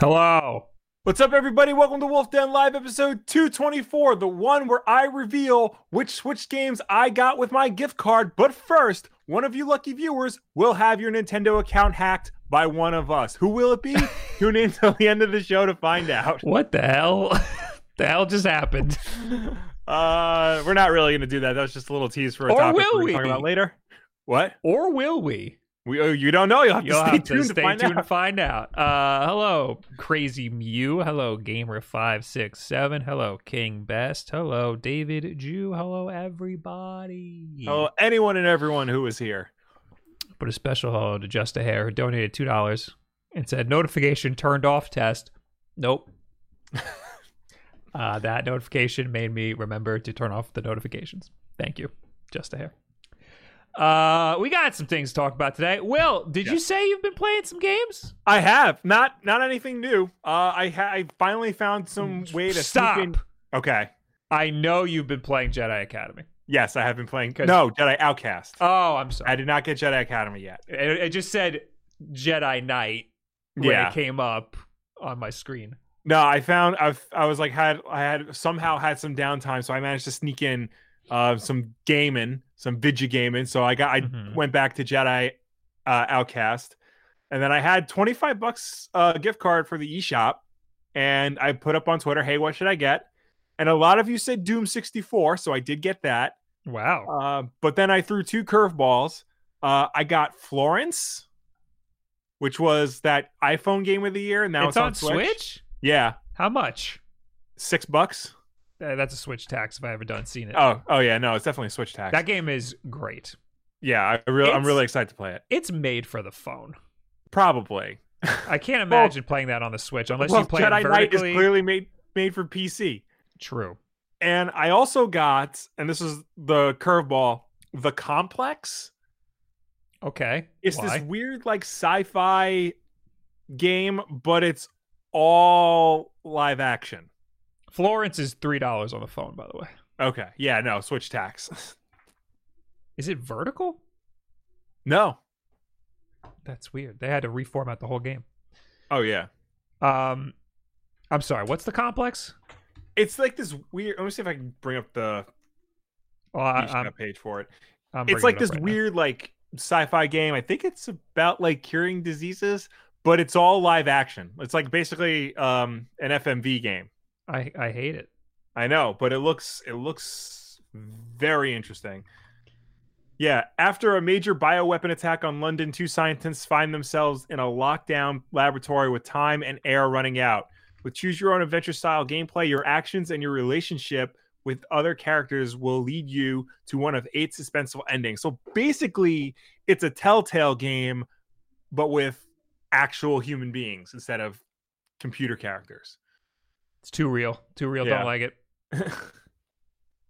Hello. What's up, everybody? Welcome to Wolf Den Live episode 224, the one where I reveal which Switch games I got with my gift card. But first, one of you lucky viewers will have your Nintendo account hacked by one of us. Who will it be? Tune in till the end of the show to find out. What the hell? the hell just happened? Uh, we're not really going to do that. That was just a little tease for a Or topic will we're we? talk about later. What? Or will we? We, oh, you don't know. You'll have You'll to stay have tuned to to, find tuned out. to find out. Uh, hello, Crazy Mew. Hello, Gamer five six seven. Hello, King Best. Hello, David Jew. Hello, everybody. Oh, anyone and everyone who is here. But a special hello to Just a Hair who donated two dollars and said notification turned off test. Nope. uh, that notification made me remember to turn off the notifications. Thank you, Just a Hair. Uh, we got some things to talk about today. Will, did you say you've been playing some games? I have not not anything new. Uh, I ha- I finally found some way to Stop. sneak in. Okay. I know you've been playing Jedi Academy. Yes, I have been playing. No, Jedi Outcast. Oh, I'm sorry. I did not get Jedi Academy yet. It, it just said Jedi Knight when Yeah. it came up on my screen. No, I found I I was like had I had somehow had some downtime, so I managed to sneak in uh some gaming, some video gaming. So I got I Mhm. went back to Jedi uh, Outcast, and then I had twenty five bucks uh, gift card for the eShop, and I put up on Twitter, "Hey, what should I get?" And a lot of you said Doom sixty four, so I did get that. Wow. Uh, but then I threw two curveballs. Uh, I got Florence, which was that iPhone game of the year, and now it's, it's, on Switch? Yeah, How much? six bucks. Uh, that's a Switch tax if I ever done seen it. Oh, oh yeah, no, it's definitely a Switch tax. That game is great. yeah, I really, I'm really excited to play it. It's made for the phone. Probably. I can't imagine playing that on the Switch unless well, you play. Jedi it Knight is vertically. clearly made made for PC. True. And I also got, and this is the curveball, the Complex. Okay. It's Why? this weird like sci-fi game, but it's all live action. Florence is three dollars on the phone, by the way. Okay. Yeah, no, Switch tax. Is it vertical? no. That's weird. They had to reformat the whole game. Oh yeah. Um, I'm sorry. What's the complex? It's like this weird. Let me see if I can bring up the Oh, I, page for it. I'm it's like it this right now. weird like sci-fi game. I think it's about like curing diseases, but it's all live action. It's like basically um an FMV game. I I hate it. I know, but it looks it looks very interesting. Yeah, after a major bioweapon attack on London, two scientists find themselves in a lockdown laboratory with time and air running out. With choose your own adventure style gameplay, your actions and your relationship with other characters will lead you to one of eight suspenseful endings. So basically, it's a telltale game, but with actual human beings instead of computer characters. It's too real. Too real. Yeah. Don't like it.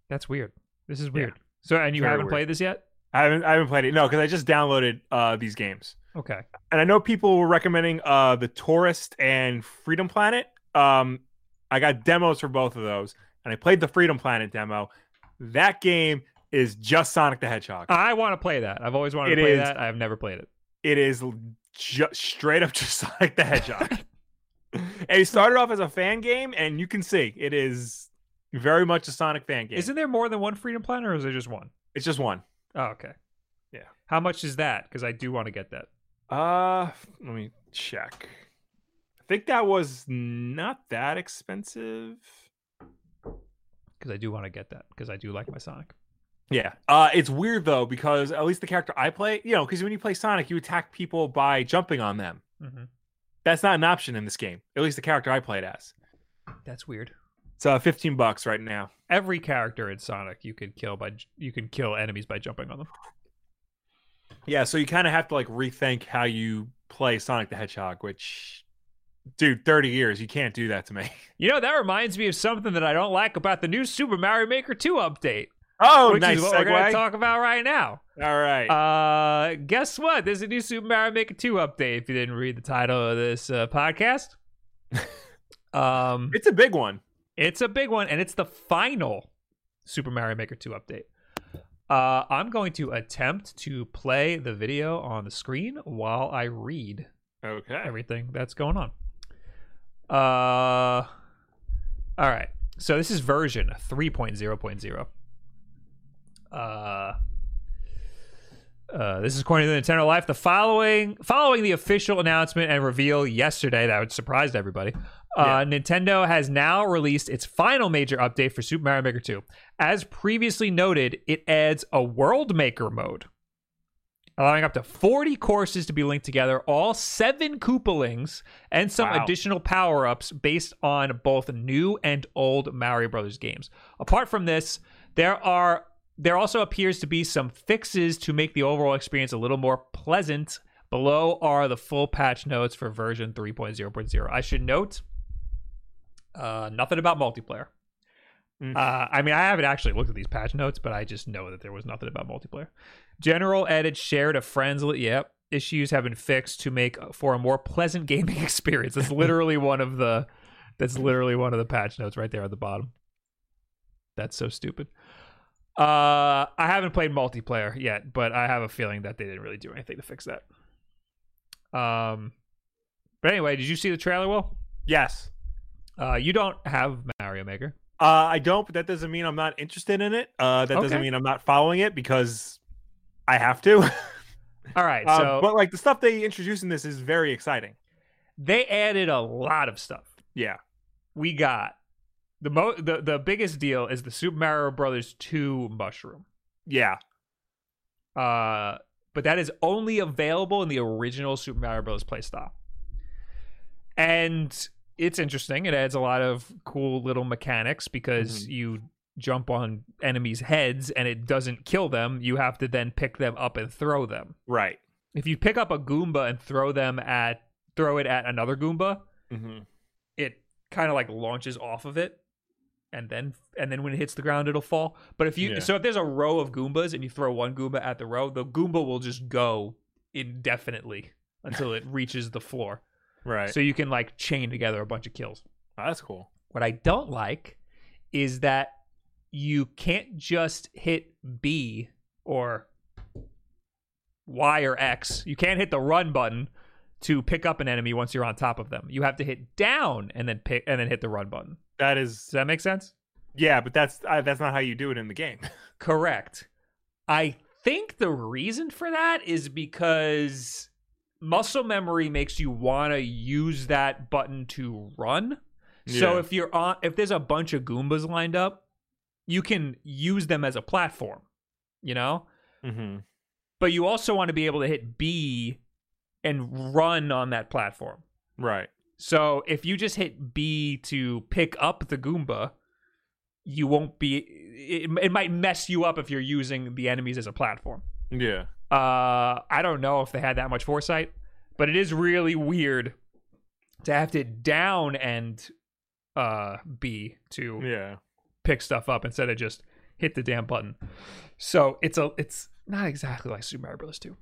That's weird. This is weird. So, and you Very haven't weird. played this yet? I haven't I haven't played it. No, because I just downloaded uh these games. Okay. And I know people were recommending uh the Touryst and Freedom Planet. Um I got demos for both of those, and I played the Freedom Planet demo. That game is just Sonic the Hedgehog. I want to play that. I've always wanted It to play is- that. I've never played it. It is just straight up just Sonic the Hedgehog. it started off as a fan game, and you can see it is very much a Sonic fan game. Isn't there more than one Freedom Planet, or is there just one? It's just one. Oh, okay. Yeah. How much is that? Because I do want to get that. Uh, let me check. I think that was not that expensive. Because I do want to get that. Because I do like my Sonic. Yeah. Uh, it's weird though because at least the character I play, you know, because when you play Sonic, you attack people by jumping on them. hmm That's not an option in this game. At least the character I played as. That's weird. It's uh, fifteen bucks right now. Every character in Sonic, you could kill by you can kill enemies by jumping on them. Yeah, so you kind of have to like rethink how you play Sonic the Hedgehog. Which, dude, thirty years, you can't do that to me. You know that reminds me of something that I don't like about the new Super Mario Maker 2 update, Oh, which nice is what we're going to talk about right now. All right. Uh, guess what? There's a new Super Mario Maker 2 update. If you didn't read the title of this uh, podcast, um, it's a big one. it's a big one, and it's the final Super Mario Maker 2 update. Uh, I'm going to attempt to play the video on the screen while I read Okay. everything that's going on. Uh, all right. So this is version 3.0.0. Uh, uh, this is according to the Nintendo Life. The following, following the official announcement and reveal yesterday that would surprised everybody, uh, Nintendo has now released its final major update for Super Mario Maker 2. As previously noted, it adds a World Maker mode, allowing up to 40 courses to be linked together, all seven Koopalings, and some Wow. additional power ups based on both new and old Mario Brothers games. Apart from this, there are there also appears to be some fixes to make the overall experience a little more pleasant. Below are the full patch notes for version 3.0.0. I should note uh, nothing about multiplayer. Mm. Uh, I mean, I haven't actually looked at these patch notes, but I just know that there was nothing about multiplayer. General edit shared a friends. li- Yep, issues have been fixed to make for a more pleasant gaming experience. That's literally one of the. That's literally one of the patch notes right there at the bottom. That's so stupid. Uh, I haven't played multiplayer yet, but I have a feeling that they didn't really do anything to fix that. Um, but anyway, did you see the trailer? Will Yes. uh, you don't have Mario Maker? Uh, I don't, but that doesn't mean I'm not interested in it. Uh, that doesn't mean I'm not following it because I have to. All right, Uh, so but like the stuff they introduce in this is very exciting. they added a lot of stuff. Yeah. We got the mo the the biggest deal is the Super Mario Brothers 2 mushroom. Yeah. Uh but that is only available in the original Super Mario Bros. playstyle. And it's interesting. It adds a lot of cool little mechanics because Mhm. you jump on enemies' heads and it doesn't kill them. You have to then pick them up and throw them. Right. If you pick up a Goomba and throw them at throw it at another Goomba, hmm it kind of like launches off of it and then and then when it hits the ground it'll fall but if you Yeah. so if there's a row of goombas and you throw one goomba at the row the goomba will just go indefinitely until it reaches the floor Right. so you can like chain together a bunch of kills Oh, that's cool. what i don't like is that you can't just hit b or y or x you can't hit the run button to pick up an enemy once you're on top of them you have to hit down and then pick and then hit the run button That does that make sense? yeah, but that's uh, that's not how you do it in the game. Correct. I think the reason for that is because muscle memory makes you want to use that button to run. So if you're on if there's a bunch of goombas lined up, you can use them as a platform, you know? hmm But you also want to be able to hit B and run on that platform. Right. So if you just hit B to pick up the Goomba, you won't be. It, it might mess you up if you're using the enemies as a platform. Yeah. Uh, I don't know if they had that much foresight, but it is really weird to have to down and uh B to Yeah. pick stuff up instead of just hit the damn button. So it's a it's not exactly like Super Mario Bros. 2.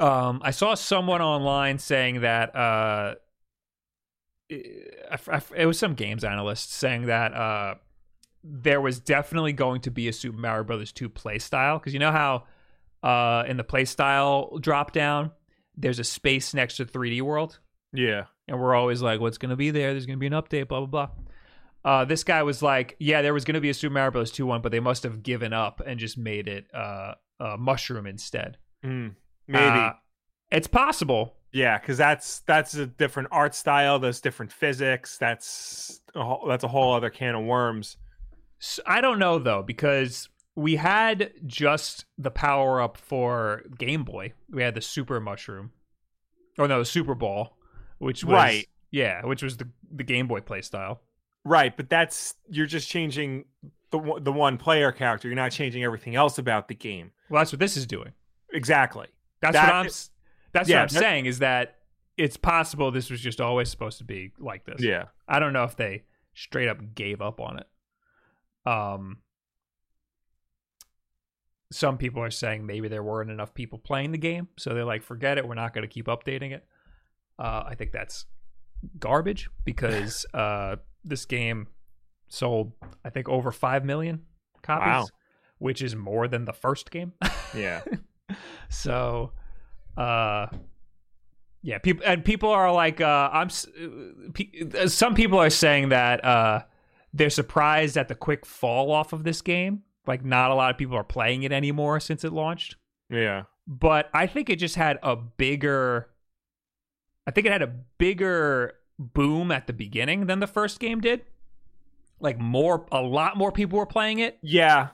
Um, I saw someone online saying that uh, it, I- I- it was some games analyst saying that uh, there was definitely going to be a Super Mario Brothers 2 play style because you know how uh, in the play style drop down there's a space next to 3D World Yeah. and we're always like, what's going to be there? There's going to be an update, blah, blah, blah. Uh, this guy was like, yeah, there was going to be a Super Mario Bros. 2 one, but they must have given up and just made it uh, uh, Mushroom instead. Mm, maybe. Uh, it's possible. Yeah, because that's that's a different art style. There's different physics. That's a whole, that's a whole other can of worms. I don't know, though, because we had just the power up for Game Boy. We had the Super Mushroom. Oh, no, the Super Ball, which was. Right. Yeah, which was the, the Game Boy play style. Right, but that's you're just changing the one- the one player character. You're not changing everything else about the game. Well, that's what this is doing. Exactly. That's That- what I'm. That's yeah, what I'm saying is that it's possible this was just always supposed to be like this. Yeah. I don't know if they straight up gave up on it. Um, some people are saying maybe there weren't enough people playing the game, so they're like, forget it. We're not going to keep updating it. Uh, I think that's garbage because uh, this game sold, I think, over five million copies, Wow. which is more than the first game. Yeah. so uh Yeah, people and people are like, uh, I'm. pe- Some people are saying that uh, they're surprised at the quick fall off of this game. Like, not a lot of people are playing it anymore since it launched. Yeah. But I think it just had a bigger. I think it had a bigger boom at the beginning than the first game did. Like more, a lot more people were playing it, Yeah.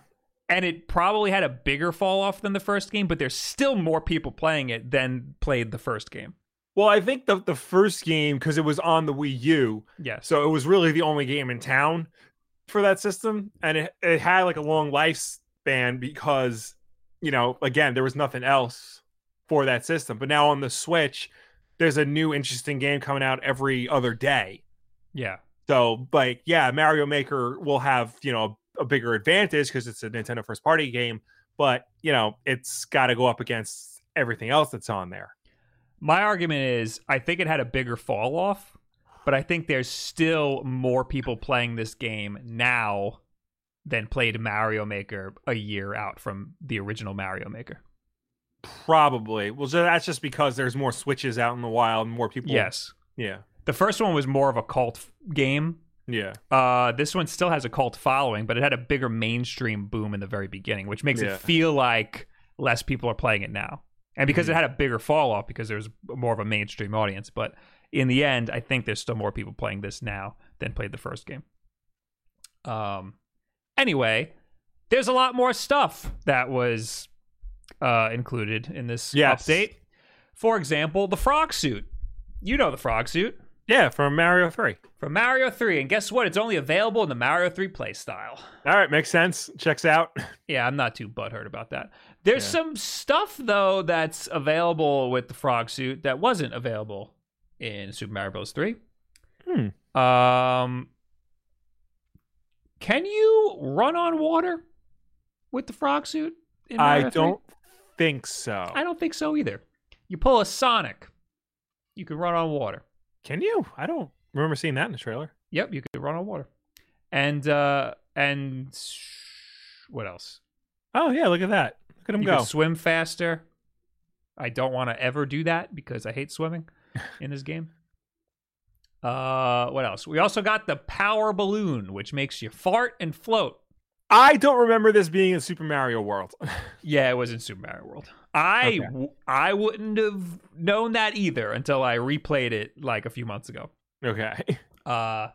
And it probably had a bigger fall off than the first game. But there's still more people playing it than played the first game. Well, I think the the first game because it was on the Wii U, Yes. so it was really the only game in town for that system, and it it had like a long lifespan because you know again there was nothing else for that system. But now on the Switch, there's a new interesting game coming out every other day. yeah. So, like, yeah, Mario Maker will have you know a bigger advantage because it's a Nintendo first party game, but you know it's got to go up against everything else that's on there. My argument is I think it had a bigger fall off, but I think there's still more people playing this game now than played Mario Maker a year out from the original Mario Maker. Probably. Well, so that's just because there's more switches out in the wild, and more people. Yes. Yeah. The first one was more of a cult game. Yeah. Uh, this one still has a cult following, but it had a bigger mainstream boom in the very beginning, which makes Yeah. it feel like less people are playing it now. And because Mhm. it had a bigger fall off because there's more of a mainstream audience, but in the end, I think there's still more people playing this now than played the first game. Um, anyway, there's a lot more stuff that was uh, included in this Yes. update. For example, the frog suit. You know the frog suit Yeah. From Mario Three. from Mario 3. And guess what? It's only available in the Mario 3 playstyle. All right, makes sense. Checks out. Yeah, I'm not too butthurt about that. There's Yeah. some stuff, though, that's available with the frog suit that wasn't available in Super Mario Bros. 3. Hmm. Um, can you run on water with the frog suit? I 3? don't think so. I don't think so either. You pull a Sonic, you can run on water. Can you? I don't remember seeing that in the trailer. Yep, you could run on water. And uh and what else? Oh yeah, look at that. Look at him you go. can swim faster. I don't want to ever do that because I hate swimming in this game. Uh what else? We also got the power balloon which makes you fart and float. I don't remember this being in Super Mario World. Yeah, it was in Super Mario World. I Okay. I wouldn't have known that either until I replayed it like a few months ago. okay. Uh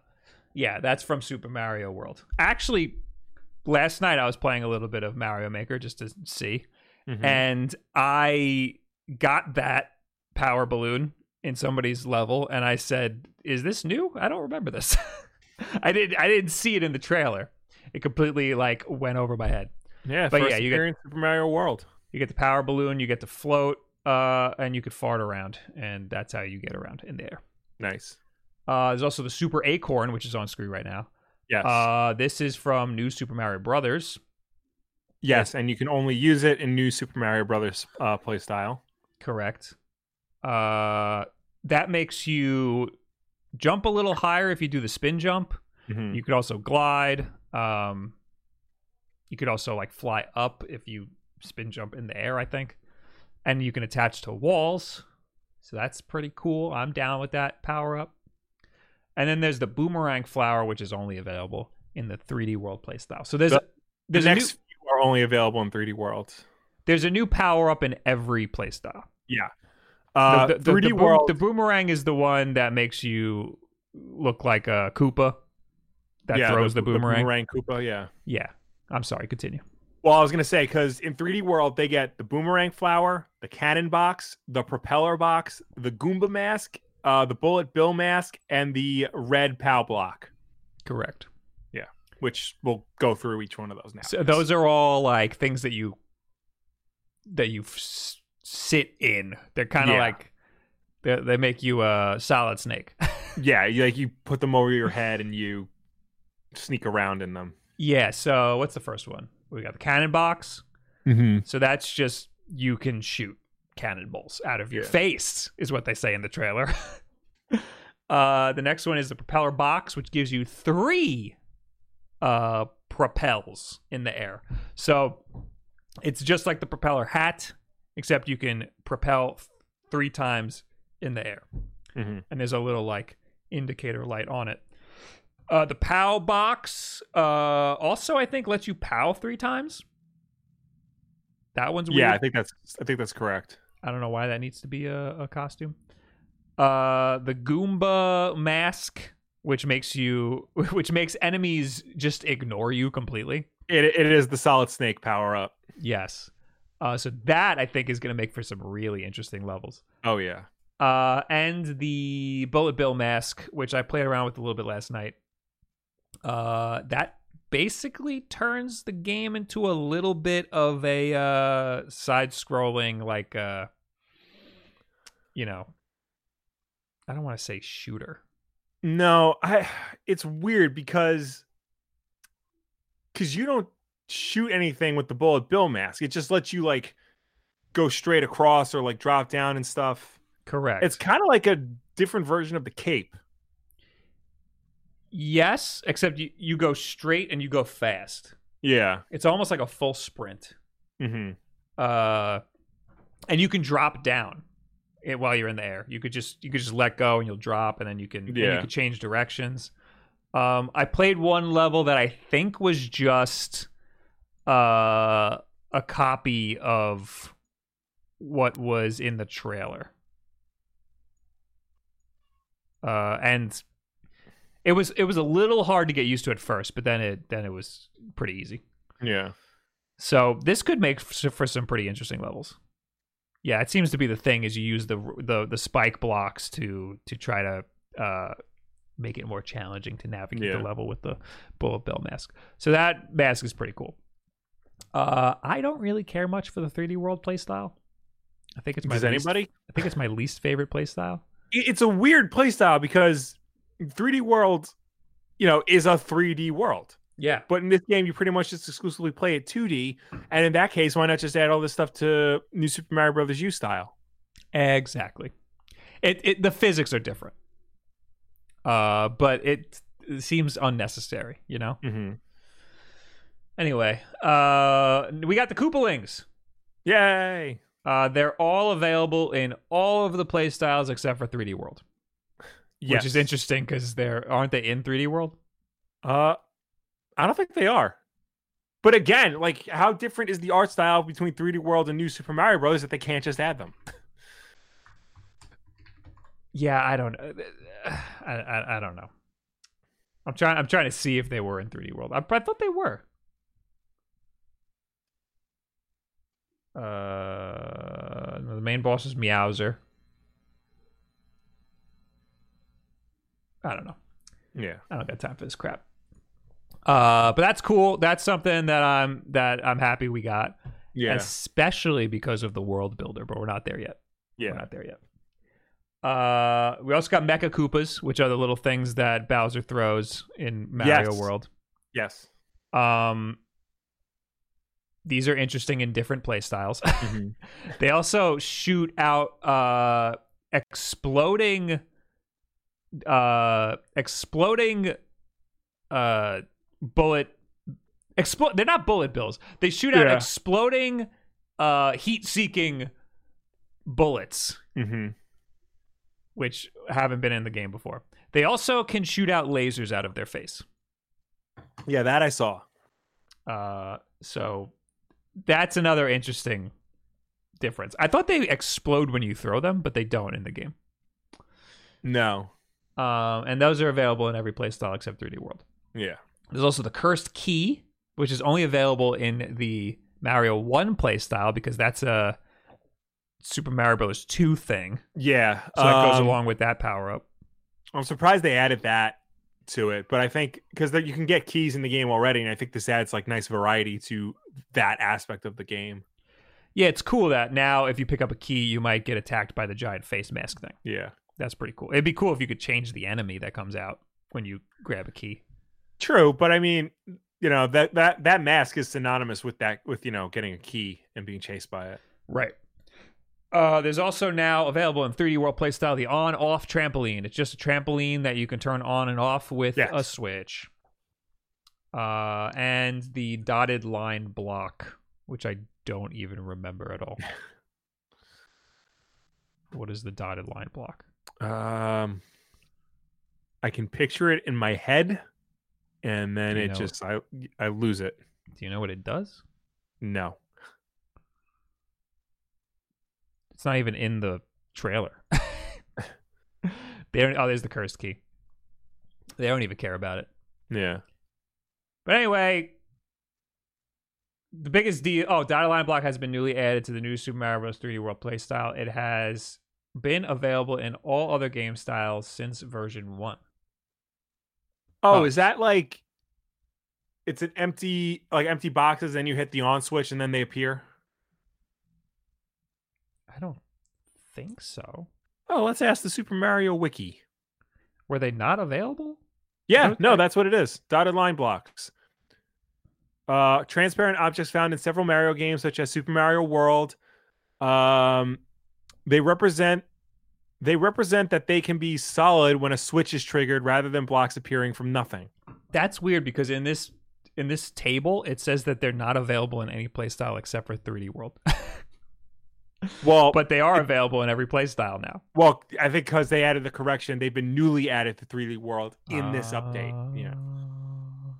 yeah, that's from Super Mario World. Actually, last night I was playing a little bit of Mario Maker just to see, Mhm. and I got that power balloon in somebody's level, and I said, "Is this new? I don't remember this. I did. I didn't see it in the trailer. It completely like went over my head. yeah, but yeah, you get- in Super Mario World. You get the power balloon, you get to float, uh, and you could fart around, and that's how you get around in there. Nice. Uh, there's also the Super Acorn, which is on screen right now. Yes. Uh, this is from New Super Mario Brothers. yes, and you can only use it in New Super Mario Brothers uh, playstyle. Correct. Uh, that makes you jump a little higher if you do the spin jump. Mhm. You could also glide. Um, you could also like fly up if you spin jump in the air. I think, and you can attach to walls. So that's pretty cool. I'm down with that power up. And then there's the boomerang flower, which is only available in the 3D World playstyle. So there's The- there's the a next new few are only available in 3D World. there's a new power up in every playstyle. Yeah. Uh, the, the, the- 3D the boom- World. the boomerang is the one that makes you look like a Koopa that yeah, throws the, boomerang. boomerang Koopa, yeah. Yeah. I'm sorry. Continue. Well, I was gonna say because in 3D World they get the boomerang flower, the cannon box, the propeller box, the Goomba mask, uh, the bullet bill mask, and the red POW block, Correct. Yeah, which we'll go through each one of those now. So those are all like things that you that you s- sit in. They're kind of Yeah. like they they make you a solid snake. yeah, you, like you put them over your head and you sneak around in them. yeah. So what's the first one? We got the cannon box. Mm-hmm. So that's just you can shoot cannonballs out of your Yeah. face, is what they say in the trailer. uh, the next one is the propeller box, which gives you three uh, propels in the air. So it's just like the propeller hat, except you can propel th- three times in the air. Mhm. And there's a little like indicator light on it. Uh, the POW box uh, also, I think, lets you POW three times. That one's weird. Yeah, I think that's I think that's correct. I don't know why that needs to be a, a costume. Uh, the Goomba mask, which makes you, which makes enemies just ignore you completely. It it is the solid snake power up. Yes. Uh, so that I think is going to make for some really interesting levels. Oh yeah. Uh, and the Bullet Bill mask, which I played around with a little bit last night. Uh, that basically turns the game into a little bit of a uh, side-scrolling, like, uh, you know, I don't want to say shooter. No, I it's weird because because you don't shoot anything with the bullet bill mask. It just lets you like go straight across or like drop down and stuff. Correct. It's kind of like a different version of the cape. Yes, except you, you go straight and you go fast. Yeah. It's almost like a full sprint. hmm uh, and you can drop down it while you're in the air. You could just you could just let go and you'll drop, and then you can and you can change directions. Um, I played one level that I think was just uh, a copy of what was in the trailer, uh, and it was it was a little hard to get used to at first, but then it then it was pretty easy. Yeah. So this could make for some pretty interesting levels. Yeah, it seems to be the thing is you use the the the spike blocks to to try to uh, make it more challenging to navigate Yeah. the level with the bullet bill mask. So that mask is pretty cool. Uh, I don't really care much for the 3D world playstyle. I think it's my Does least, anybody? I think it's my least favorite playstyle. It- It's a weird playstyle because 3D World, you know, is a 3D world. Yeah, But in this game, you pretty much just exclusively play it 2D. And in that case, why not just add all this stuff to New Super Mario Brothers U style? Exactly. It, it the physics are different. Uh, but it, it seems unnecessary, you know. Mm-hmm. Anyway, uh, we got the Koopalings. Yay! Uh, they're all available in all of the play styles except for 3D World, Yes. which is interesting because they're aren't they in 3D World? Uh, I don't think they are. But again, like, how different is the art style between 3D World and New Super Mario Bros. that they can't just add them? Yeah, I don't. I, I I don't know. I'm trying. I'm trying to see if they were in 3D World. I, I thought they were. Uh, the main boss is Meowser. I don't know. Yeah. I don't got time for this crap. Uh, but that's cool. That's something that I'm that I'm happy we got, Yeah. especially because of the world builder. But we're not there yet. Yeah, we're not there yet. Uh, we also got Mecha Koopas, which are the little things that Bowser throws in Mario Yes. World. Yes. Um, these are interesting in different play styles. Mhm. they also shoot out uh exploding uh exploding uh bullet explode they're not bullet bills they shoot out Yeah. exploding uh heat seeking bullets Mhm. which haven't been in the game before they also can shoot out lasers out of their face Yeah, that I saw. uh so that's another interesting difference i thought they explode when you throw them but they don't in the game No. Um, and those are available in every playstyle except 3D World. Yeah. There's also the Cursed Key, which is only available in the Mario 1 playstyle because that's a Super Mario Bros. 2 thing. Yeah. So that goes um, along with that power up. I'm surprised they added that to it, but I think because you can get keys in the game already, and I think this adds like nice variety to that aspect of the game. Yeah, it's cool that now if you pick up a key, you might get attacked by the giant face mask thing. Yeah. That's pretty cool. It'd be cool if you could change the enemy that comes out when you grab a key. True, but I mean, you know that that that mask is synonymous with that with you know getting a key and being chased by it. Right. Uh, there's also now available in 3D World Play Style the on-off trampoline. It's just a trampoline that you can turn on and off with Yes. a switch. Uh, and the dotted line block, which I don't even remember at all. What is the dotted line block? Um, I can picture it in my head, and then it know- just I I lose it. Do you know what it does? No. It's not even in the trailer. they don't, oh, there's the cursed key. They don't even care about it. Yeah. But anyway, the biggest deal. Oh, dotted line block has been newly added to the new Super Mario Bros. 3D World playstyle. It has been available in all other game styles since version one. Oh, Oh. is that like? It's an empty like empty boxes, and you hit the on switch, and then they appear. I don't think so. Oh, let's ask the Super Mario Wiki. Were they not available? Yeah, no, that's what it is. Dotted line blocks. Uh, transparent objects found in several Mario games, such as Super Mario World. Um, they represent they represent that they can be solid when a switch is triggered, rather than blocks appearing from nothing. That's weird because in this in this table it says that they're not available in any playstyle except for 3D World. Well, but they are available in every playstyle now. well, I think because they added the correction, they've been newly added to 3D World in this update. Yeah. Uh,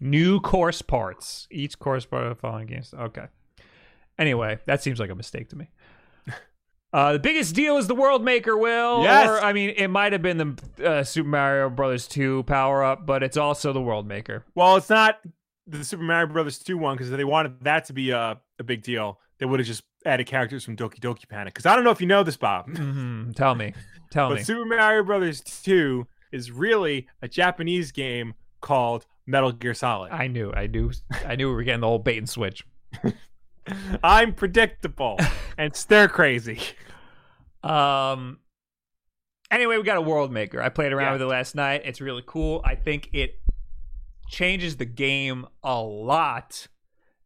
New course parts. Each course part of the following games. Okay. Anyway, that seems like a mistake to me. Uh, the biggest deal is the World Maker, Will. Yes. Or, I mean, it might have been the uh, Super Mario Brothers 2 power up, but it's also the World Maker. Well, it's not the Super Mario Brothers 2 one because if they wanted that to be a, a big deal, they would have just added characters from Doki Doki Panic. Because I don't know if you know this, Bob, hmm Tell me. Tell but me. Super Mario Brothers 2 is really a Japanese game called Metal Gear Solid. I knew. I knew. I knew we were getting the whole bait and switch. I'm predictable and stir crazy. Um. Anyway, we got a World Maker. I played around Yeah. with it last night. It's really cool. I think it changes the game a lot,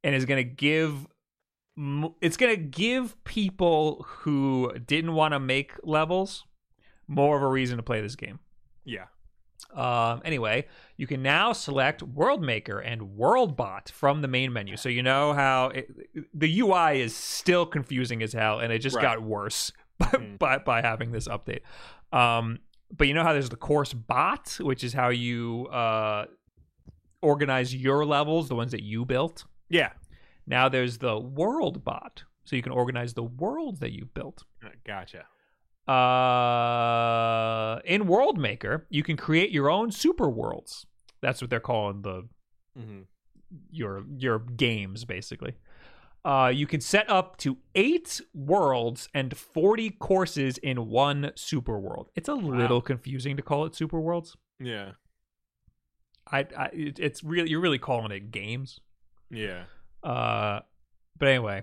and is going to give. It's going to give people who didn't want to make levels more of a reason to play this game. Yeah. Um, anyway, you can now select World Maker and World Bot from the main menu. So you know how it, the UI is still confusing as hell, and it just Right. got worse by, Mm. by by having this update. Um, but you know how there's the course bot, which is how you uh, organize your levels, the ones that you built. Yeah. Now there's the World Bot, so you can organize the world that you built. Gotcha. Uh, in World Maker, you can create your own super worlds. That's what they're calling the hmm your your games basically. Uh, you can set up to eight worlds and forty courses in one super world. It's a little confusing to call it super worlds. Yeah. I, I it, it's really you're really calling it games. Yeah. Uh, but anyway,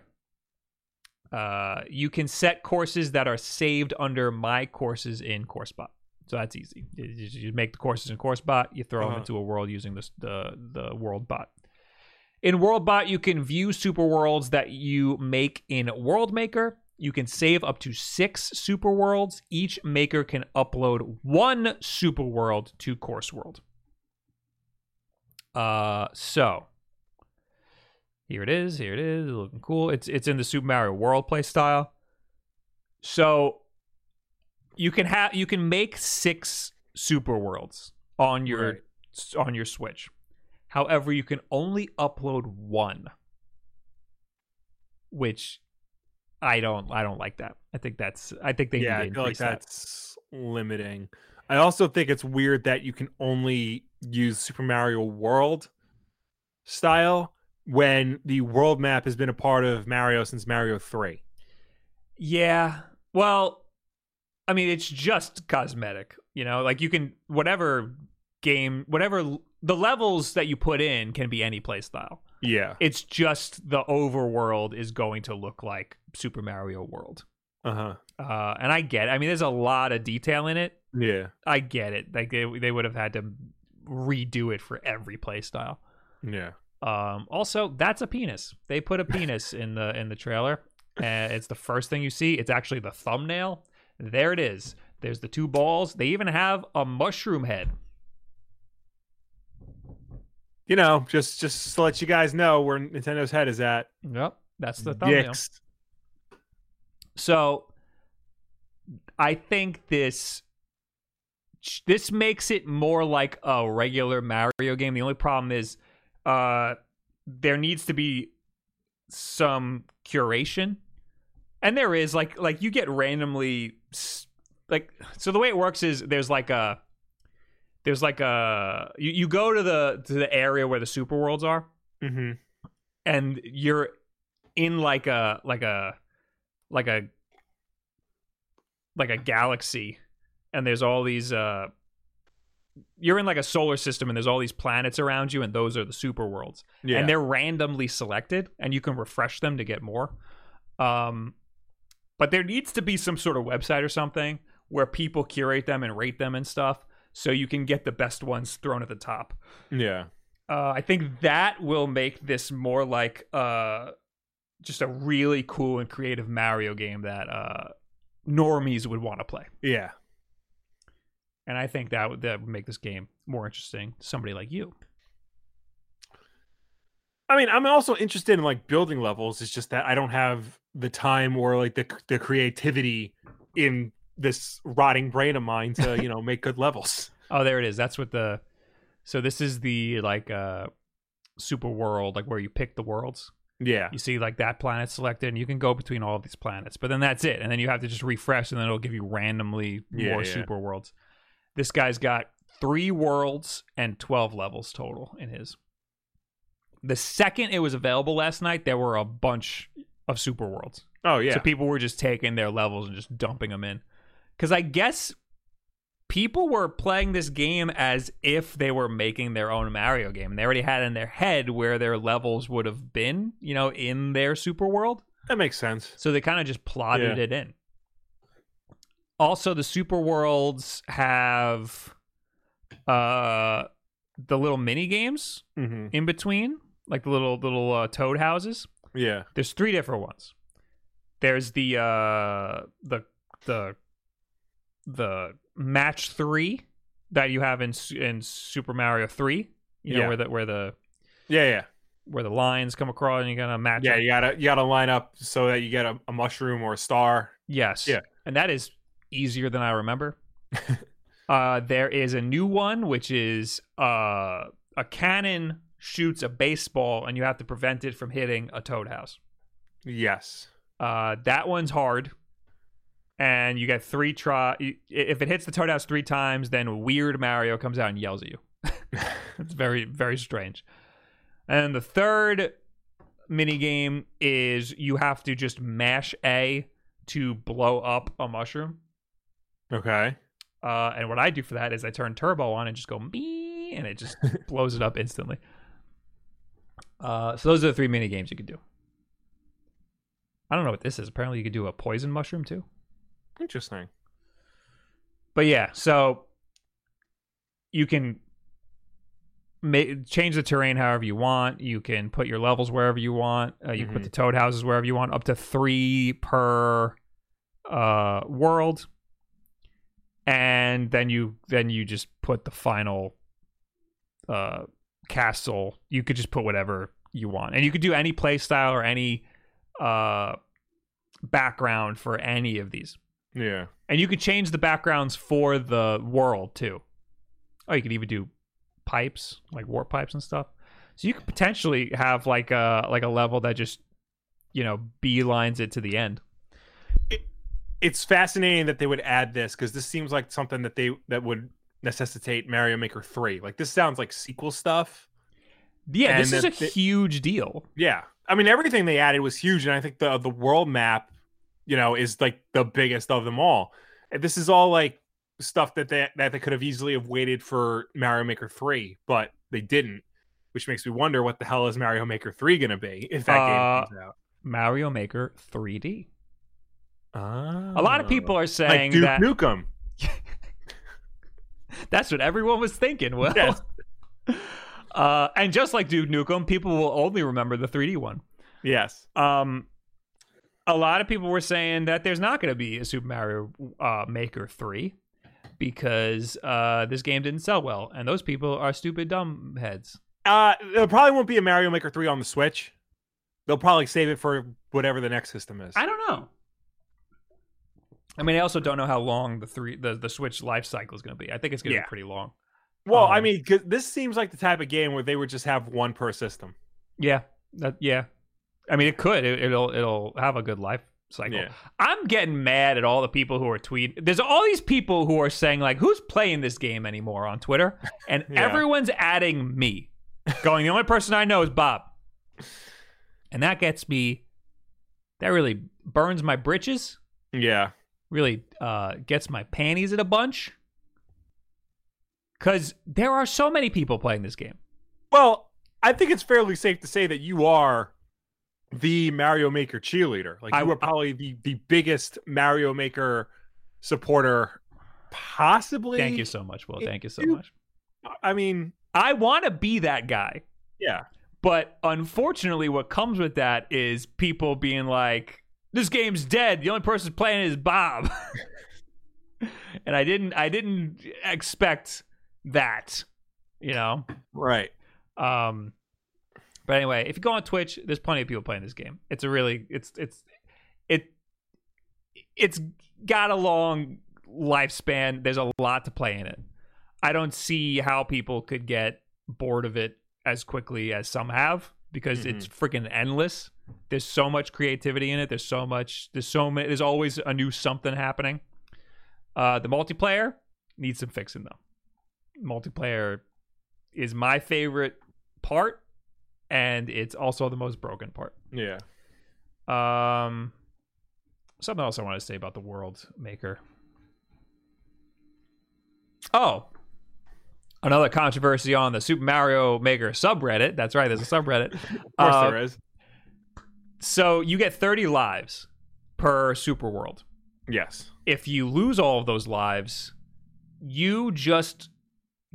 uh, you can set courses that are saved under my courses in CourseBot. So that's easy. You, you- make the courses in CourseBot, you throw them Uh-huh. into a world using this, the the world bot. In WorldBot, you can view super worlds that you make in WorldMaker. You can save up to six super worlds. Each maker can upload one super world to Course World. Uh, so here it is. Here it is. Looking cool. It's it's in the Super Mario World play style. So you can have you can make six super worlds on your Right. on your Switch. However, you can only upload one, which I don't I don't like that. I think that's I think they yeah, I feel like that. that's limiting. I also think it's weird that you can only use Super Mario World style when the world map has been a part of Mario since Mario 3. Yeah. Well, I mean, it's just cosmetic. You know, like you can whatever game, whatever the levels that you put in can be any play style. Yeah. It's just the overworld is going to look like Super Mario World. Uh-huh. Uh, and I get. It. I mean, there's a lot of detail in it. Yeah. I get it. Like they they would have had to redo it for every play style. Yeah. Um, also, that's a penis. They put a penis in the in the trailer. And it's the first thing you see. It's actually the thumbnail. There it is. There's the two balls. They even have a mushroom head. You know, just just to let you guys know where Nintendo's head is at. Yep, that's the thumbnail. Dicks. So I think this this makes it more like a regular Mario game. The only problem is uh there needs to be some curation. And there is like like you get randomly like so the way it works is there's like a there's like a you, you go to the to the area where the super worlds are Mm-hmm. and you're in like a like a like a like a galaxy and there's all these uh you're in like a solar system and there's all these planets around you and those are the super worlds Yeah. and they're randomly selected and you can refresh them to get more um but there needs to be some sort of website or something where people curate them and rate them and stuff so you can get the best ones thrown at the top yeah. uh, I think that will make this more like uh, just a really cool and creative Mario game that uh, normies would want to play. Yeah. And I think that would, that would make this game more interesting to somebody like you. I mean, I'm also interested in like building levels. It's just that I don't have the time or like the the creativity in this rotting brain of mine to you know make good levels. Oh, there it is. That's what the. So this is the like uh, super world, like where you pick the worlds. Yeah. You see like that planet selected, and you can go between all of these planets. But then that's it, and then you have to just refresh, and then it'll give you randomly Yeah, more yeah. super worlds. This guy's got three worlds and twelve levels total in his. The second it was available last night, there were a bunch of super worlds. Oh yeah. So people were just taking their levels and just dumping them in. Because I guess people were playing this game as if they were making their own Mario game. And they already had in their head where their levels would have been, you know, in their super world. that makes sense. So they kind of just plotted Yeah. it in. Also, the super worlds have uh the little mini games hmm in between, like the little little uh, toad houses. Yeah. There's three different ones. There's the uh the the the match three that you have in in Super Mario three. You know Yeah. where the where the Yeah. Yeah. where the lines come across and you're gonna match. Yeah. them. You gotta you gotta line up so that you get a, a mushroom or a star. Yes. Yeah. And that is easier than I remember. uh there is a new one which is uh a cannon shoots a baseball and you have to prevent it from hitting a toad house. Yes. Uh, that one's hard, and you get three try. If it hits the Toad House three times, then Weird Mario comes out and yells at you. it's very very strange. And the third mini game is you have to just mash A to blow up a mushroom. Okay. Uh, and what I do for that is I turn turbo on and just go me, and it just blows it up instantly. Uh, so those are the three mini games you could do. I don't know what this is. Apparently, you could do a poison mushroom too. Interesting. But yeah, so you can change the terrain however you want. You can put your levels wherever you want. Uh, you can put Mhm. the toad houses wherever you want. Up to three per uh, world, and then you then you just put the final uh, castle. You could just put whatever you want, and you could do any play style or any uh, background for any of these. Yeah. And you could change the backgrounds for the world too. Oh, you could even do pipes, like warp pipes and stuff. So you could potentially have like a like a level that just you know beelines it to the end. It's fascinating that they would add this because this seems like something that they that would necessitate Mario Maker 3. Like this sounds like sequel stuff. Yeah, And this is a they- huge deal. Yeah. I mean everything they added was huge and I think the the world map, you know, is like the biggest of them all. And this is all like stuff that they that they could have easily have waited for Mario Maker 3, but they didn't, which makes me wonder what the hell is Mario Maker 3 going to be if that Uh, game comes out. Mario Maker 3D. A lot of people are like saying Duke that Nukem. that's what everyone was thinking. Well, Yes. uh, and just like Duke Nukem, people will only remember the 3D one. Yes. um a lot of people were saying that there's not going to be a Super Mario uh, Maker 3 because uh, this game didn't sell well and those people are stupid dumb heads. Uh, there probably won't be a Mario Maker 3 on the Switch. They'll probably save it for whatever the next system is. I don't know. I mean, I also don't know how long the three the, the Switch life cycle is going to be. I think it's going to Yeah. be pretty long. Well, I um, mean, this seems like the type of game where they would just have one per system. Yeah, that, yeah. I mean, it could. It, it'll it'll have a good life cycle. Yeah. I'm getting mad at all the people who are tweeting. There's all these people who are saying like, "Who's playing this game anymore?" on Twitter, and Yeah. everyone's adding me, going, "The only person I know is Bob," and that gets me. That really burns my britches. Yeah. Really uh, gets my panties in a bunch. Because there are so many people playing this game. Well, I think it's fairly safe to say that you are the Mario Maker cheerleader. Like I- you are probably the the biggest Mario Maker supporter, possibly. Thank you so much, Will. Thank you so you- much. I mean, I want to be that guy. yeah, But unfortunately, what comes with that is people being like, "This game's dead. The only person playing it is Bob." and I didn't, I didn't expect that, you know. right. Um, but anyway, if you go on Twitch, there's plenty of people playing this game. It's a really, it's, it's, it, it's got a long lifespan. There's a lot to play in it. I don't see how people could get bored of it as quickly as some have because it's freaking endless. There's so much creativity in it. There's so much. There's so many. There's always a new something happening. Uh, the multiplayer needs some fixing though. Multiplayer is my favorite part, and it's also the most broken part. Yeah. Um, something else I want to say about the World Maker. Oh, another controversy on the Super Mario Maker subreddit. That's right, there's a subreddit. Of course Uh, there is. So you get 30 lives per Super World. Yes. If you lose all of those lives, you just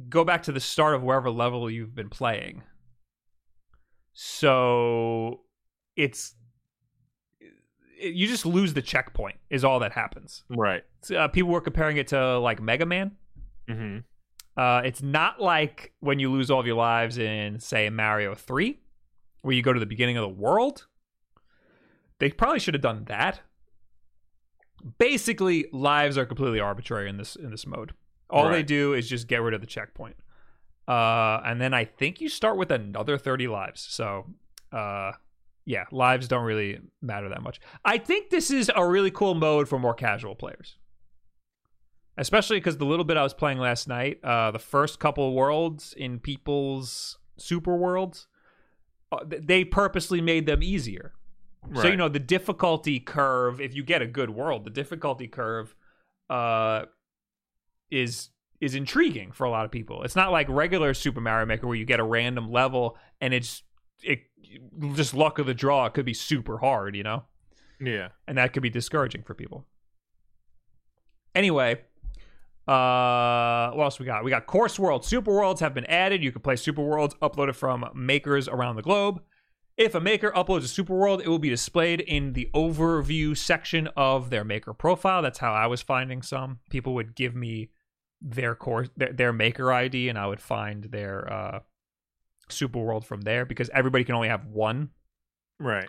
go back to the start of wherever level you've been playing. So it's you just lose the checkpoint is all that happens. Right. Uh, people were comparing it to like Mega Man. hmm Uh, it's not like when you lose all of your lives in, say, Mario 3, where you go to the beginning of the world. They probably should have done that. Basically, lives are completely arbitrary in this in this mode. All they do is just get rid of the checkpoint. Uh, and then I think you start with another 30 lives. So, uh, yeah, lives don't really matter that much. I think this is a really cool mode for more casual players especially because the little bit I was playing last night, uh, the first couple worlds in people's super worlds, uh, they purposely made them easier. So you know the difficulty curve. If you get a good world, the difficulty curve uh, is is intriguing for a lot of people. It's not like regular Super Mario Maker where you get a random level and it's it just luck of the draw. It could be super hard, you know Yeah. and that could be discouraging for people. Anyway, uh, what else we got? We got Course World. Super Worlds have been added. You can play Super Worlds uploaded from makers around the globe. If a maker uploads a Super World, it will be displayed in the overview section of their maker profile. That's how I was finding some. People would give me their course their, their maker ID and I would find their uh Super World from there because everybody can only have one Right.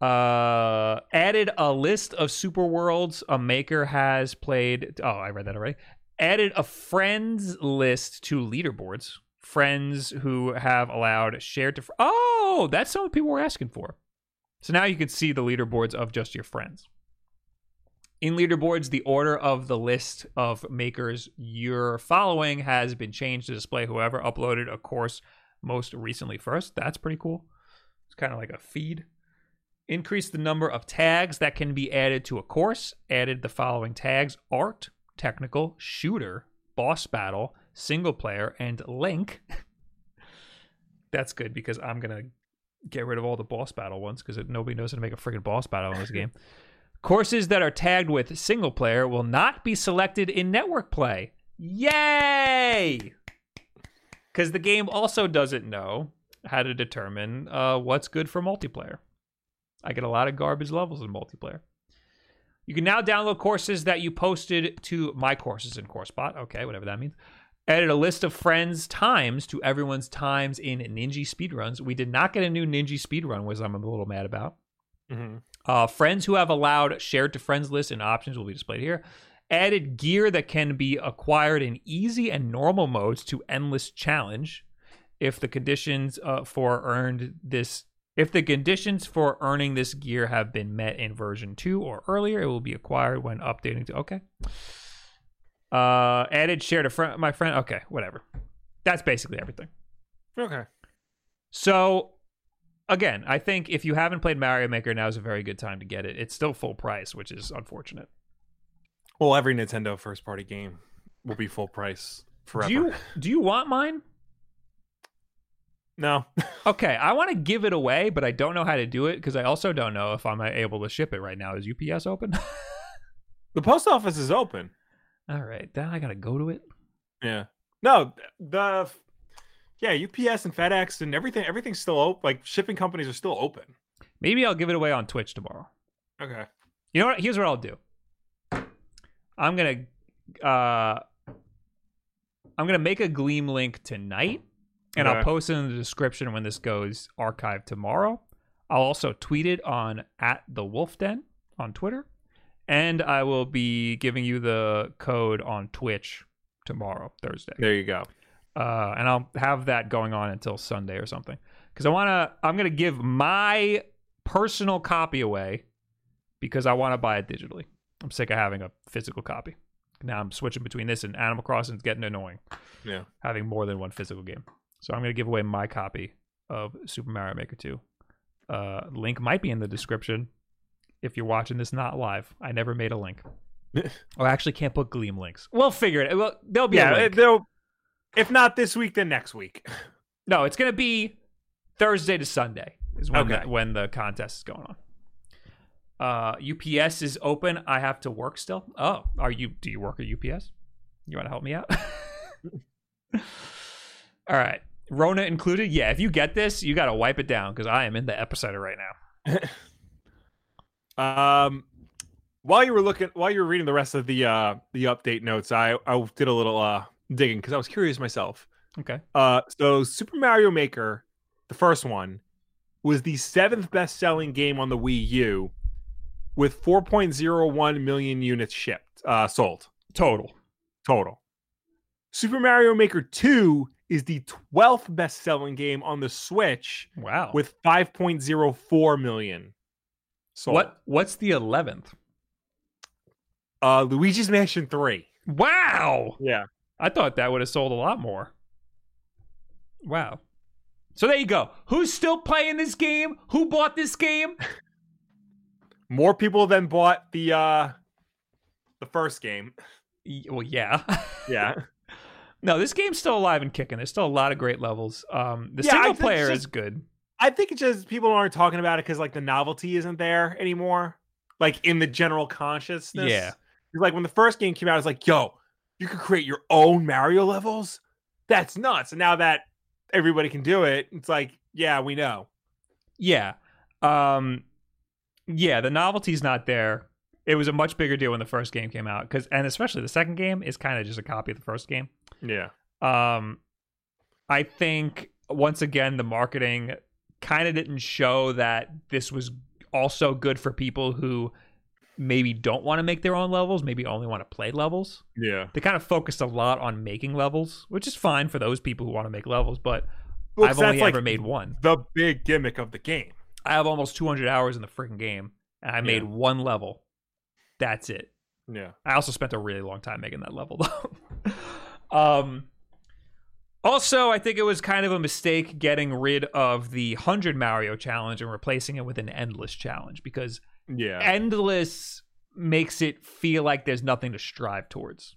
Uh added a list of super worlds a maker has played oh i read that already. Added a friends list to leaderboards. Friends who have allowed shared to oh that's what people were asking for. So now you can see the leaderboards of just your friends. In leaderboards the order of the list of makers you're following has been changed to display whoever uploaded a course most recently first. That's pretty cool. It's kind of like a feed Increase the number of tags that can be added to a course. Added the following tags art, technical, shooter, boss battle, single player, and link. That's good because I'm going to get rid of all the boss battle ones because nobody knows how to make a freaking boss battle in this game. Courses that are tagged with single player will not be selected in network play. Yay! Because the game also doesn't know how to determine uh, what's good for multiplayer. I get a lot of garbage levels in multiplayer. You can now download courses that you posted to my courses in CourseBot. Okay, whatever that means. Added a list of friends' times to everyone's times in Ninja speedruns. We did not get a new Ninja speedrun, which I'm a little mad about. hmm Uh, friends who have allowed shared to friends list and options will be displayed here. Added gear that can be acquired in easy and normal modes to endless challenge. If the conditions uh, for earned this, if the conditions for earning this gear have been met in version two or earlier, it will be acquired when updating to okay. Uh, added shared a friend, my friend. Okay, whatever. That's basically everything. Okay. So again, I think if you haven't played Mario Maker, now is a very good time to get it. It's still full price, which is unfortunate. Well, every Nintendo first party game will be full price forever. Do you do you want mine? No. Okay, I want to give it away, but I don't know how to do it because I also don't know if I'm able to ship it right now. Is UPS open? the post office is open. All right, then I gotta go to it. Yeah. No, the yeah, UPS and FedEx and everything everything's still open. Like shipping companies are still open. Maybe I'll give it away on Twitch tomorrow. Okay. You know what? Here's what I'll do. I'm gonna uh I'm gonna make a Gleam link tonight, and I'll post it in the description when this goes archived tomorrow. I'll also tweet it on at the Wolf Den on Twitter, and I will be giving you the code on Twitch tomorrow, Thursday. There you go. uh, and I'll have that going on until Sunday or something. Because I want to, I'm gonna give my personal copy away because I want to buy it digitally. I'm sick of having a physical copy. Now I'm switching between this and Animal Crossing. It's getting annoying Yeah. having more than one physical game. So I'm gonna give away my copy of Super Mario Maker 2. Uh, link might be in the description if you're watching this not live. I never made a link. oh, I actually can't put Gleam links. We'll figure it. Well, there'll be Yeah, they'll if not this week, then next week. No, it's gonna be Thursday to Sunday is when Okay. the, when the contest is going on. Uh, UPS is open. I have to work still. Oh, are you? Do you work at UPS? You want to help me out? All right, Rona included. Yeah, if you get this, you got to wipe it down because I am in the epicenter right now. Um, while you were looking, while you were reading the rest of the uh the update notes, I I did a little uh digging because I was curious myself. Okay. Uh, so Super Mario Maker, the first one, was the seventh best-selling game on the Wii U, with 4.01 million units shipped, uh, sold Total. total. Super Mario Maker 2 is the 12th best-selling game on the Switch Wow. with 5.04 million So what? What's the eleventh? Uh, Luigi's Mansion 3. Wow. Yeah. I thought that would have sold a lot more. Wow. So there you go. Who's still playing this game? Who bought this game? More people than bought the uh the first game. Well, yeah. Yeah. No, this game's still alive and kicking. There's still a lot of great levels. Um, the Yeah, single player it's is good. I think it's just people aren't talking about it because like the novelty isn't there anymore. Like in the general consciousness. Yeah. Like when the first game came out, it's like, yo, you could create your own Mario levels? That's nuts. And now that everybody can do it, it's like, yeah, we know. Yeah. Um, yeah, the novelty's not there. It was a much bigger deal when the first game came out because, and especially the second game is kind of just a copy of the first game. Yeah. Um, I think once again the marketing kind of didn't show that this was also good for people who maybe don't want to make their own levels, maybe only want to play levels. Yeah. They kind of focused a lot on making levels, which is fine for those people who want to make levels, but Well, I've only like, ever made one. the big gimmick of the game. I have almost 200 hours in the freaking game, and I made Yeah. one level. That's it. Yeah. I also spent a really long time making that level though. um also, I think it was kind of a mistake getting rid of the 100 Mario challenge and replacing it with an endless challenge because Yeah. endless makes it feel like there's nothing to strive towards.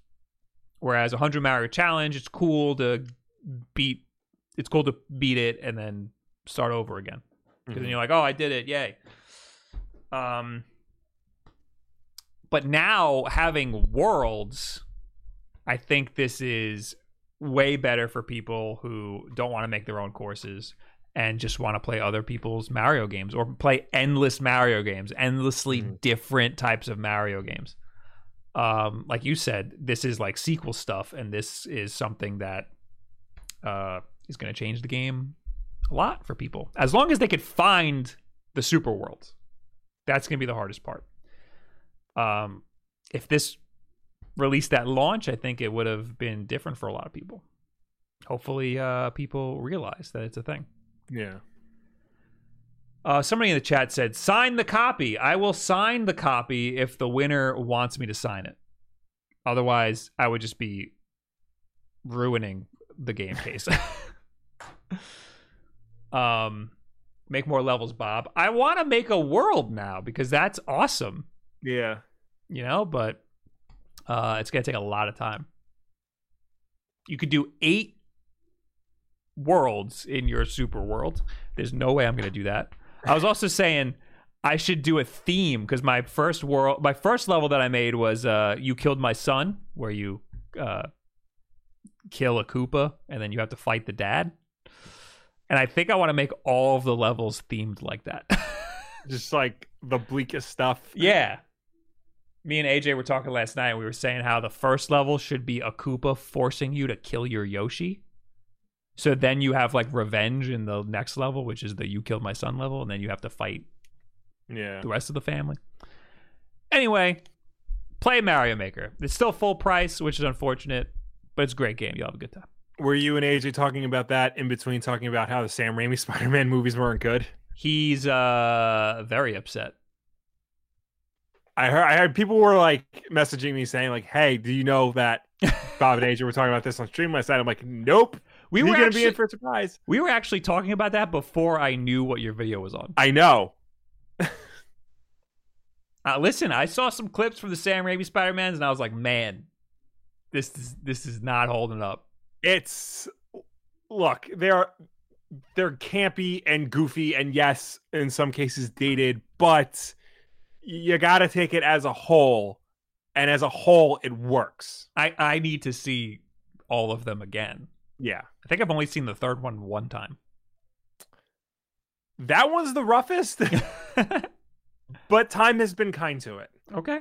Whereas a 100 Mario challenge, it's cool to beat it's cool to beat it and then start over again. Because Mhm. then you're like, "Oh, I did it. Yay." Um but now having worlds, I think this is way better for people who don't want to make their own courses and just want to play other people's Mario games or play endless Mario games, endlessly Mhm. different types of Mario games. Um, like you said, this is like sequel stuff, and this is something that uh, is going to change the game a lot for people. As long as they could find the super worlds, That's going to be the hardest part. Um, if this released that launch, I think it would have been different for a lot of people. Hopefully, uh, people realize that it's a thing. Yeah. Uh, somebody in the chat said, "Sign the copy. I will sign the copy if the winner wants me to sign it. Otherwise, I would just be ruining the game case." um, make more levels, Bob. I want to make a world now because that's awesome. Yeah. You know, but uh, it's gonna take a lot of time. You could do eight worlds in your super world. There's no way I'm gonna do that. I was also saying I should do a theme because my first world, my first level that I made was uh, "You Killed My Son," where you uh, kill a Koopa and then you have to fight the dad. And I think I want to make all of the levels themed like that. Just like the bleakest stuff. yeah. Me and AJ were talking last night. And we were saying how the first level should be a Koopa forcing you to kill your Yoshi. So then you have like revenge in the next level, which is the "You Killed My Son" level, and then you have to fight Yeah. the rest of the family. Anyway, play Mario Maker. It's still full price, which is unfortunate, but it's a great game. You'll have a good time. Were you and AJ talking about that in between talking about how the Sam Raimi Spider-Man movies weren't good? He's uh very upset. I heard I heard people were like messaging me saying like, "Hey, do you know that Bob and AJ were talking about this on stream last night?" I'm like, "Nope." We We were gonna be in for a surprise. we were actually talking about that before I knew what your video was on. I know. Uh, listen, I saw some clips from the Sam Raimi Spider Mans, and I was like, man, this is this is not holding up. It's look, they're they're campy and goofy and yes, in some cases dated, but you got to take it as a whole. And as a whole, it works. I I need to see all of them again. Yeah. I think I've only seen the third one one time. That one's the roughest, but time has been kind to it. okay.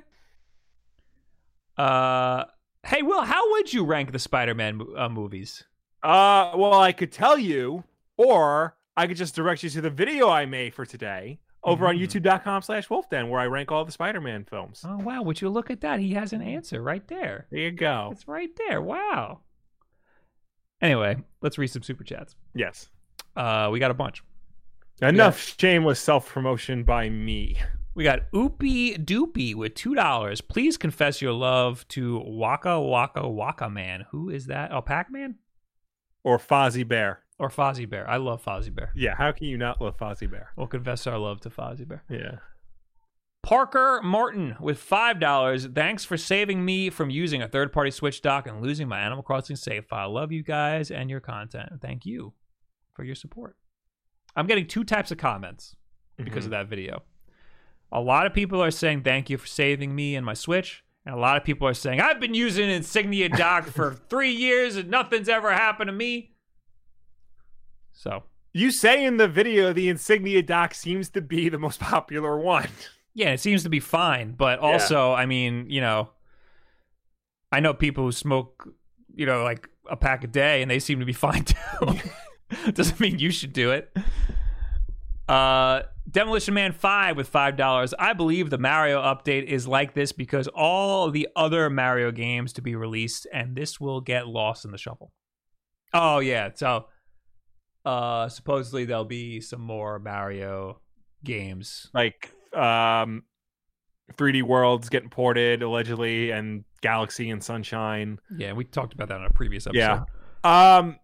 Uh, hey, Will, how would you rank the Spider-Man uh, movies? Uh, well, I could tell you, or I could just direct you to the video I made for today over on Mhm. youtube.com slash wolfden where I rank all the Spider-Man films. Oh wow, would you look at that? He has an answer right there. There you go. It's right there. Wow. Anyway, let's read some super chats. Yes. Uh, we got a bunch. Enough shameless self-promotion by me. We got Oopie Doopie with two dollars. Please confess your love to Waka Waka Waka Man. Who is that? Oh, Pac Man Or Fozzie Bear. Or Fozzie Bear? I love Fozzie Bear. Yeah, how can you not love Fozzie Bear? We'll confess our love to Fozzie Bear. Yeah. Parker Martin with five dollars. Thanks for saving me from using a third-party Switch dock and losing my Animal Crossing save file. Love you guys and your content. Thank you for your support. I'm getting two types of comments because of mm-hmm. that video. A lot of people are saying thank you for saving me and my Switch, and a lot of people are saying I've been using Insignia dock for three years and nothing's ever happened to me. So You say in the video the Insignia dock seems to be the most popular one. Yeah, it seems to be fine, but also, I mean, you know, I know people who smoke, you know, like a pack a day, and they seem to be fine too. Doesn't mean you should do it. Uh, Demolition Man Five with five dollars. I believe the Mario update is like this because all the other Mario games to be released, and this will get lost in the shuffle. Oh yeah, so uh, supposedly there'll be some more Mario games Like um 3D Worlds getting ported allegedly and Galaxy and Sunshine. Yeah, we talked about that in a previous episode. Yeah. Um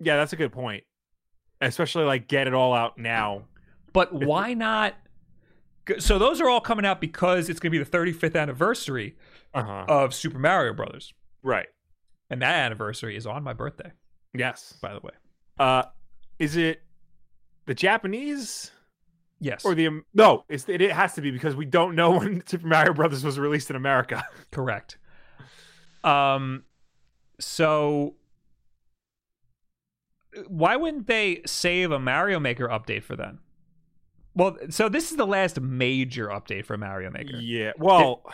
Yeah, that's a good point. Especially like get it all out now. But why not? So those are all coming out because it's going to be the 35th anniversary Uh-huh. of Super Mario Brothers, right. and that anniversary is on my birthday, Yes. by the way. Uh is it the Japanese Yes, or the um, No, it's it, it has to be because we don't know when Super Mario Brothers was released in America. correct. Um, so why wouldn't they save a Mario Maker update for then? Well, so this is the last major update for Mario Maker. yeah. Well,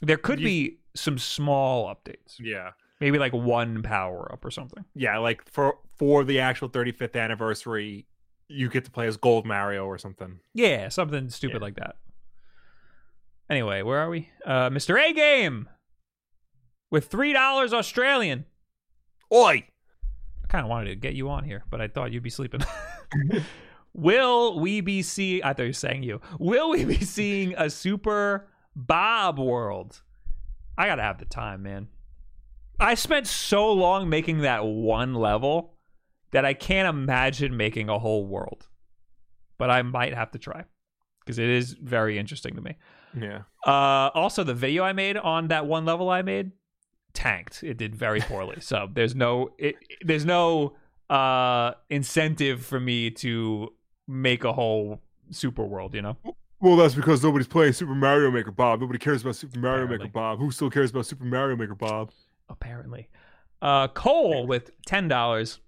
There could You- be some small updates, yeah. Maybe like one power up or something. Yeah, like for for the actual 35th anniversary you get to play as Gold Mario or something. Yeah, something stupid Yeah. like that. Anyway, where are we? Uh, Mr. A Game with three dollars Australian. Oi! I kind of wanted to get you on here, but I thought you'd be sleeping. Will we be seeing? I thought you were saying you. Will we be seeing a Super Bob World? I gotta have the time, man. I spent so long making that one level that I can't imagine making a whole world. But I might have to try because it is very interesting to me. Yeah. Uh, also, the video I made on that one level I made tanked. It did very poorly. so there's no it, there's no uh incentive for me to make a whole super world. You know, Well, that's because nobody's playing Super Mario Maker Bob. Nobody cares about Super Mario Apparently. Maker Bob. Who still cares about Super Mario Maker Bob? Apparently. Uh, Cole with ten dollars.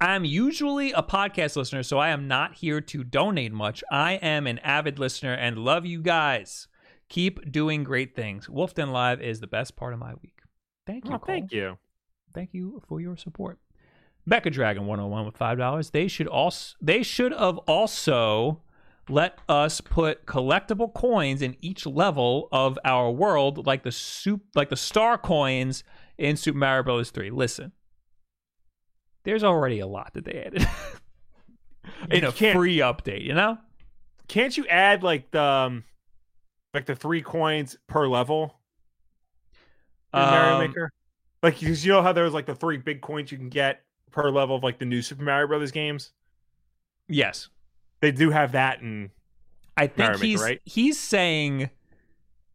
I'm usually a podcast listener, so I am not here to donate much. I am an avid listener and love you guys. Keep doing great things. Wolfden Live is the best part of my week. Thank you, Oh, Cole. thank you. thank you for your support. Becca Dragon 101 with five dollars. They should also they should have also let us put collectible coins in each level of our world, like the soup like the star coins in Super Mario Bros. 3. Listen. There's already a lot that they added. in You a free update, you know? Can't you add like the um, like the three coins per level in Mario Um, Maker? Like, because you know how there's like the three big coins you can get per level of like the new Super Mario Brothers games. Yes. They do have that in I think he's right? he's saying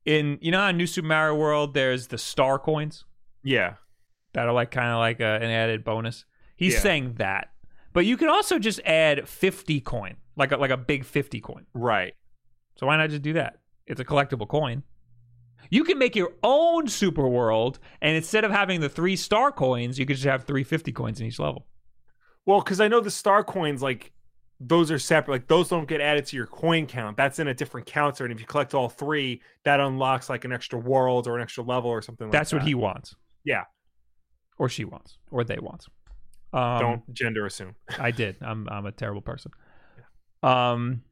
in you know how in New Super Mario World there's the star coins yeah. that are like kind of like a, an added bonus. He's Yeah. saying that, but you can also just add fifty coin, like a, like a big fifty coin. Right. So why not just do that? It's a collectible coin. You can make your own super world, and instead of having the three star coins, you could just have three fifty coins in each level. Well, because I know the star coins, like those are separate. Like those don't get added to your coin count. That's in a different counter. And if you collect all three, that unlocks like an extra world or an extra level or something like That's that. what he wants. Yeah. or she wants, or they want. Um, Don't gender assume. I did. I'm I'm a terrible person. Um.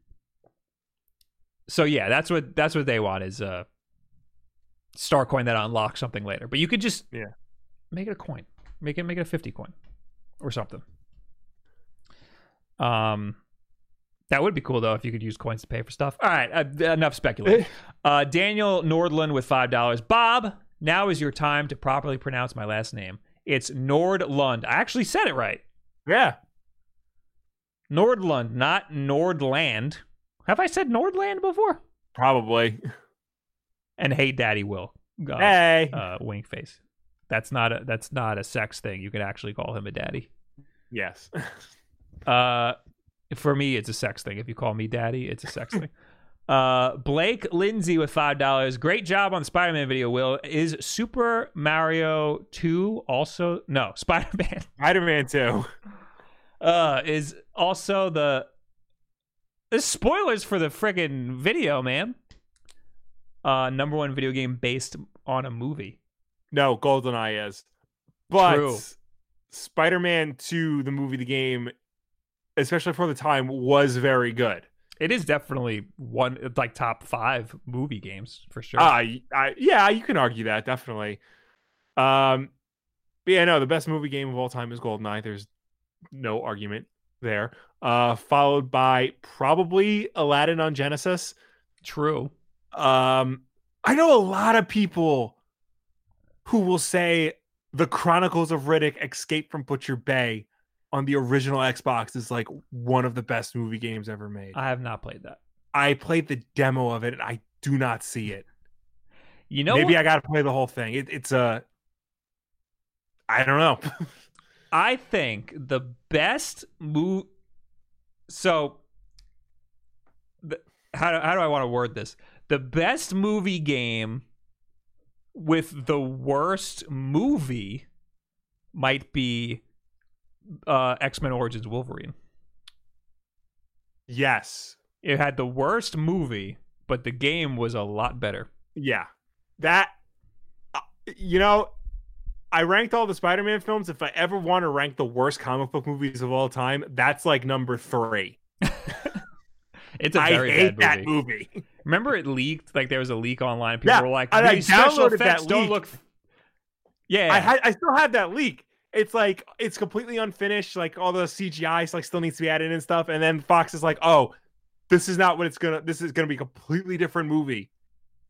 So yeah, that's what that's what they want is a star coin that unlocks something later. But you could just Yeah. make it a coin, make it make it a fifty coin, or something. Um, that would be cool though if you could use coins to pay for stuff. All right, uh, enough speculating. Uh, Daniel Nordland with five dollars. Bob, now is your time to properly pronounce my last name. It's Nordlund. I actually said it right. Yeah. Nordlund, not Nordland. Have I said Nordland before? Probably. And hey, Daddy Will. Uh, hey. uh, wink face. That's not a that's not a sex thing. You can actually call him a daddy. yes. Uh, for me, it's a sex thing. If you call me daddy, it's a sex thing. Uh, Blake Lindsay with five dollars. Great job on the Spider-Man video. Will is Super Mario Two also no Spider-Man Spider-Man 2. uh is also the there's spoilers for the friggin' video, man. Uh, number one video game based on a movie. No, GoldenEye is. But True. Spider-Man 2, the movie, the game, especially for the time, was very good. It is definitely one like top five movie games for sure. Uh, I, yeah, you can argue that definitely. Um, but yeah, no, the best movie game of all time is GoldenEye. There's no argument there. Uh, followed by probably Aladdin on Genesis. True. Um, I know a lot of people who will say the Chronicles of Riddick: Escape from Butcher Bay on the original Xbox is like one of the best movie games ever made. I have not played that. I played the demo of it and I do not see it. You know, Maybe what? I got to play the whole thing. It, it's a. I don't know. I think the best move. So, the, how do, how do I want to word this? The best movie game with the worst movie might be uh, X Men Origins Wolverine. yes. It had the worst movie, but the game was a lot better. Yeah. That. uh, You know, I ranked all the Spider-Man films. If I ever want to rank the worst comic book movies of all time, that's like number three. It's a very hate bad that movie. movie. Remember it leaked? Like there was a leak online. People Yeah, were like, and I "These special effects don't leak. look." Yeah, I had I still have that leak. It's like it's completely unfinished. Like all the CGI like still needs to be added and stuff. And then Fox is like, "Oh, this is not what it's gonna. This is gonna be a completely different movie.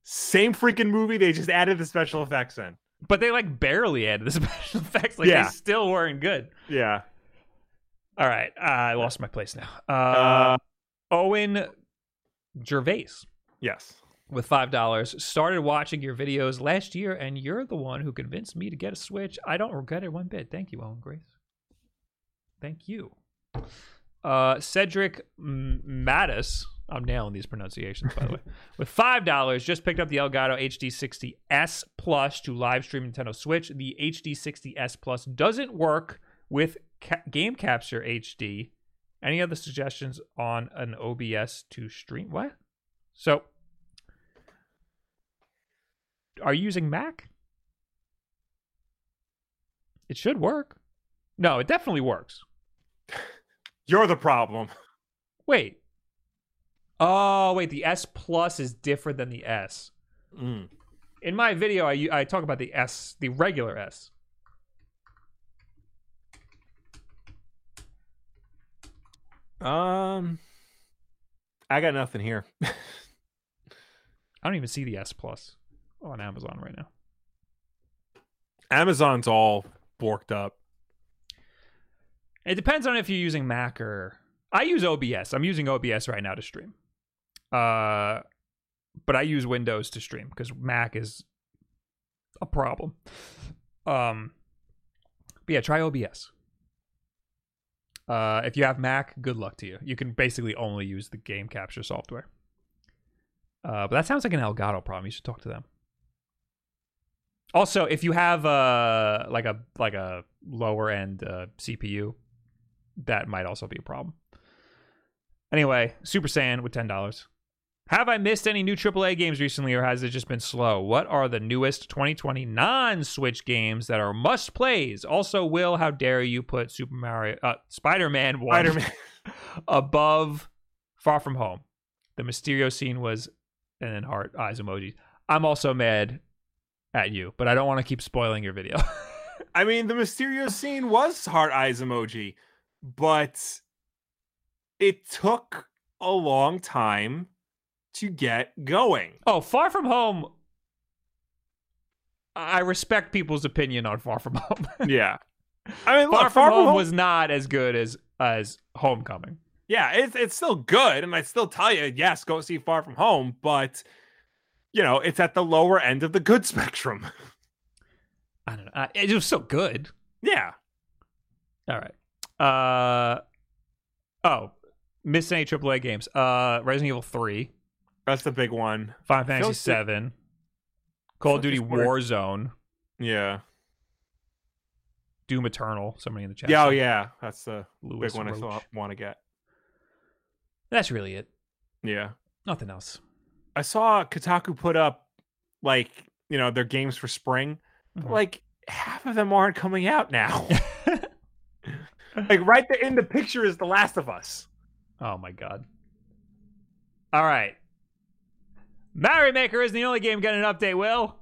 Same freaking movie. They just added the special effects in. but they like barely added the special effects. Like Yeah. they still weren't good. Yeah. All right, uh, I lost my place now. Uh, Uh, Owen Gervais yes. With five dollars started watching your videos last year, and you're the one who convinced me to get a Switch. I don't regret it one bit. Thank you, Owen Grace. Thank you. Uh, Cedric M- Mattis. I'm nailing these pronunciations, by the way. With five dollars, just picked up the Elgato HD60S Plus to live stream Nintendo Switch. The HD60S Plus doesn't work with ca- Game Capture HD. Any other suggestions on an OBS to stream? What? So, are you using Mac? It should work. No, it definitely works. You're the problem. Wait. Oh, wait. The S Plus is different than the S. Mm. In my video, I I talk about the S, the regular S. Um, I got nothing here. I don't even see the S Plus on Amazon right now. Amazon's all borked up. It depends on if you're using Mac or I use OBS. I'm using OBS right now to stream. Uh but I use Windows to stream because Mac is a problem. Um but yeah, try OBS. Uh if you have Mac, good luck to you. You can basically only use the game capture software. Uh but that sounds like an Elgato problem. You should talk to them. Also, if you have uh like a like a lower end uh, CPU, that might also be a problem. Anyway, Super Saiyan with ten dollars. Have I missed any new AAA games recently, or has it just been slow? What are the newest 2020 non-Switch games that are must plays? Also, Will, how dare you put Super Mario, uh, Spider-Man Spider-Man. above Far From Home? The Mysterio scene was, and then heart eyes emojis. I'm also mad at you, but I don't want to keep spoiling your video. I mean, the Mysterio scene was heart eyes emoji, but it took a long time to get going. Oh, Far From Home. I respect people's opinion on Far From Home. Yeah. I mean, Far look, From Home was not as good as as Homecoming. yeah, it's it's still good, and I still tell you, yes, go see Far From Home, but you know, it's at the lower end of the good spectrum. I don't know. Uh, It was so good. yeah. All right. Uh oh, missed any AAA games. Uh, Resident Evil Three, That's the big one. Final Fantasy Seven, Call of Duty Warzone, Yeah. Doom Eternal. Somebody in the chat. Yeah, oh yeah. That's the Louis big one I Roach. still want to get. That's really it. Yeah. Nothing else. I saw Kotaku put up like, you know, their games for spring. Mhm. Like half of them aren't coming out now. like right there in the picture is The Last of Us. Oh my god. All right. Mario Maker is the only game getting an update, Will.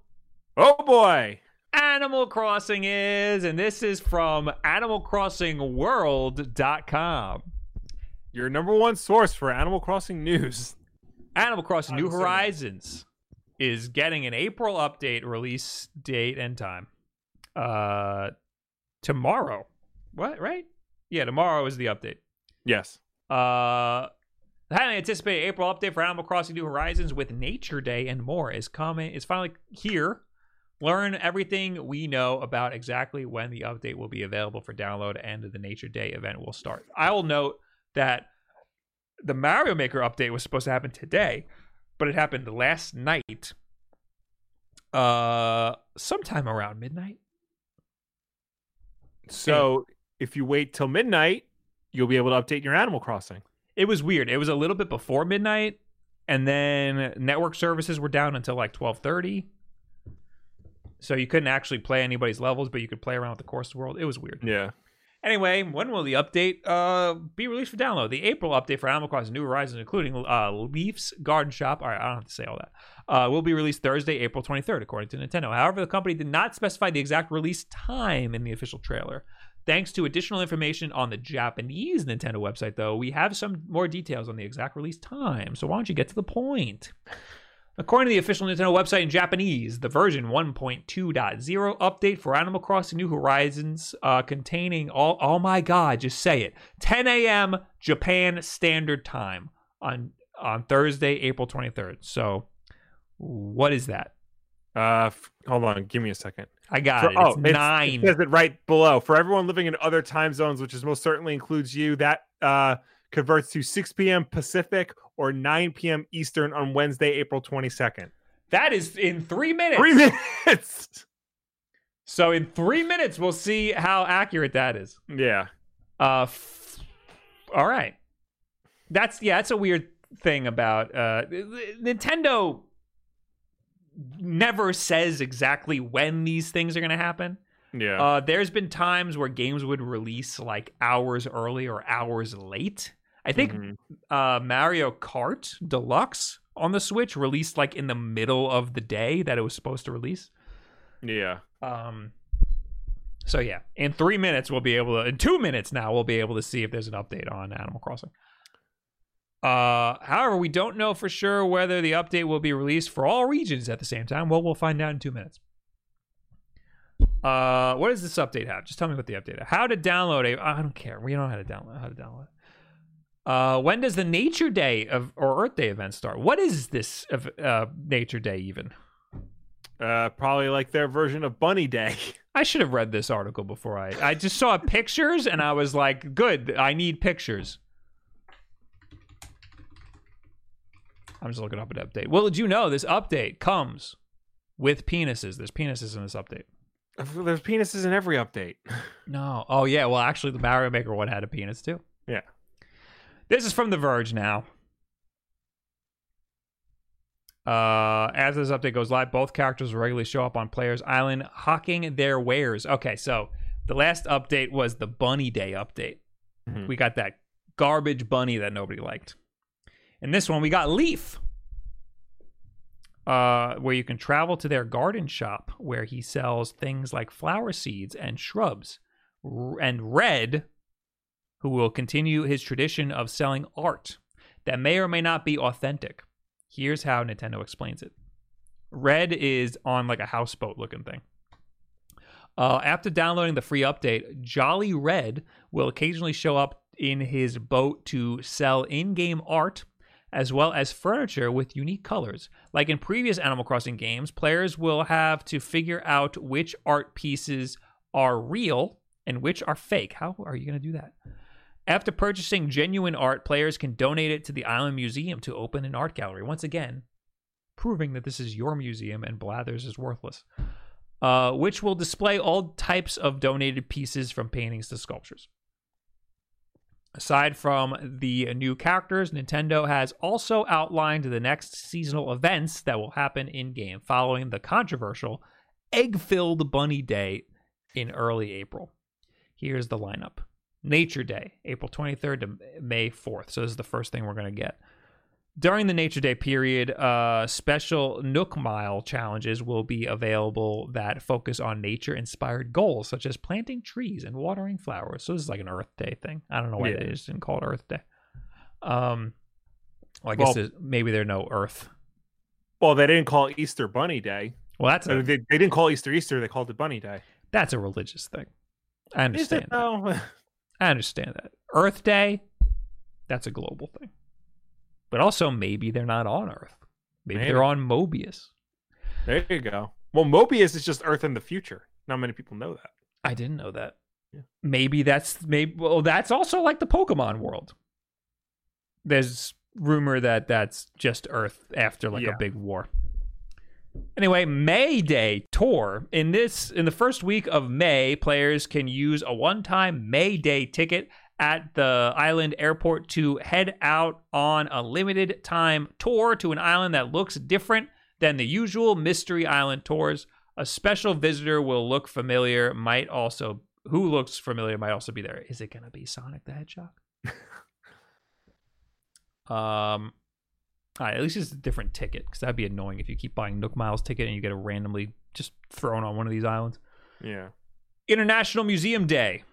Oh boy. Animal Crossing is, and this is from animalcrossingworld.com. Your number one source for Animal Crossing news. Animal Crossing New haven't seen that. Horizons is getting an April update release date and time. Uh tomorrow. What, right? Yeah, tomorrow is the update. Yes. Uh, the highly anticipated April update for Animal Crossing New Horizons with Nature Day and more is coming. Is finally here. Learn everything we know about exactly when the update will be available for download and the Nature Day event will start. I will note that the Mario Maker update was supposed to happen today, but it happened last night. Uh, sometime around midnight. So if you wait till midnight, you'll be able to update your Animal Crossing. It was weird. It was a little bit before midnight, and then network services were down until like twelve thirty. So you couldn't actually play anybody's levels, but you could play around with the course world. It was weird. Yeah. Anyway, when will the update uh, be released for download? The April update for Animal Crossing New Horizons, including uh, Leif's Garden Shop. All right, I don't have to say all that. Uh, will be released Thursday, April 23rd, according to Nintendo. However, the company did not specify the exact release time in the official trailer. Thanks to additional information on the Japanese Nintendo website, though, we have some more details on the exact release time. So why don't you get to the point? According to the official Nintendo website in Japanese, the version 1.2.0 update for Animal Crossing New Horizons, uh, containing all, oh my god, just say it, 10 a.m. Japan Standard Time on on Thursday, April 23rd. So, what is that? Uh, f- hold on, give me a second. I got For- it. It's oh, it's- nine. It says it right below. For everyone living in other time zones, which is most certainly includes you, that uh converts to 6 p.m. Pacific or 9 p.m. Eastern on Wednesday, April 22nd. that is in three minutes. Three minutes. So in three minutes, we'll see how accurate that is. Yeah. Uh, f- all right. That's yeah. That's a weird thing about uh, Nintendo. Never says exactly when these things are going to happen. Yeah. Uh, there's been times where games would release like hours early or hours late. I think Mhm. uh, Mario Kart Deluxe on the Switch released like in the middle of the day that it was supposed to release. Yeah. Um, so yeah, in three minutes we'll be able to. In two minutes now we'll be able to see if there's an update on Animal Crossing. Uh, however, we don't know for sure whether the update will be released for all regions at the same time. Well, we'll find out in two minutes. Uh, what does this update have? Just tell me what the update. How to download a? I don't care. We don't know how to download. How to download. Uh, when does the Nature Day of or Earth Day event start? What is this of uh, Nature Day even? Uh, probably like their version of Bunny Day. I should have read this article before I. I just saw pictures and I was like, "Good, I need pictures." I'm just looking up an update. Well, did you know this update comes with penises? There's penises in this update. There's penises in every update. No. Oh yeah. Well, actually, the Mario Maker one had a penis too. Yeah. This is from The Verge now. Uh, as this update goes live, both characters will regularly show up on Players Island hawking their wares. Okay, so the last update was the Bunny Day update. Mhm. We got that garbage bunny that nobody liked. And this one, we got Leif, uh, where you can travel to their garden shop where he sells things like flower seeds and shrubs. And Redd, who will continue his tradition of selling art that may or may not be authentic. Here's how Nintendo explains it Redd is on like a houseboat looking thing. Uh, after downloading the free update, Jolly Redd will occasionally show up in his boat to sell in game art as well as furniture with unique colors. Like in previous Animal Crossing games, players will have to figure out which art pieces are real and which are fake. How are you going to do that? After purchasing genuine art, players can donate it to the Island Museum to open an art gallery. Once again, proving that this is your museum and Blathers is worthless. Uh, which will display all types of donated pieces from paintings to sculptures. Aside from the new characters, Nintendo has also outlined the next seasonal events that will happen in game following the controversial egg filled bunny day in early April. Here's the lineup Nature Day, April 23rd to May 4th. So, this is the first thing we're going to get. During the Nature Day period, uh, special Nook Mile challenges will be available that focus on nature inspired goals, such as planting trees and watering flowers. So, this is like an Earth Day thing. I don't know why Yeah. they just didn't call it Earth Day. Um, well, I guess Well- maybe there's no Earth. Well, they didn't call it Easter Bunny Day. Well, that's a, They, they didn't call Easter Easter. They called it Bunny Day. that's a religious thing. I Is understand. it that. though? I understand that. Earth Day, that's a global thing. But also, maybe they're not on Earth. Maybe, Maybe. they're on Mobius. there you go. Well, Mobius is just Earth in the future. Not many people know that. I didn't know that. Yeah. Maybe that's maybe well, that's also like the Pokemon world. There's rumor that that's just Earth after like Yeah. a big war. Anyway, May Day tour. In this in the first week of May, players can use a one-time May Day ticket at the island airport to head out on a limited time tour to an island that looks different than the usual Mystery Island tours. A special visitor will look familiar, might also who looks familiar might also be there. Is it gonna be Sonic the Hedgehog? um all right, at least it's a different ticket because that'd be annoying if you keep buying Nook Miles ticket and you get a randomly just thrown on one of these islands. Yeah. International Museum Day.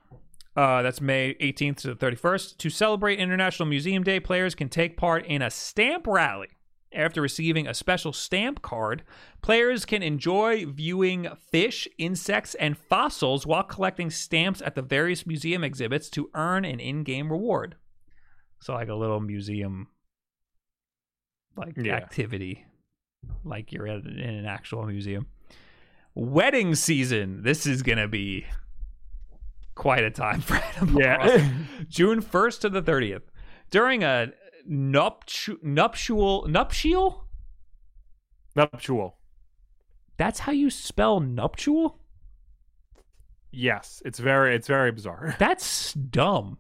Uh, that's May 18th to the 31st. To celebrate International Museum Day, players can take part in a stamp rally. After receiving a special stamp card, players can enjoy viewing fish, insects, and fossils while collecting stamps at the various museum exhibits to earn an in game reward. So, like a little museum like Yeah. activity, like you're at, in an actual museum. Wedding season. This is going to be quite a time for Animal Yeah. Crossing. June 1st to the 30th. During a nuptial nuptial nuptial? Nuptial. That's how you spell nuptial? Yes. It's very it's very bizarre. That's dumb.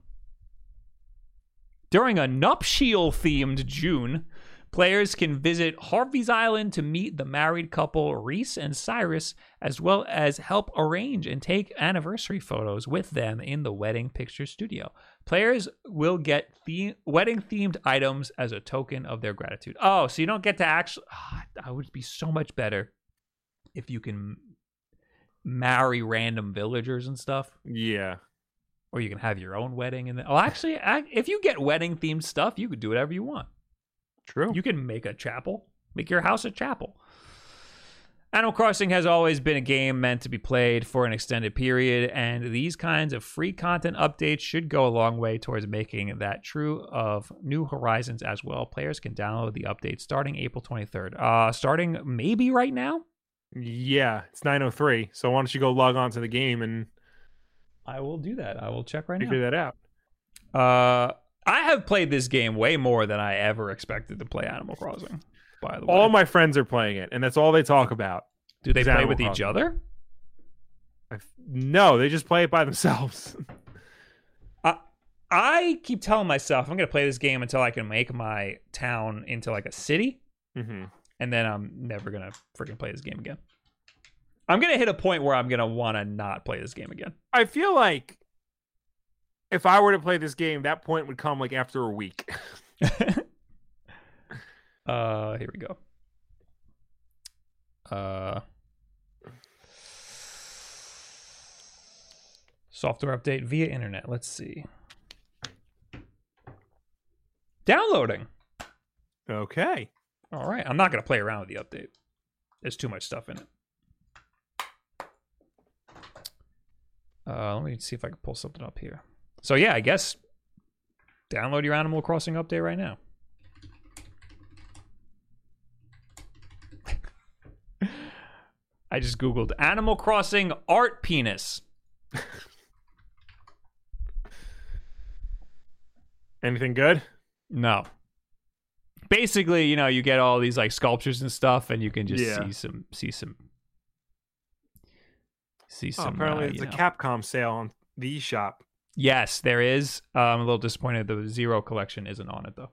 During a nuptial themed June, players can visit Harvey's Island to meet the married couple Reese and Cyrus, as well as help arrange and take anniversary photos with them in the wedding picture studio. Players will get the- wedding themed items as a token of their gratitude. Oh, so you don't get to actually. Ah, that would be so much better if you can marry random villagers and stuff Yeah. or you can have your own wedding and oh actually I, if you get wedding themed stuff you could do whatever you want True. you can make a chapel make your house a chapel animal crossing has always been a game meant to be played for an extended period and these kinds of free content updates should go a long way towards making that true of new horizons as well players can download the update starting april 23rd uh starting maybe right now yeah. It's 903. So why don't you go log on to the game and i will do that i will check right now figure that out? Uh, I have played this game way more than I ever expected to play Animal Crossing. By the way, All my friends are playing it, and that's all they talk about. do they play Animal with each Crossing. other? I f- no, they just play it by themselves. I I keep telling myself I'm gonna play this game until I can make my town into like a city, hmm and then I'm never gonna freaking play this game again. I'm gonna hit a point where I'm gonna want to not play this game again. I feel like if I were to play this game, that point would come like after a week. uh, here we go. Uh, software update via internet. Let's see. Downloading. okay. All right. I'm not going to play around with the update. There's too much stuff in it. Uh, let me see if I can pull something up here. So, yeah, I guess download your Animal Crossing update right now. I just Googled Animal Crossing art penis. Anything good? No. Basically, you know, you get all these like sculptures and stuff, and you can just Yeah. see some, see some, see Oh, some. apparently, uh, it's a know. Capcom sale on the eShop. Yes, there is. Uh, I'm a little disappointed the Zero collection isn't on it though.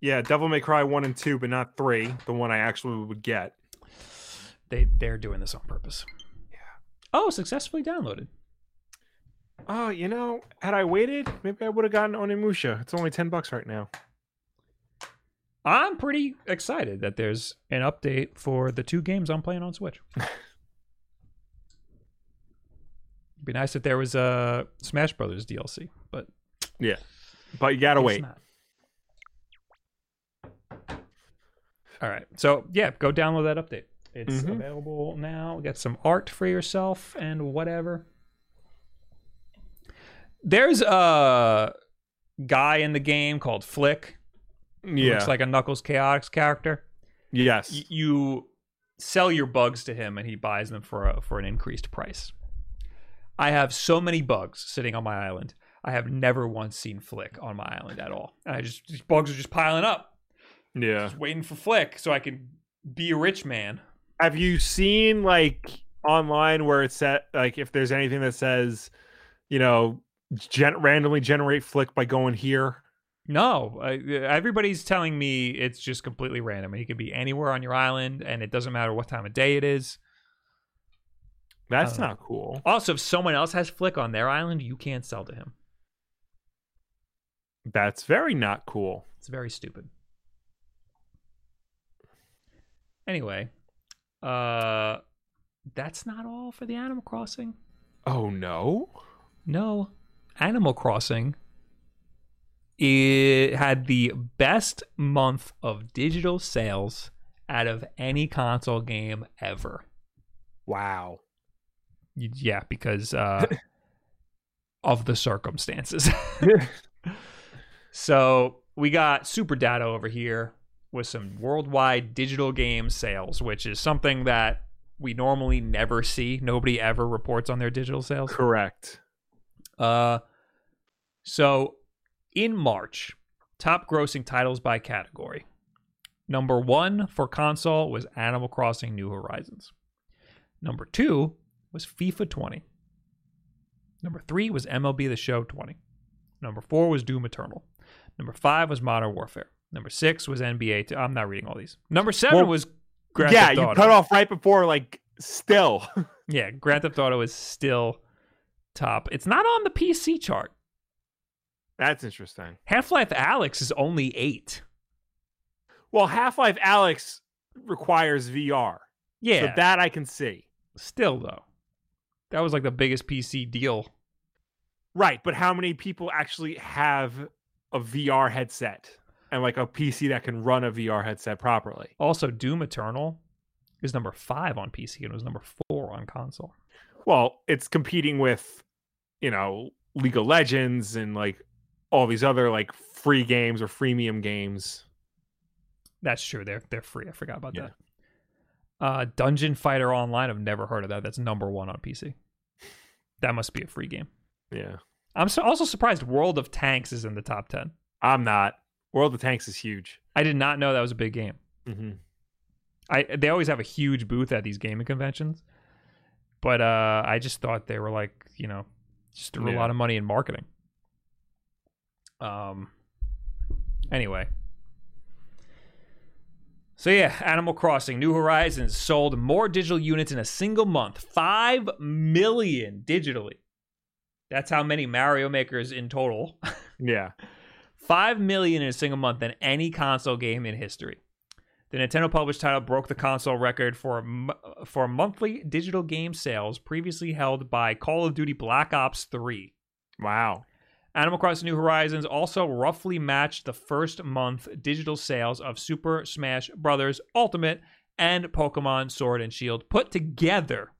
Yeah, Devil May Cry one and two, but not three. The one I actually would get. They they're doing this on purpose. Yeah. Oh, successfully downloaded. Oh, you know, had I waited, maybe I would have gotten Onimusha. It's only ten bucks right now. I'm pretty excited that there's an update for the two games I'm playing on Switch. It'd be nice if there was a Smash Brothers DLC, but Yeah, but you gotta wait. not. All right. So yeah, go download that update. It's Mhm. available now. Get some art for yourself and whatever. There's a guy in the game called Flick. Yeah. Looks like a Knuckles Chaotix character. yes. Y- you sell your bugs to him and he buys them for a, for an increased price. I have so many bugs sitting on my island. I have never once seen Flick on my island at all. And I just these bugs are just piling up, yeah. just waiting for Flick so I can be a rich man. Have you seen like online where it's set like if there's anything that says, you know, gen- randomly generate flick by going here? No, uh, everybody's telling me it's just completely random. He could be anywhere on your island, and it doesn't matter what time of day it is. That's Uh, not cool. Also, if someone else has Flick on their island, you can't sell to him. That's very not cool. It's very stupid. Anyway, uh, that's not all for the Animal Crossing. Oh no. No, Animal Crossing. It had the best month of digital sales out of any console game ever. Wow. Yeah, because uh, of the circumstances. so we got SuperData over here with some worldwide digital game sales, which is something that we normally never see. Nobody ever reports on their digital sales. Correct. Uh, so in March, top grossing titles by category. Number one for console was Animal Crossing New Horizons. Number two was FIFA 20. Number three was MLB The Show 20. Number four was Doom Eternal. Number five was Modern Warfare. Number six was NBA. T- I'm not reading all these. Number seven Well, was Grand yeah, Theft you Auto. cut off right before like still. Yeah, Grand Theft Auto is still top. It's not on the PC chart. That's interesting. Half Life Alyx is only eight. Well, Half-Life Alyx requires VR. Yeah, So that I can see. still though, that was like the biggest PC deal. Right, but how many people actually have a VR headset and like a PC that can run a VR headset properly? Also, Doom Eternal is number five on PC and was number four on console. Well, it's competing with, you know, League of Legends and like all these other like free games or freemium games. That's true. They're they're free. I forgot about Yeah. that. Uh, Dungeon Fighter Online. I've never heard of that. That's number one on PC. That must be a free game. Yeah. I'm so, also surprised World of Tanks is in the top ten. I'm not. World of Tanks is huge. I did not know that was a big game. hmm I they always have a huge booth at these gaming conventions, but uh, I just thought they were like you know just threw a lot of money in marketing. Um. Anyway. So yeah, Animal Crossing: New Horizons sold more digital units in a single month, five million digitally. That's how many Mario makers in total. Yeah. 5 million in a single month than any console game in history. The Nintendo published title broke the console record for for monthly digital game sales previously held by Call of Duty Black Ops 3. Wow. Animal Crossing New Horizons also roughly matched the first month digital sales of Super Smash Bros. Ultimate and Pokemon Sword and Shield put together.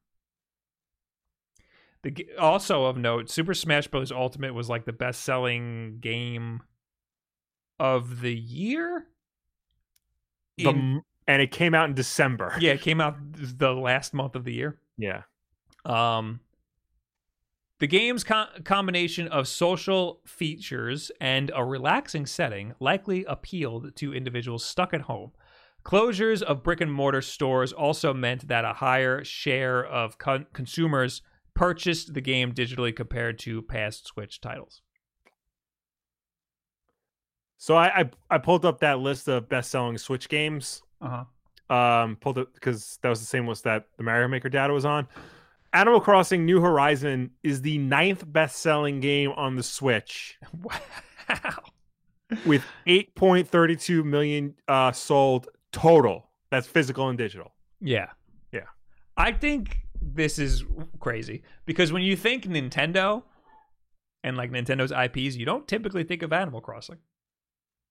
The, also of note, Super Smash Bros. Ultimate was like the best selling game of the year. The, In- and it came out in December. yeah, it came out the last month of the year. Yeah. Um, the game's co- combination of social features and a relaxing setting likely appealed to individuals stuck at home. Closures of brick and mortar stores also meant that a higher share of con- consumers purchased the game digitally compared to past Switch titles. So I, I I pulled up that list of best selling Switch games. Uh Um, pulled it because that was the same list that the Mario Maker data was on. Animal Crossing New Horizon is the ninth best selling game on the Switch Wow. with 8.32 million uh, sold total. That's physical and digital. Yeah. Yeah. I think this is crazy because when you think Nintendo and like Nintendo's IPs, you don't typically think of Animal Crossing.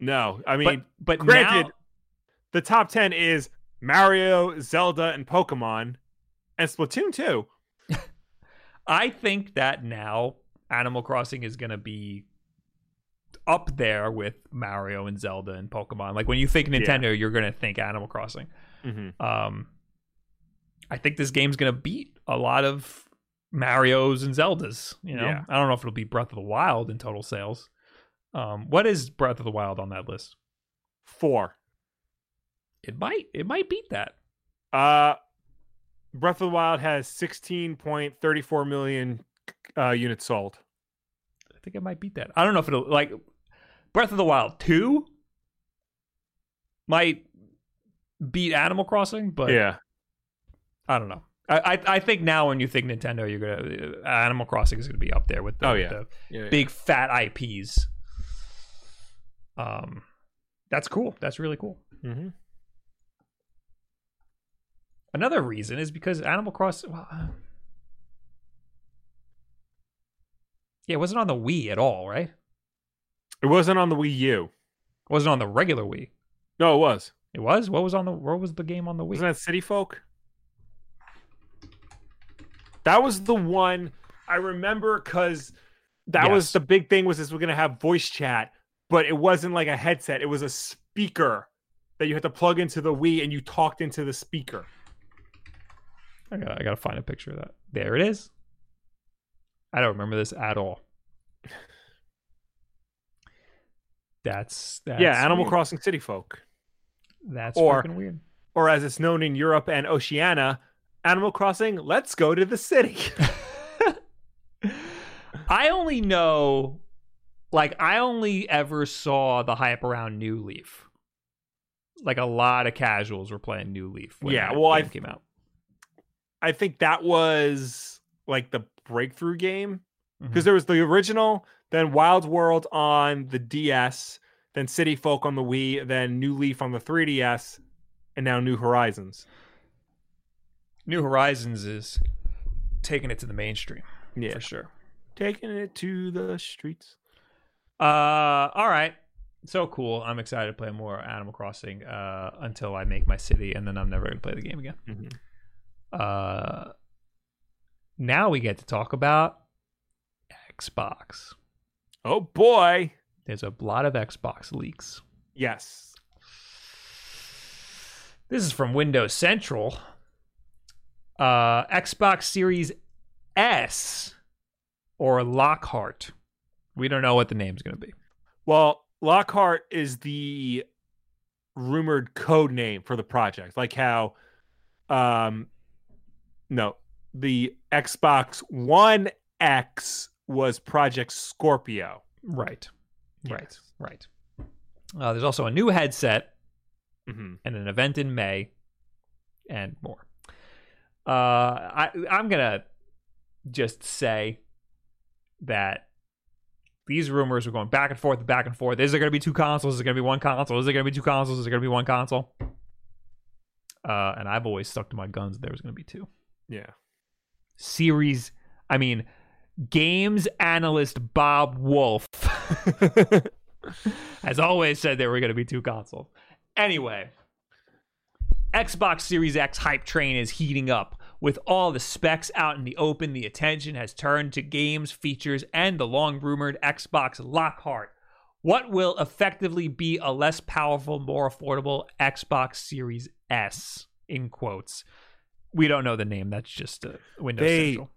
No, I mean, but but granted, now, the top 10 is Mario, Zelda, and Pokemon, and Splatoon 2. I think that now Animal Crossing is going to be up there with Mario and Zelda and Pokemon. Like when you think Nintendo, you're going to think Animal Crossing. Mm-hmm. Um, I think this game's going to beat a lot of Mario's and Zeldas. You know, Yeah. I don't know if it'll be Breath of the Wild in total sales. Um, what is Breath of the Wild on that list? Four. It might, it might beat that. Uh, Breath of the Wild has 16.34 million uh, units sold. I think it might beat that. I don't know if it'll like Breath of the Wild 2 might beat Animal Crossing, but yeah. I don't know. I, I I think now when you think Nintendo, you're gonna uh, Animal Crossing is gonna be up there with the, Oh, yeah. the yeah, yeah. big fat IPs. Um, that's cool. That's really cool. Mhm. Another reason is because Animal Crossing. Well, uh, yeah, it wasn't on the Wii at all, right? It wasn't on the Wii U. It wasn't on the regular Wii. No, it was. It was. What was on the? What was the game on the Wii? Wasn't that City Folk? That was the one I remember because that was the big thing was this we're gonna have voice chat, but it wasn't like a headset. It was a speaker that you had to plug into the Wii and you talked into the speaker. I gotta, I gotta find a picture of that. There it is. I don't remember this at all. That's, that's yeah, Animal weird. Crossing City Folk. That's or- freaking weird. Or as it's known in Europe and Oceania, Animal Crossing, let's go to the city. I only know, like, I only ever saw the hype around New Leaf. Like a lot of casuals were playing New Leaf. When Yeah, well, I- came out. I think that was like the breakthrough game because Mhm. there was the original, then Wild World on the DS, then City Folk on the Wii, then New Leaf on the 3DS, and now New Horizons. New Horizons is taking it to the mainstream Yeah, for sure. taking it to the streets. Uh, all right. So cool. I'm excited to play more Animal Crossing uh, until I make my city, and then I'm never going to play the game again. Mhm. Uh, now we get to talk about Xbox. Oh boy, There's a lot of Xbox leaks. yes. This is from Windows Central. Uh, Xbox Series S or Lockhart. We don't know what the name's going to be. Well, Lockhart is the rumored code name for the project, like how, um, no, the Xbox One X was Project Scorpio. Right. Right. Yes. Right. Uh, there's also a new headset hmm and an event in May and more. Uh, I, I'm going to just say that these rumors are going back and forth, back and forth. Is there going to be two consoles? Is it going to be one console? Is it going to be two consoles? Is it going to be one console? Uh, and I've always stuck to my guns. There was going to be two. Yeah. Series, I mean, games analyst Bob Wolf has always said there were going to be two consoles. Anyway, Xbox Series X hype train is heating up. With all the specs out in the open, the attention has turned to games, features, and the long rumored Xbox Lockhart. What will effectively be a less powerful, more affordable Xbox Series S? In quotes. We don't know the name. That's just uh, Windows They- Central.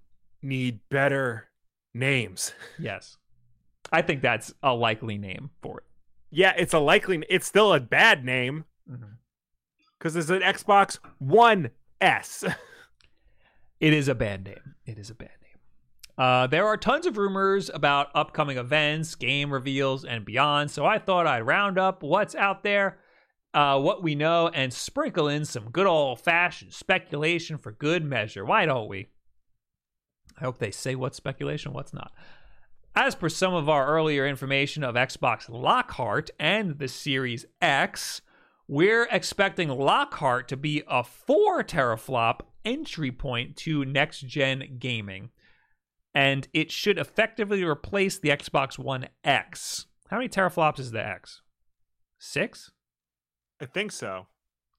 Need better names. Yes. I think that's a likely name for it. Yeah, it's a likely. It's still a bad name Mm-hmm. because it's an Xbox One S. It is a bad name. It is a bad name. Uh, there are tons of rumors about upcoming events, game reveals, and beyond. So I thought I'd round up what's out there, uh, what we know, and sprinkle in some good old fashioned speculation for good measure. Why don't we? I hope they say what's speculation, what's not. As per some of our earlier information of Xbox Lockhart and the Series X, we're expecting Lockhart to be a 4 teraflop entry point to next gen gaming. And it should effectively replace the Xbox One X. How many teraflops is the X? Six? I think so.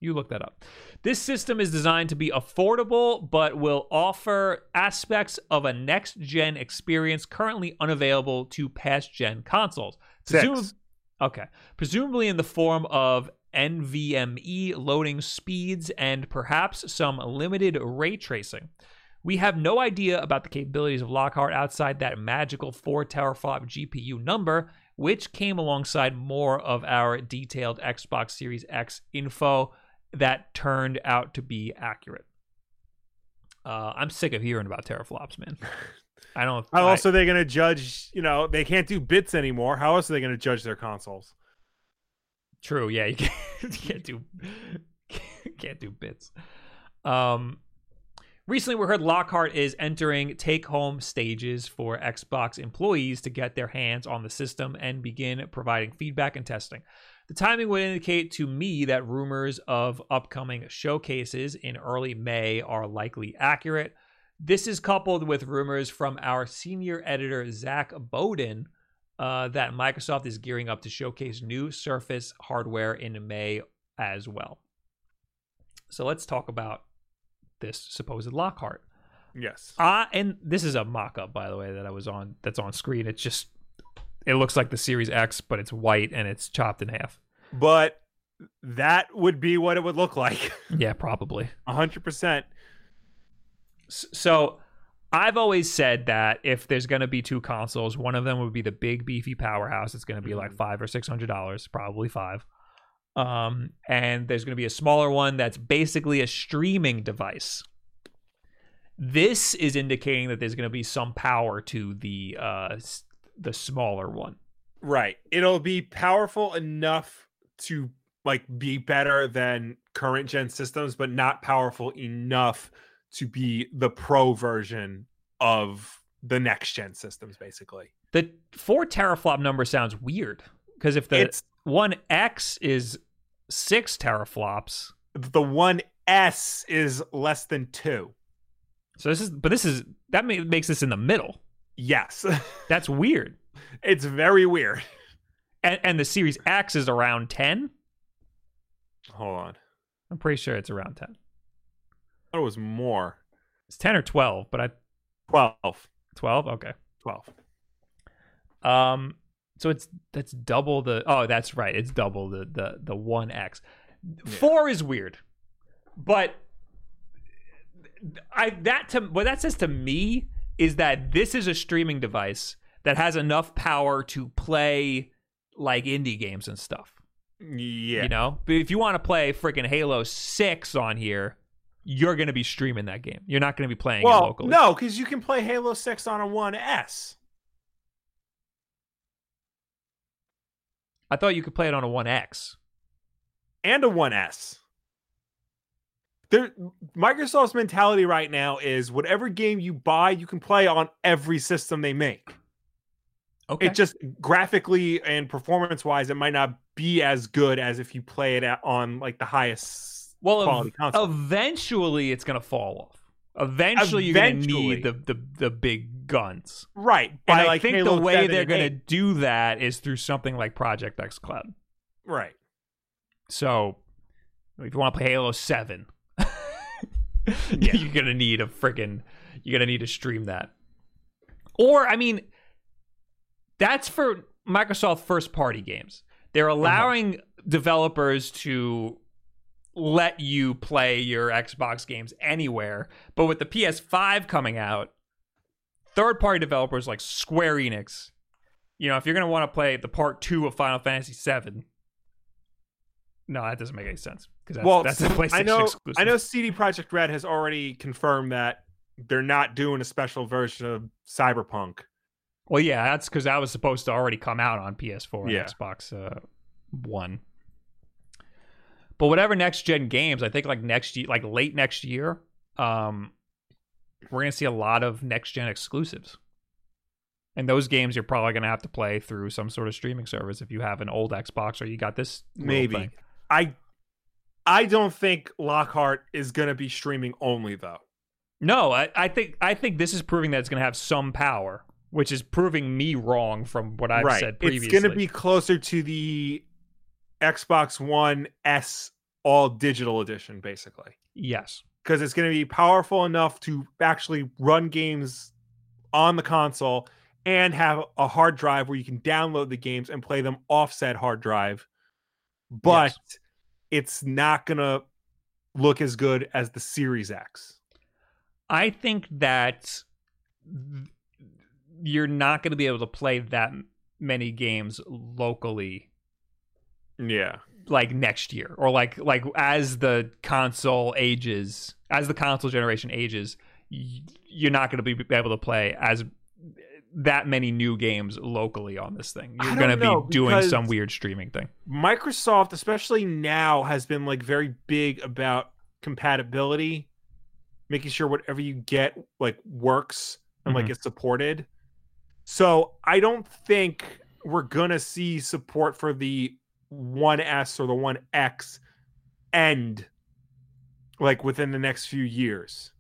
You look that up. This system is designed to be affordable, but will offer aspects of a next gen experience currently unavailable to past gen consoles. Six. Presum- okay. Presumably in the form of NVMe loading speeds and perhaps some limited ray tracing. We have no idea about the capabilities of Lockhart outside that magical 4 teraflop GPU number, which came alongside more of our detailed Xbox Series X info that turned out to be accurate. Uh, I'm sick of hearing about teraflops, man. I don't. How I- else are they going to judge? You know, they can't do bits anymore. How else are they going to judge their consoles? True. Yeah, you can't, you can't do can't do bits. Um, recently we heard Lockhart is entering take-home stages for Xbox employees to get their hands on the system and begin providing feedback and testing. The timing would indicate to me that rumors of upcoming showcases in early May are likely accurate. This is coupled with rumors from our senior editor Zac Bowden uh, that Microsoft is gearing up to showcase new Surface hardware in May as well. So let's talk about this supposed Lockhart. Yes. Uh, and this is a mock-up, by the way, that I was on. That's on screen. It's just it looks like the Series X, but it's white and it's chopped in half. But that would be what it would look like. Yeah, probably. 100%. So I've always said that if there's going to be two consoles, one of them would be the big beefy powerhouse. It's going to be like Mhm. five or six hundred dollars, probably five. Um, and there's going to be a smaller one that's basically a streaming device. This is indicating that there's going to be some power to the uh the smaller one. Right. It'll be powerful enough to like be better than current gen systems, but not powerful enough to be the pro version of the next gen systems, basically. The four teraflop number sounds weird because if the it's one X is six teraflops, the one S is less than two. So this is, but this is that ma- makes this in the middle. Yes. That's weird. it's very weird. And, and the Series X is around ten. Hold on. I'm pretty sure it's around ten. I thought it was more. It's ten or twelve, but I 12. twelve. Okay. 12. Um. So it's that's double the. Oh, that's right. It's double the the the one X. Four is weird, but I that to what that says to me is that this is a streaming device that has enough power to play like indie games and stuff. Yeah. You know, but if you want to play freaking Halo Six on here, you're going to be streaming that game. You're not going to be playing it locally. no, because you can play Halo 6 on a 1S. I thought you could play it on a One X. and a 1S. There, Microsoft's mentality right now is whatever game you buy, you can play on every system they make. Okay. It just graphically and performance wise, it might not be as good as if you play it at, on like the highest well, quality ev- console. eventually it's going to fall off. Eventually, you're going to need the, the the big guns. right. And I like think Halo the way they're going to 8. do that is through something like Project xCloud. Right. So, if you want to play Halo Seven, you're gonna need a freaking. You're gonna need to stream that. Or, I mean, that's for Microsoft first party games. They're uh-huh. allowing developers to let you play your Xbox games anywhere, but with the PS5 coming out, third party developers like Square Enix, you know, if you're gonna want to play the part two of Final Fantasy VII, no, that doesn't make any sense because that's, well, that's a PlayStation I know. exclusive. I know. CD Projekt Red has already confirmed that they're not doing a special version of Cyberpunk. Well, yeah, that's because that was supposed to already come out on PS4 and Yeah. Xbox uh, One. But whatever next gen games, I think like next year, like late next year, um, we're gonna see a lot of next gen exclusives. And those games you're probably gonna have to play through some sort of streaming service if you have an old Xbox or you got this Maybe. I I don't think Lockhart is going to be streaming only though. No, I, I think I think this is proving that it's gonna have some power, which is proving me wrong from what I've right. said previously. It's going to be closer to the Xbox One S all digital edition basically. yes. Cuz it's going to be powerful enough to actually run games on the console and have a hard drive where you can download the games and play them off said hard drive. But Yes. it's not going to look as good as the Series X. I think that you're not going to be able to play that many games locally Yeah. Like next year or like like as the console ages as the console generation ages you're not going to be able to play as that many new games locally on this thing. You're going to be doing some weird streaming thing. Microsoft, especially now, has been like very big about compatibility, making sure whatever you get like works and like Mhm. is supported. So I don't think we're gonna see support for the One S or the One X end like within the next few years.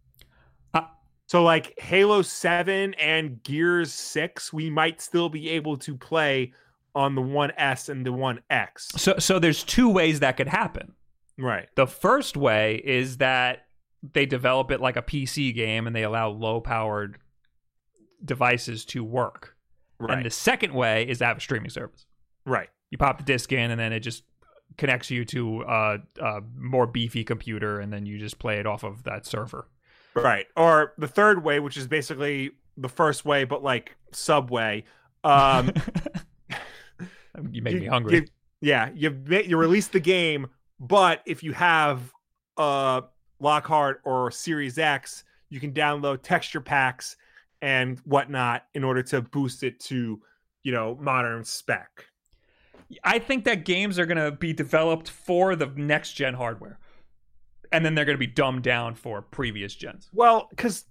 Uh, so like Halo 7 and Gears 6, we might still be able to play on the One S and the One X. So so there's two ways that could happen. Right. The first way is that they develop it like a PC game and they allow low powered devices to work. Right. And the second way is to have a streaming service. right. You pop the disc in and then it just connects you to a, a more beefy computer and then you just play it off of that server. Right. Or the third way, which is basically the first way, but like Subway. Um, you make you- me hungry. you- yeah, you you release the game, but if you have uh Lockhart or Series X, you can download texture packs and whatnot in order to boost it to, you know, modern spec. I think that games are going to be developed for the next gen hardware. And then they're going to be dumbed down for previous gens. Well, because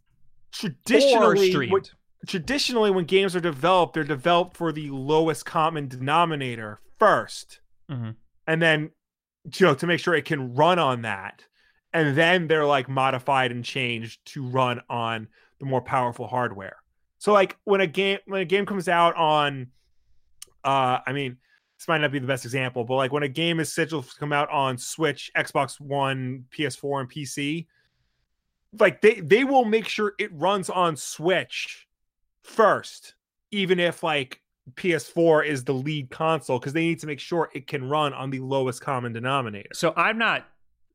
traditionally, what- traditionally when games are developed, they're developed for the lowest common denominator 1st Mhm. and then you know to make sure it can run on that, and then they're like modified and changed to run on the more powerful hardware. So like when a game when a game comes out on, uh, I mean. This might not be the best example, but like when a game is scheduled to come out on Switch, Xbox One, PS4, and PC, like they they will make sure it runs on Switch first, even if like PS4 is the lead console, because they need to make sure it can run on the lowest common denominator. So I'm not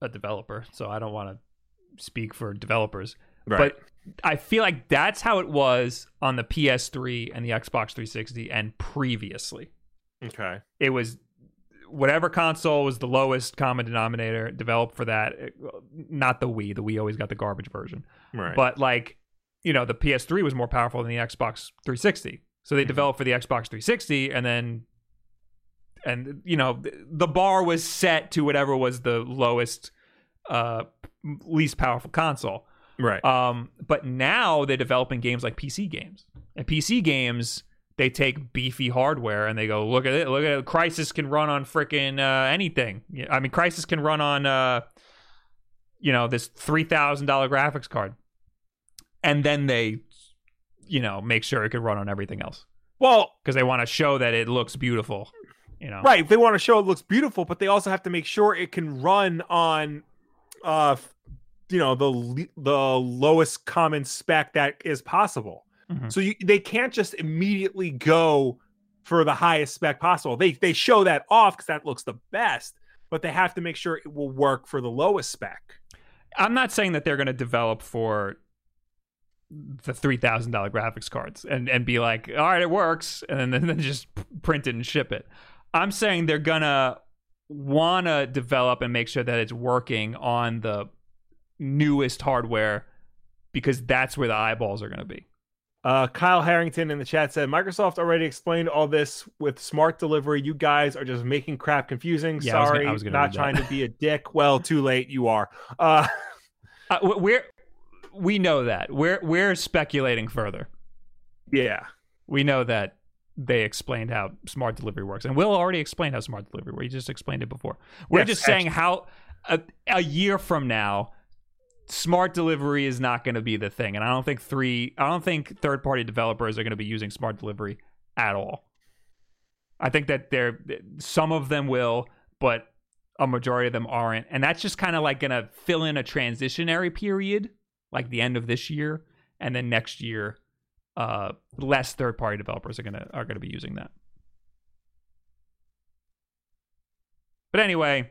a developer, so I don't want to speak for developers. But I feel like that's how it was on the PS3 and the Xbox 360 and previously. Okay, It was whatever console was the lowest common denominator developed for that. Not the Wii. The Wii always got the garbage version. right, But like, you know, the PS3 was more powerful than the Xbox 360. So they Mhm. developed for the Xbox 360 and then and you know, the bar was set to whatever was the lowest uh least powerful console. right, Um but now they're developing games like PC games. And PC games they take beefy hardware and they go look at it look at it Crysis can run on freaking uh, anything i mean Crysis can run on uh you know this $3000 graphics card and then they you know make sure it can run on everything else well, because they want to show that it looks beautiful you know right. They want to show it looks beautiful, but they also have to make sure it can run on, uh, you know, the the lowest common spec that is possible. Mhm. So you, they can't just immediately go for the highest spec possible. They they show that off because that looks the best, but they have to make sure it will work for the lowest spec. i'm not saying that they're going to develop for the $3000 graphics cards and and be like all right it works and then, then just print it and ship it i'm saying they're gonna want to develop and make sure that it's working on the newest hardware because that's where the eyeballs are going to be Uh, Kyle Harrington in the chat said Microsoft already explained all this with smart delivery. You guys are just making crap confusing. Yeah, I was gonna- Sorry, I was not trying to be a dick. Well, too late. You are. Uh, uh, we- we're we know that we're we're speculating further yeah. we know that they explained how smart delivery works and will already explained how smart delivery works he just explained it before we're Yes, just saying how a, a year from now smart delivery is not going to be the thing and i don't think three i don't think third party developers are going to be using smart delivery at all i think that they're some of them will but a majority of them aren't and that's just kind of like going to fill in a transitionary period like the end of this year and then next year uh, less third party developers are gonna are gonna be using that. But anyway,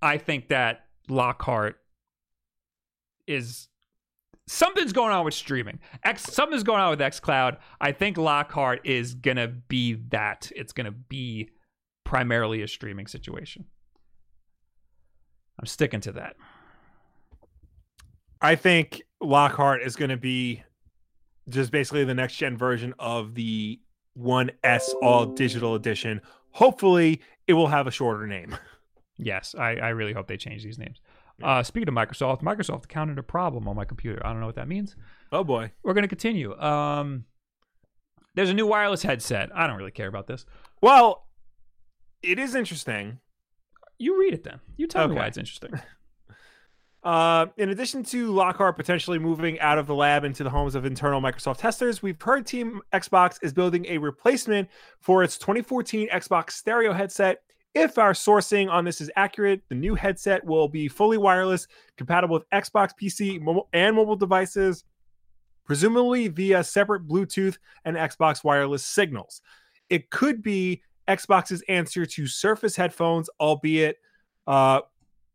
I think that Lockhart is something's going on with streaming. X something's going on with XCloud. I think Lockhart is gonna be that. It's gonna be primarily a streaming situation. I'm sticking to that. I think Lockhart is going to be just basically the next gen version of the 1S all digital edition. Hopefully, it will have a shorter name. Yes, I, I really hope they change these names. Uh, speaking of Microsoft, Microsoft encountered a problem on my computer. I don't know what that means. Oh boy. We're going to continue. Um, there's a new wireless headset. I don't really care about this. Well, it is interesting. You read it then. You tell me why it's interesting. Uh, in addition to Lockhart potentially moving out of the lab into the homes of internal Microsoft testers, we've heard Team Xbox is building a replacement for its 2014 Xbox stereo headset. If our sourcing on this is accurate, the new headset will be fully wireless, compatible with Xbox PC and mobile devices, presumably via separate Bluetooth and Xbox wireless signals. It could be Xbox's answer to Surface headphones, albeit uh,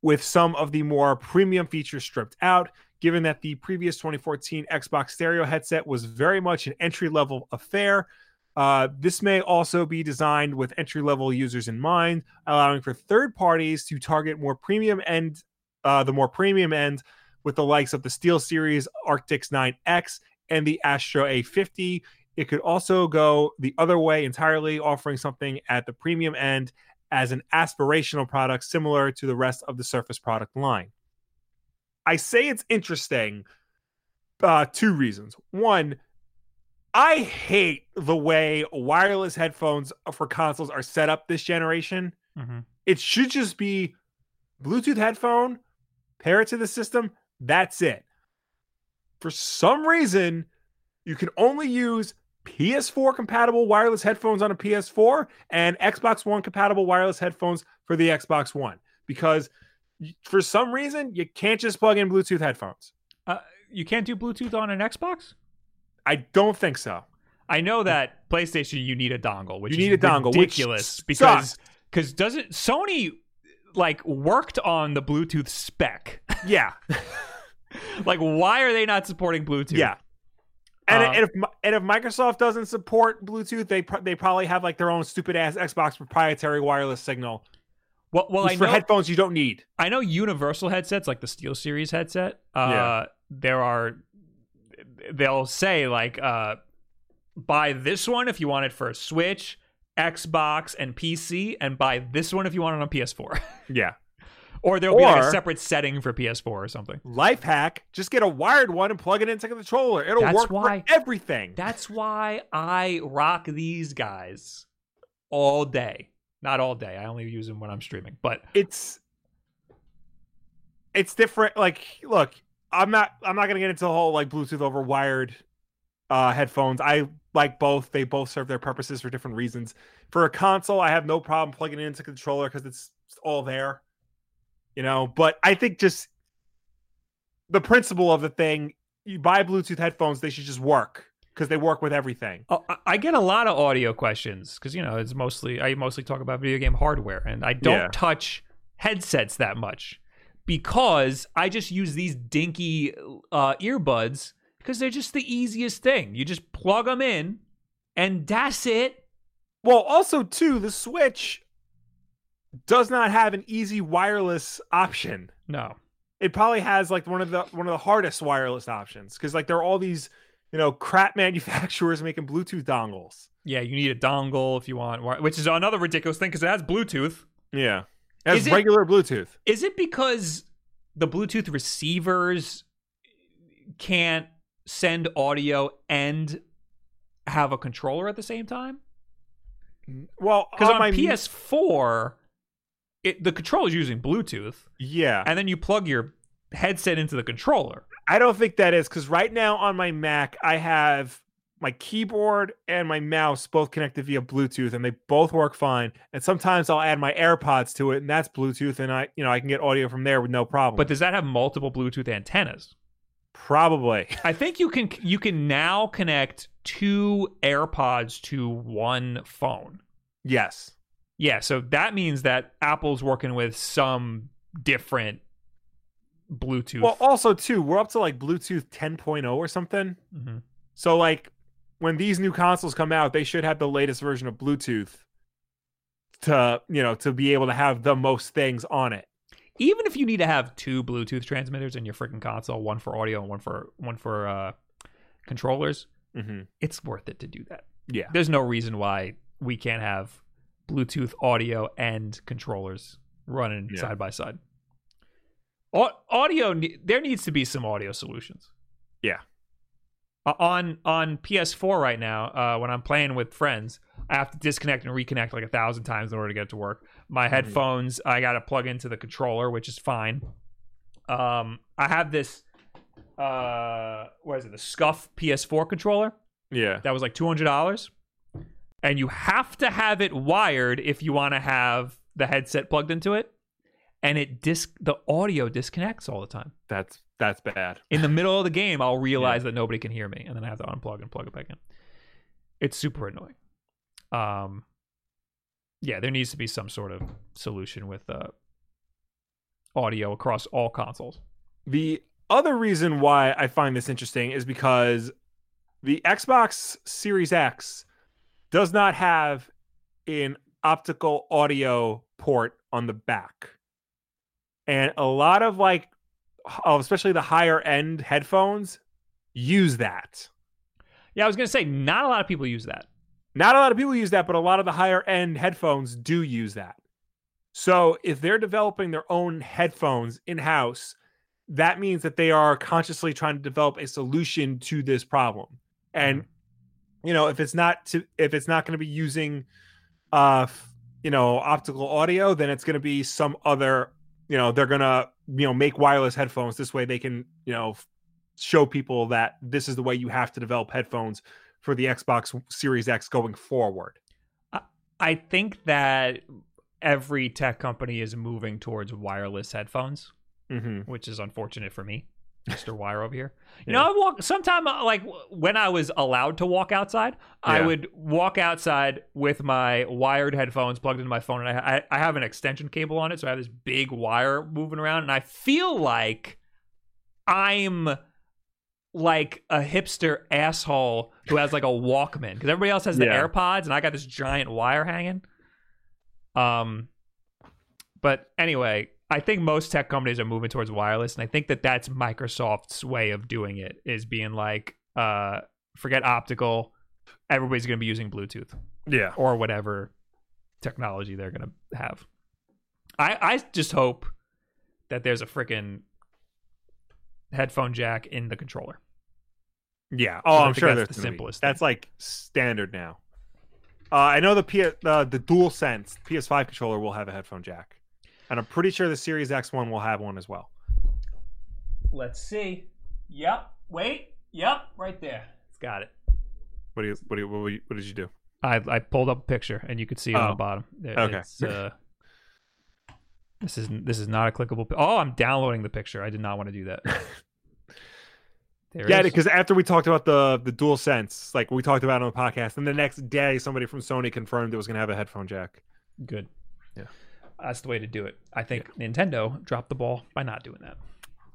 with some of the more premium features stripped out, given that the previous 2014 Xbox stereo headset was very much an entry level affair. Uh, this may also be designed with entry level users in mind, allowing for third parties to target more premium end, uh, the more premium end, with the likes of the Steel Series Arctix 9X and the Astro A50. It could also go the other way entirely, offering something at the premium end as an aspirational product similar to the rest of the Surface product line. I say it's interesting. Uh, two reasons. One, I hate the way wireless headphones for consoles are set up this generation. hmm It should just be Bluetooth headphone, pair it to the system. That's it. For some reason, you can only use PS4 compatible wireless headphones on a PS4 and Xbox One compatible wireless headphones for the Xbox One because for some reason you can't just plug in Bluetooth headphones. Uh, you can't do Bluetooth on an Xbox? I don't think so. I know that PlayStation you need a dongle, which You is need a dongle, ridiculous sucks. because because doesn't Sony like worked on the Bluetooth spec? Yeah. like why are they not supporting Bluetooth? Yeah. And, Uh, and if and if Microsoft doesn't support Bluetooth, they pro- they probably have like their own stupid ass Xbox proprietary wireless signal Well, well, I for know headphones you don't need. I know universal headsets like the SteelSeries headset. Uh, Yeah. There are, they'll say like, uh, buy this one if you want it for a Switch, Xbox, and PC, and buy this one if you want it on PS4. Yeah. or there'll be like a separate setting for PS4 or something. Life hack: just get a wired one and plug it into the controller. It'll That's work why- for everything. That's why I rock these guys all day. Not all day. I only use them when I'm streaming. But it's it's different. Like, look, I'm not I'm not gonna get into the whole like Bluetooth over wired uh headphones. I like both. They both serve their purposes for different reasons. For a console, I have no problem plugging it into the controller because it's all there. You know, but I think just the principle of the thing, you buy Bluetooth headphones, they should just work because they work with everything. Oh, I- I get a lot of audio questions because you know it's mostly I mostly talk about video game hardware, and I don't Yeah. touch headsets that much because I just use these dinky uh, earbuds because they're just the easiest thing. You just plug them in, and that's it. Well, also too, the Switch does not have an easy wireless option. No, It probably has like one of the one of the hardest wireless options because like there are all these you know crap manufacturers making Bluetooth dongles. yeah, you need a dongle if you want, which is another ridiculous thing because it has Bluetooth. Yeah, it- regular Bluetooth. Is it because the Bluetooth receivers can't send audio and have a controller at the same time? Mm, well, Because on, my PS4, it, the controller is using Bluetooth, yeah, and then you plug your headset into the controller. I don't think that is because right now on my Mac I have my keyboard and my mouse both connected via Bluetooth and they both work fine. And sometimes I'll add my AirPods to it and that's Bluetooth and I you know I can get audio from there with no problem. But does that have multiple Bluetooth antennas? probably I think you can you can now connect two AirPods to one phone. yes. Yeah, so that means that Apple's working with some different Bluetooth. Well, also too, we're up to like Bluetooth 10.0 or something. Mhm. So like when these new consoles come out, they should have the latest version of Bluetooth to, you know, to be able to have the most things on it. even if you need to have two Bluetooth transmitters in your freaking console, one for audio and one for one for uh, controllers, mm-hmm. it's worth it to do that. Yeah. There's no reason why we can't have Bluetooth audio and controllers running Yeah. side by side. Audio, there needs to be some audio solutions. Yeah. Uh, on on PS4 right now, uh, when I'm playing with friends, I have to disconnect and reconnect like a thousand times in order to get it to work. My Mm-hmm. headphones, I got to plug into the controller, which is fine. Um, I have this, uh, what is it? The Scuff PS4 controller Yeah. that was like two hundred dollars, and you have to have it wired if you want to have the headset plugged into it, and it disc the audio disconnects all the time. That's that's bad. In the middle of the game, I'll realize that nobody can hear me, and then I have to unplug and plug it back in. It's super annoying. Um, yeah, there needs to be some sort of solution with uh, audio across all consoles. The other reason why I find this interesting is because the Xbox Series X does not have an optical audio port on the back. And a lot of like oh, especially the higher end headphones use that. Yeah, I was gonna say not a lot of people use that. Not a lot of people use that, but a lot of the higher end headphones do use that. So if they're developing their own headphones in house, that means that they are consciously trying to develop a solution to this problem. And you know, if it's not to if it's not going to be using uh you know, optical audio, then it's going to be some other, you know, they're going to, you know, make wireless headphones this way they can, you know, show people that this is the way you have to develop headphones for the Xbox Series X going forward. I think that every tech company is moving towards wireless headphones, Mm-hmm. which is unfortunate for me, Mr. Wire over here. You Yeah. know, I walk sometime uh, like when I was allowed to walk outside, I would walk outside with my wired headphones plugged into my phone, and I, I I have an extension cable on it, so I have this big wire moving around, and I feel like I'm like a hipster asshole who has like a Walkman because everybody else has the Yeah. AirPods, and I got this giant wire hanging. Um, but anyway, I think most tech companies are moving towards wireless, and I think that that's Microsoft's way of doing it is being like, uh, forget optical, everybody's going to be using Bluetooth Yeah. or whatever technology they're going to have. I I just hope that there's a freaking headphone jack in the controller. Yeah. Oh, I'm sure that's the simplest That's like standard now. Uh, I know the P- uh, the Dual Sense PS5 controller will have a headphone jack, and I'm pretty sure the Series X one will have one as well. Let's see. Yep. Wait. Yep. Right there. It's got it. What do you what do you, what, you- what did you do? I I pulled up a picture and you could see it on the Oh. bottom. There- Okay. It's, uh, this is this is not a clickable. Oh, I'm downloading the picture. I did not want to do that. There yeah, because after we talked about the the Dual Sense, like we talked about on the podcast, and the next day somebody from Sony confirmed it was going to have a headphone jack. good. Yeah. That's the way to do it. I think Nintendo dropped the ball by not doing that.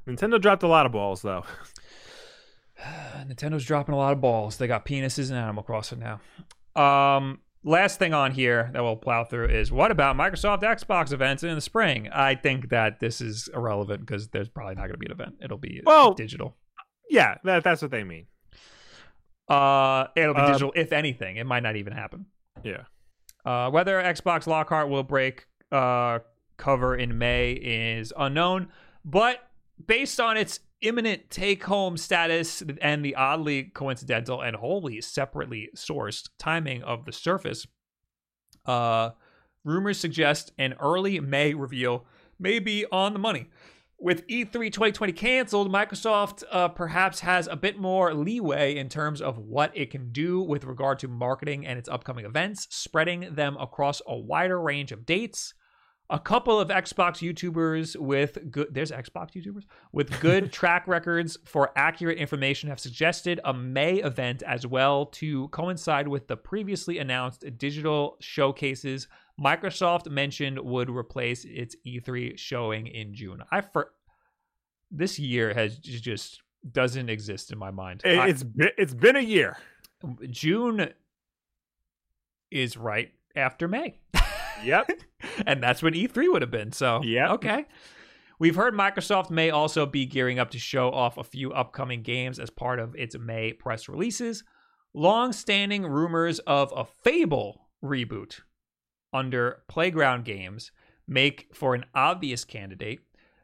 Nintendo dropped a lot of balls though. Nintendo's dropping a lot of balls. They got penises in Animal Crossing now. Um, last thing on here that we'll plow through is what about Microsoft Xbox events in the spring? I think that this is irrelevant because there's probably not going to be an event. It'll be Well- digital. Yeah, that, that's what they mean. Uh, it'll be Um, digital if anything. It might not even happen. Yeah. Uh, whether Xbox Lockhart will break uh, cover in May is unknown, but based on its imminent take home status and the oddly coincidental and wholly separately sourced timing of the Surface, uh, rumors suggest an early May reveal may be on the money. With E E3 2020 canceled, Microsoft uh, perhaps has a bit more leeway in terms of what it can do with regard to marketing and its upcoming events, spreading them across a wider range of dates. A couple of Xbox YouTubers with good there's Xbox YouTubers with good track records for accurate information have suggested a May event as well to coincide with the previously announced digital showcases Microsoft mentioned would replace its E3 showing in June. I for this year has just doesn't exist in my mind. It, I- been, it's been a year. June is right after May. Yep. and that's when E3 would have been. So, Yep. okay. We've heard Microsoft may also be gearing up to show off a few upcoming games as part of its May press releases. Long standing rumors of a Fable reboot under Playground Games make for an obvious candidate,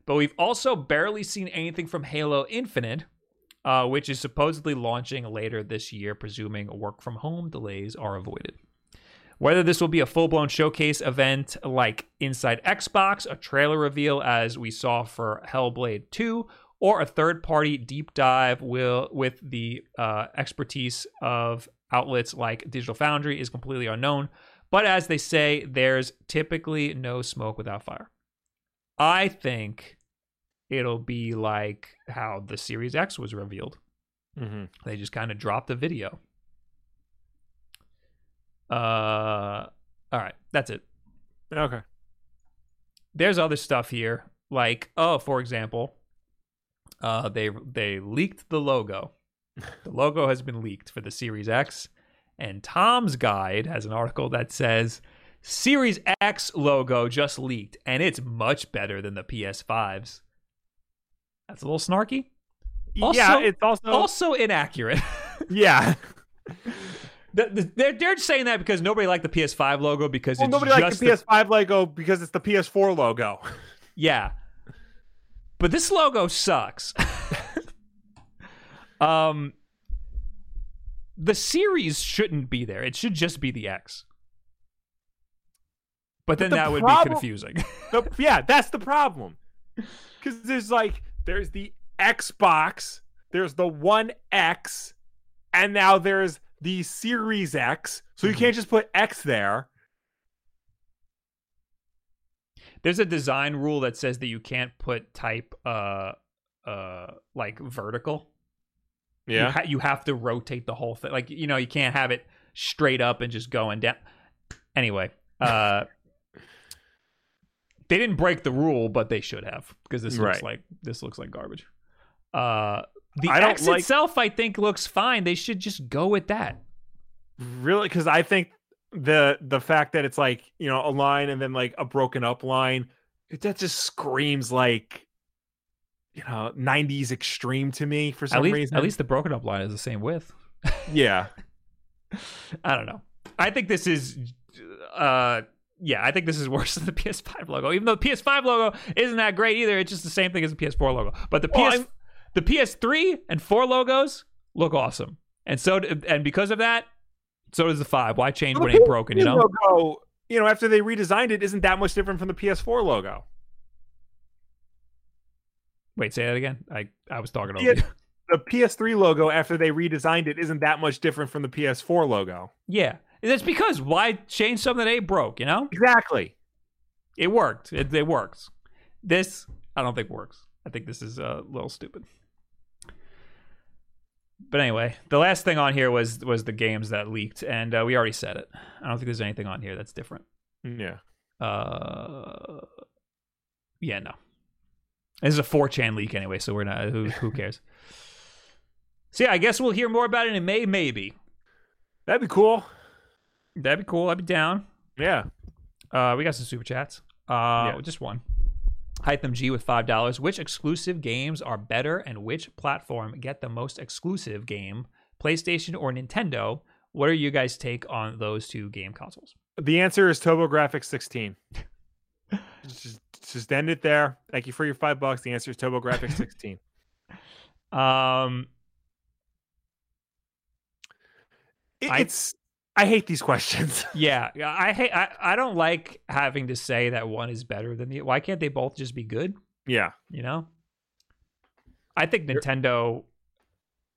but we've also barely seen anything from Halo Infinite, uh, which is supposedly launching later this year, presuming work from home delays are avoided. Whether this will be a full blown showcase event like Inside Xbox, a trailer reveal as we saw for Hellblade 2, or a third party deep dive will with the uh, expertise of outlets like Digital Foundry is completely unknown. But as they say, there's typically no smoke without fire. I think it'll be like how the Series X was revealed. Mm-hmm. They just kind of dropped the video. Uh, all right, that's it. Okay. There's other stuff here, like oh, for example, uh, they they leaked the logo. the logo has been leaked for the Series X, and Tom's Guide has an article that says Series X logo just leaked, and it's much better than the PS5's. That's a little snarky. Also- yeah, it's also, Also inaccurate. yeah. The- the- they're they're saying that because nobody liked the PS5 logo because Well, it's nobody liked the PS5 logo because it's the PS4 logo. Yeah. But this logo sucks. um the series shouldn't be there. It should just be the X. But then the that would be confusing. The- yeah, that's the problem. Because there's like there's the Xbox, there's the One X, and now there's the Series X. So you Mhm. can't just put X there. There's a design rule that says that you can't put type uh uh like vertical. You, ha- you have to rotate the whole thing. Like you know, you can't have it straight up and just going down. Anyway, uh they didn't break the rule, but they should have because this looks Right. like this looks like garbage. Uh the I don't X like- itself I think looks fine. They should just go with that. really because I think the the fact that it's like you know a line and then like a broken up line it, that just screams like you know 90s extreme to me for some At least reason at least the broken up line is the same width. yeah I don't know. I think this is uh yeah, I think this is worse than the PS5 logo. Even though the PS5 logo isn't that great either, it's just the same thing as the PS4 logo. But the Well, PS I'm- the PS3 and 4 logos look awesome. And so and because of that, so does the 5. Why change Well, when it ain't broken, you know? logo, you know after they redesigned it isn't that much different from the PS4 logo Wait, say that again. I I was talking over you. the PS3 logo after they redesigned it isn't that much different from the PS4 logo Yeah. That's because why change something that ain't broke, you know? exactly It worked. It, it works. This, I don't think works. I think this is uh, a little stupid. But anyway, the last thing on here was was the games that leaked, and uh, we already said it. I don't think there's anything on here that's different. yeah Uh, yeah, no. This is a 4chan leak anyway, so we're not. Who who cares? so yeah, I guess we'll hear more about it in May, maybe. that'd be cool That'd be cool. I'd be down. yeah Uh, we got some super chats. Uh, Yeah. just one. Hytham G with five dollars. Which exclusive games are better, and which platform get the most exclusive game? PlayStation or Nintendo? What are you guys' take on those two game consoles? The answer is TurboGrafx 16. just, just end it there. Thank you for your five bucks. The answer is TurboGrafx 16. Um, It- it's I hate these questions. yeah, I hate. I, I don't like having to say that one is better than the. Why can't they both just be good? yeah, You know, I think Nintendo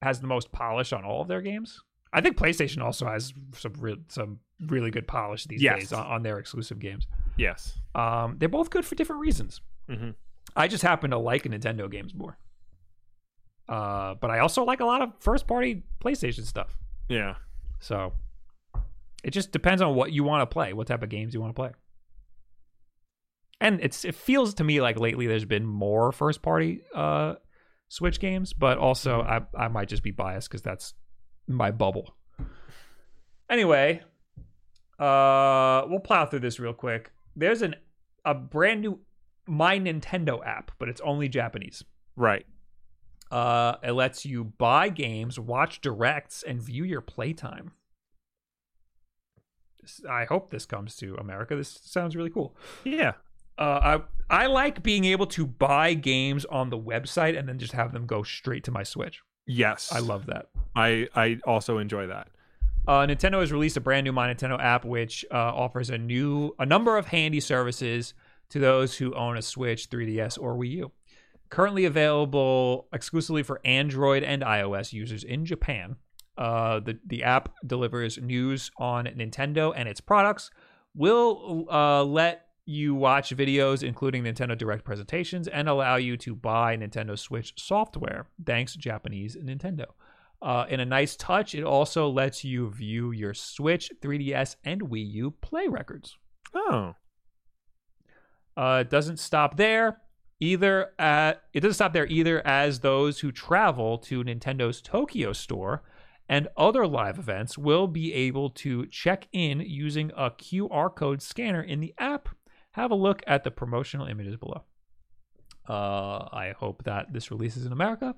has the most polish on all of their games. I think PlayStation also has some re- some really good polish these Yes. days on, on their exclusive games. yes. Um, they're both good for different reasons. Mhm. I just happen to like Nintendo games more. Uh, but I also like a lot of first party PlayStation stuff. Yeah. So it just depends on what you want to play, what type of games you want to play. And it's it feels to me like lately there's been more first party uh Switch games, but also I I might just be biased cuz that's my bubble. Anyway, uh we'll plow through this real quick. There's an a brand new My Nintendo app, but it's only Japanese. Right. Uh, it lets you buy games, watch directs, and view your playtime. I hope this comes to America. This sounds really cool. Yeah. Uh, I I like being able to buy games on the website and then just have them go straight to my Switch. Yes. I love that. I I also enjoy that. Uh, Nintendo has released a brand new My Nintendo app, which uh, offers a new a number of handy services to those who own a Switch, 3DS, or Wii U. Currently available exclusively for Android and iOS users in Japan. Uh, the the app delivers news on Nintendo and its products. Will uh, let you watch videos, including Nintendo Direct presentations, and allow you to buy Nintendo Switch software. Thanks, Japanese Nintendo. Uh, in a nice touch, it also lets you view your Switch, 3DS, and Wii U play records. Oh. Uh, it doesn't stop there either. At, it doesn't stop there either, as those who travel to Nintendo's Tokyo store and other live events will be able to check in using a QR code scanner in the app. Have a look at the promotional images below. Uh, I hope that this releases in America,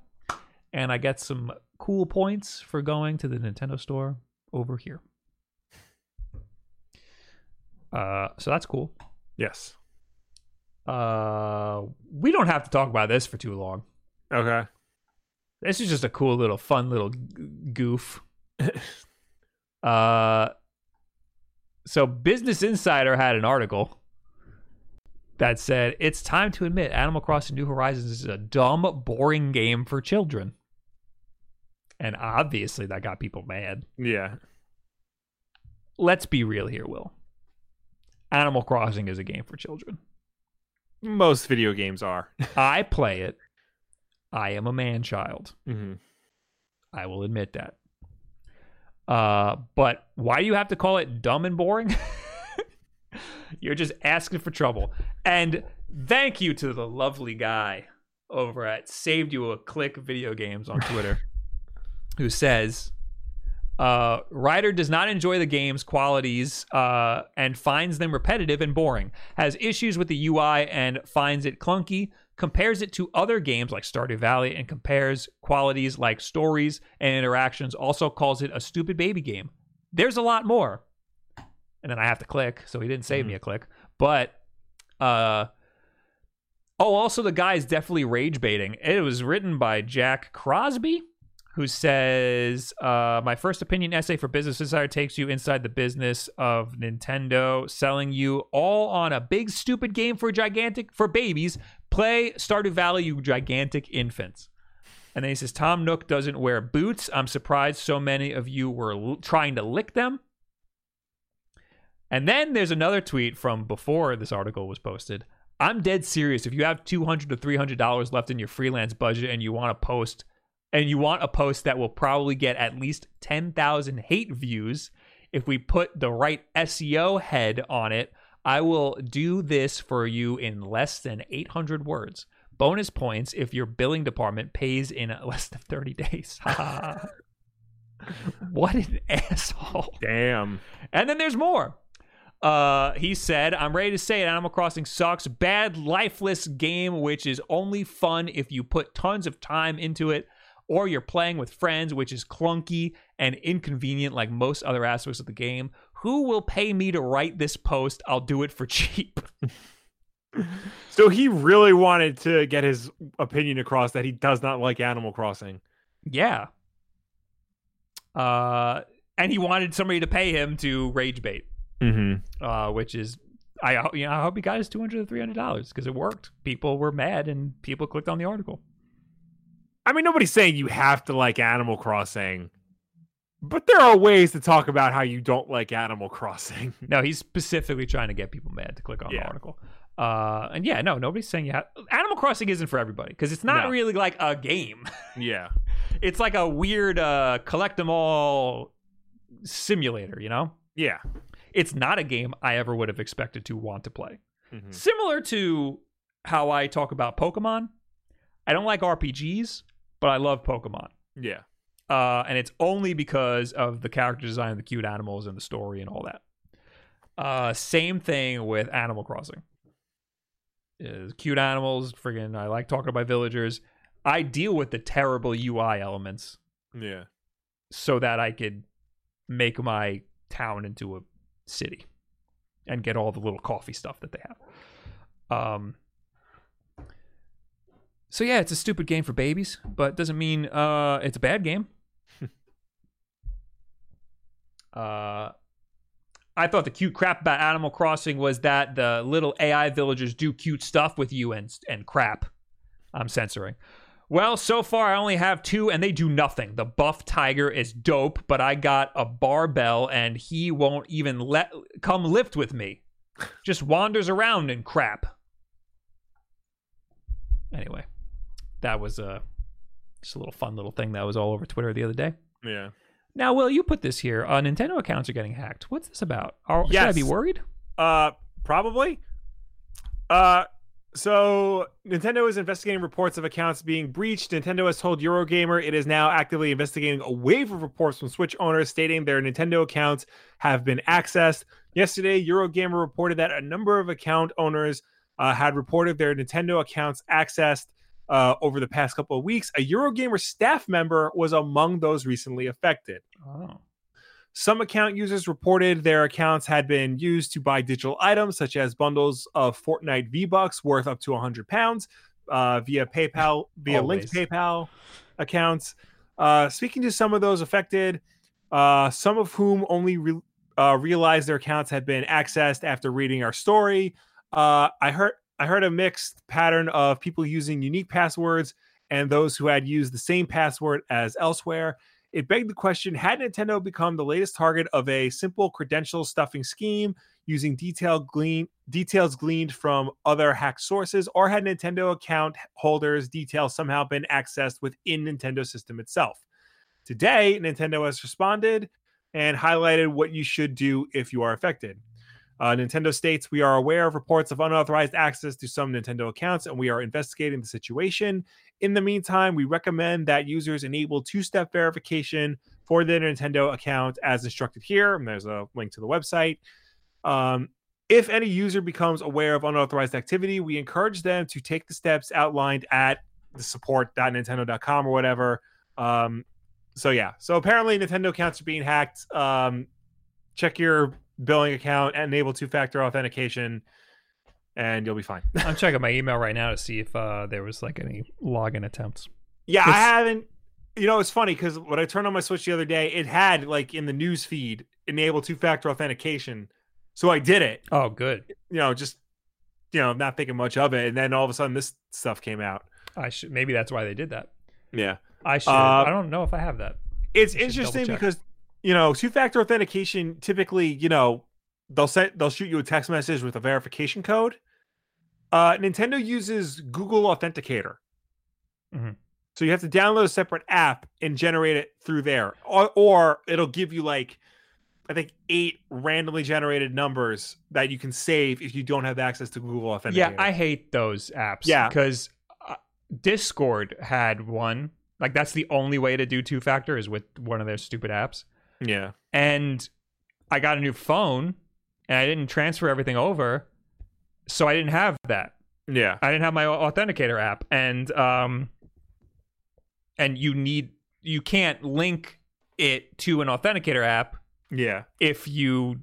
and I get some cool points for going to the Nintendo store over here. Uh, so that's cool. Yes. Uh, we don't have to talk about this for too long. Okay. This is just a cool little fun little goof. uh, so Business Insider had an article that said it's time to admit Animal Crossing New Horizons is a dumb, boring game for children. And obviously that got people mad. Yeah. Let's be real here, Will. Animal Crossing is a game for children. Most video games are. I play it. I am a man child. hmm I will admit that. Uh, but why do you have to call it dumb and boring? You're just asking for trouble. And thank you to the lovely guy over at Saved You a Click Video Games on Twitter who says uh, Ryder does not enjoy the game's qualities uh, and finds them repetitive and boring, has issues with the UI and finds it clunky, compares it to other games like Stardew Valley, and compares qualities like stories and interactions, also calls it a stupid baby game. There's a lot more. And then I have to click, so he didn't save me a click. But, uh, oh, also the guy is definitely rage baiting. It was written by Jack Crosby who says, uh, My first opinion essay for Business Insider takes you inside the business of Nintendo, selling you all on a big, stupid game for gigantic, for babies. Play Stardew Valley, you gigantic infants. And then he says, Tom Nook doesn't wear boots. I'm surprised so many of you were l- trying to lick them. And then there's another tweet from before this article was posted. I'm dead serious. If you have 200 to 300 dollars left in your freelance budget and you want to post and you want a post that will probably get at least 10,000 hate views, if we put the right SEO head on it, I will do this for you in less than 800 words. Bonus points if your billing department pays in less than 30 days. what an asshole. Damn. And then there's more. Uh, he said, I'm ready to say it. Animal Crossing sucks. Bad, lifeless game, which is only fun if you put tons of time into it, or you're playing with friends, which is clunky and inconvenient like most other aspects of the game. Who will pay me to write this post? I'll do it for cheap. So he really wanted to get his opinion across that he does not like Animal Crossing. yeah. Uh, and he wanted somebody to pay him to rage bait. Mm-hmm. uh, which is I you know I hope he got his two hundred to three hundred dollars because it worked. People were mad and people clicked on the article. I mean, nobody's saying you have to like Animal Crossing, but there are ways to talk about how you don't like Animal Crossing. No, he's specifically trying to get people mad to click on the article. Uh, and yeah, no, nobody's saying you have Animal Crossing isn't for everybody because it's not No. really like a game. yeah. it's like a weird uh, collect them all simulator. You know, Yeah. it's not a game I ever would have expected to want to play. Mhm. Similar to how I talk about Pokemon. I don't like RPGs, but I love Pokemon. Yeah. Uh, and it's only because of the character design, the cute animals, and the story and all that. Uh, same thing with Animal Crossing. Uh, cute animals, friggin' I like talking about villagers. I deal with the terrible UI elements Yeah. so that I could make my town into a city and get all the little coffee stuff that they have. Um So yeah, it's a stupid game for babies, but doesn't mean uh it's a bad game. Uh I thought the cute crap about Animal Crossing was that the little AI villagers do cute stuff with you and and crap. I'm censoring. Well, so far I only have two and they do nothing. The buff tiger is dope, but I got a barbell and he won't even let come lift with me. Just wanders around and crap. Anyway, that was a just a little fun little thing that was all over Twitter the other day. Yeah. Now, Will, you put this here. Uh, Nintendo accounts are getting hacked. What's this about? Are, Should I be worried? Uh, probably. Uh, so Nintendo is investigating reports of accounts being breached. Nintendo has told Eurogamer it is now actively investigating a wave of reports from Switch owners stating their Nintendo accounts have been accessed. Yesterday, Eurogamer reported that a number of account owners uh, had reported their Nintendo accounts accessed uh, over the past couple of weeks. A Eurogamer staff member was among those recently affected. Oh. Some account users reported their accounts had been used to buy digital items, such as bundles of Fortnite V Bucks worth up to 100 pounds uh, via PayPal, via linked PayPal accounts. Uh, speaking to some of those affected, uh, some of whom only re- uh, realized their accounts had been accessed after reading our story. Uh, I heard I heard a mixed pattern of people using unique passwords and those who had used the same password as elsewhere. It begged the question had Nintendo become the latest target of a simple credential stuffing scheme using detailed glean, details gleaned from other hacked sources, or had Nintendo account holders' details somehow been accessed within Nintendo system itself? Today, Nintendo has responded and highlighted what you should do if you are affected. Uh, Nintendo states we are aware of reports of unauthorized access to some Nintendo accounts and we are investigating the situation. In the meantime, we recommend that users enable two step verification for their Nintendo account as instructed here. And there's a link to the website. Um, if any user becomes aware of unauthorized activity, we encourage them to take the steps outlined at the support.nintendo.com or whatever. Um, so, yeah. So, apparently, Nintendo accounts are being hacked. Um, check your billing account and enable two factor authentication, and you'll be fine. I'm checking my email right now to see if uh, there was like any login attempts. Yeah, I haven't. You know, it's funny because when I turned on my Switch the other day, it had like in the news feed enable two factor authentication. So I did it. Oh, good. You know, just you know, not thinking much of it, and then all of a sudden this stuff came out. I should maybe that's why they did that. Yeah, I should. Uh, I don't know if I have that. it's interesting because you know two factor authentication typically you know they'll set they'll shoot you a text message with a verification code. Uh, Nintendo uses Google Authenticator. Mhm. So you have to download a separate app and generate it through there, or, or it'll give you like, I think eight randomly generated numbers that you can save if you don't have access to Google Authenticator. Yeah, I hate those apps. Yeah. because uh, Discord had one. Like that's the only way to do two factor is with one of their stupid apps. Yeah, And I got a new phone, and I didn't transfer everything over, so I didn't have that. yeah, I didn't have my authenticator app, and um, and you need you can't link it to an authenticator app yeah, if you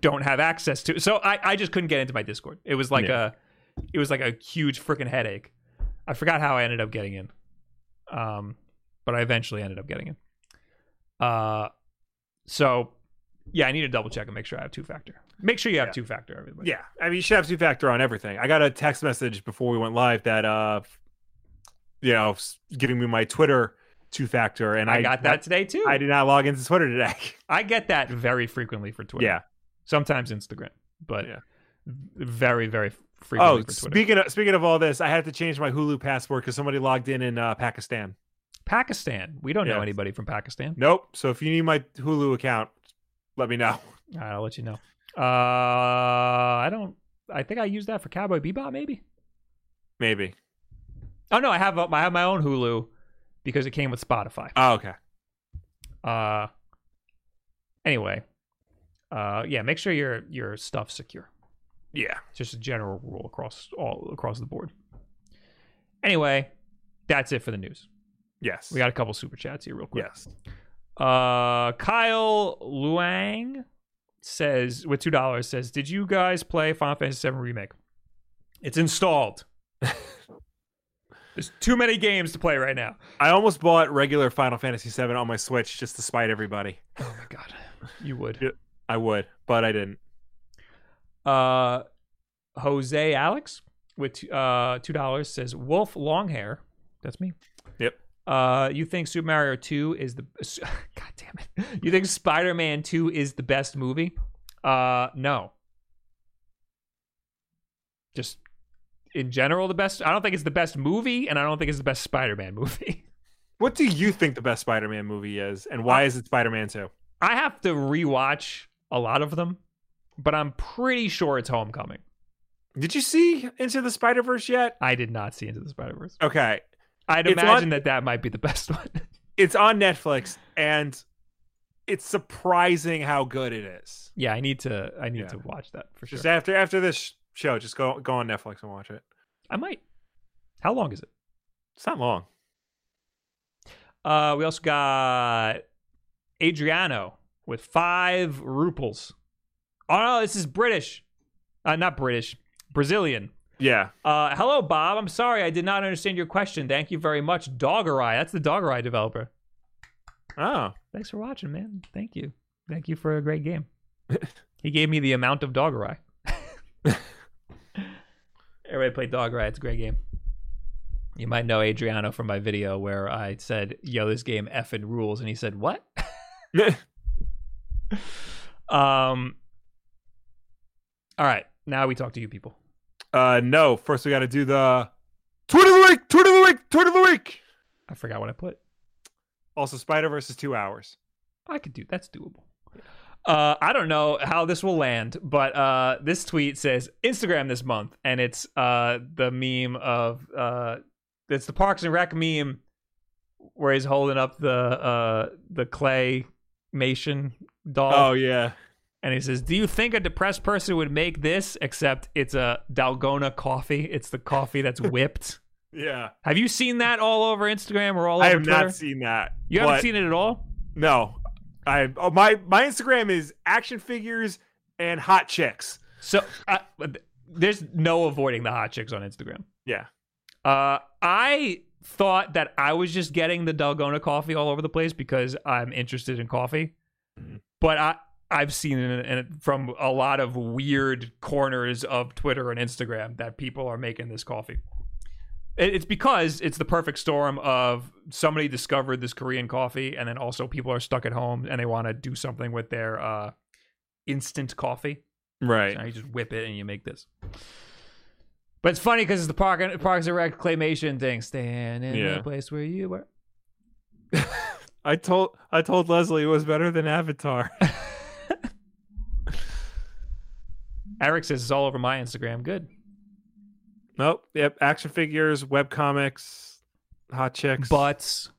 don't have access to. So I I just couldn't get into my Discord. It was like Yeah. a it was like a huge freaking headache. I forgot how I ended up getting in, um, but I eventually ended up getting in. Uh, so yeah, I need to double check and make sure I have two factor. Make sure you have Yeah. two factor, everybody. yeah. I mean, you should have two factor on everything. I got a text message before we went live that uh, you know, giving me my Twitter two factor, and I, I, got that today too. I did not log into Twitter today. I get that very frequently for Twitter. yeah. Sometimes Instagram, but Yeah. very, very frequently Oh, for Twitter. speaking of speaking of all this, I had to change my Hulu password because somebody logged in in uh, Pakistan. Pakistan. We don't know anybody from Pakistan. Nope. So if you need my Hulu account, let me know. All right, I'll let you know. Uh, I don't. I think I used that for Cowboy Bebop, maybe. Maybe. Oh no, I have I have my own Hulu because it came with Spotify. Oh, okay. Uh, anyway, uh, yeah, make sure your your stuff's secure. Yeah. It's just a general rule across all across the board. Anyway, that's it for the news. Yes. We got a couple super chats here, real quick. Yes. Uh, Kyle Luang says with two dollars says, "Did you guys play Final Fantasy VII remake? It's installed. There's too many games to play right now. I almost bought regular Final Fantasy VII on my Switch just to spite everybody. Oh my god, you would. I would, but I didn't. Uh, Jose Alex with uh two dollars says Wolf Longhair. That's me. Uh, you think Super Mario Two is the? God damn it! You think Spider Man Two is the best movie? Uh, no. Just in general, the best. I don't think it's the best movie, and I don't think it's the best Spider Man movie. What do you think the best Spider-Man movie is, and why is it Spider-Man 2? I have to rewatch a lot of them, but I'm pretty sure it's Homecoming. Did you see Into the Spider-Verse yet? I did not see Into the Spider Verse. Okay. I'd It's imagine on- that that might be the best one. It's on Netflix and it's surprising how good it is. yeah, I need to. I need Yeah. to watch that for Just sure. Just after after this show, just go go on Netflix and watch it. I might. How long is it? It's not long. Uh, we also got Adriano with five ruples. Oh no, this is British. Uh, not British, Brazilian. Yeah. Uh, hello, Bob. I'm sorry I did not understand your question. Thank you very much, Dogurai. That's the Dogurai developer. Oh. Thanks for watching, man. Thank you. Thank you for a great game. he gave me the amount of Dogurai. Everybody play Dogurai. It's a great game. You might know Adriano from my video where I said, "Yo, this game effing rules," and he said, "What?" um. All right, now we talk to you people. Uh no. First we gotta do the tweet of the week, tweet of the week, tweet of the week. I forgot what I put. Also, Spider-Verse is two hours. I could do that's doable. Uh, I don't know how this will land, but uh, this tweet says Instagram this month, and it's uh, the meme of uh, it's the Parks and Rec meme where he's holding up the uh, the clay mation doll, Oh yeah. And he says, "Do you think a depressed person would make this? Except it's a Dalgona coffee. It's the coffee that's whipped." Yeah. have you seen that all over Instagram or all over I have Twitter? not seen that. you haven't seen it at all. No. I oh, my my Instagram is action figures and hot chicks. So uh, there's no avoiding the hot chicks on Instagram. Yeah. Uh, I thought that I was just getting the Dalgona coffee all over the place because I'm interested in coffee, Mhm. but I I've seen it in- in- from a lot of weird corners of Twitter and Instagram that people are making this coffee. It- It's because it's the perfect storm of somebody discovered this Korean coffee, and then also people are stuck at home and they want to do something with their uh, instant coffee. Right. So you just whip it and you make this. But it's funny because it's the Park, Parks and Rec claymation thing. Stand in Yeah. the place where you were. I told I told Leslie it was better than Avatar. Eric says it's all over my Instagram. Good. nope. Yep. Action figures, web comics, hot chicks, Butts.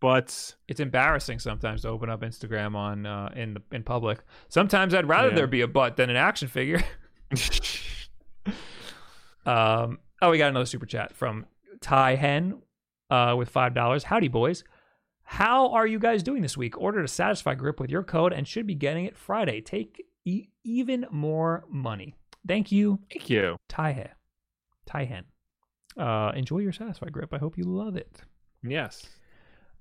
butts. It's embarrassing sometimes to open up Instagram on uh, in the, in public. Sometimes I'd rather Yeah. there be a butt than an action figure. Um, oh, we got another super chat from Ty Hen uh, with five dollars. Howdy, boys. How are you guys doing this week? Ordered a Satisfye grip with your code and should be getting it Friday. Take e- even more money. Thank you, Thank you. Ty Hen. Ty Hen. Uh, enjoy your Satisfye grip. I hope you love it. Yes.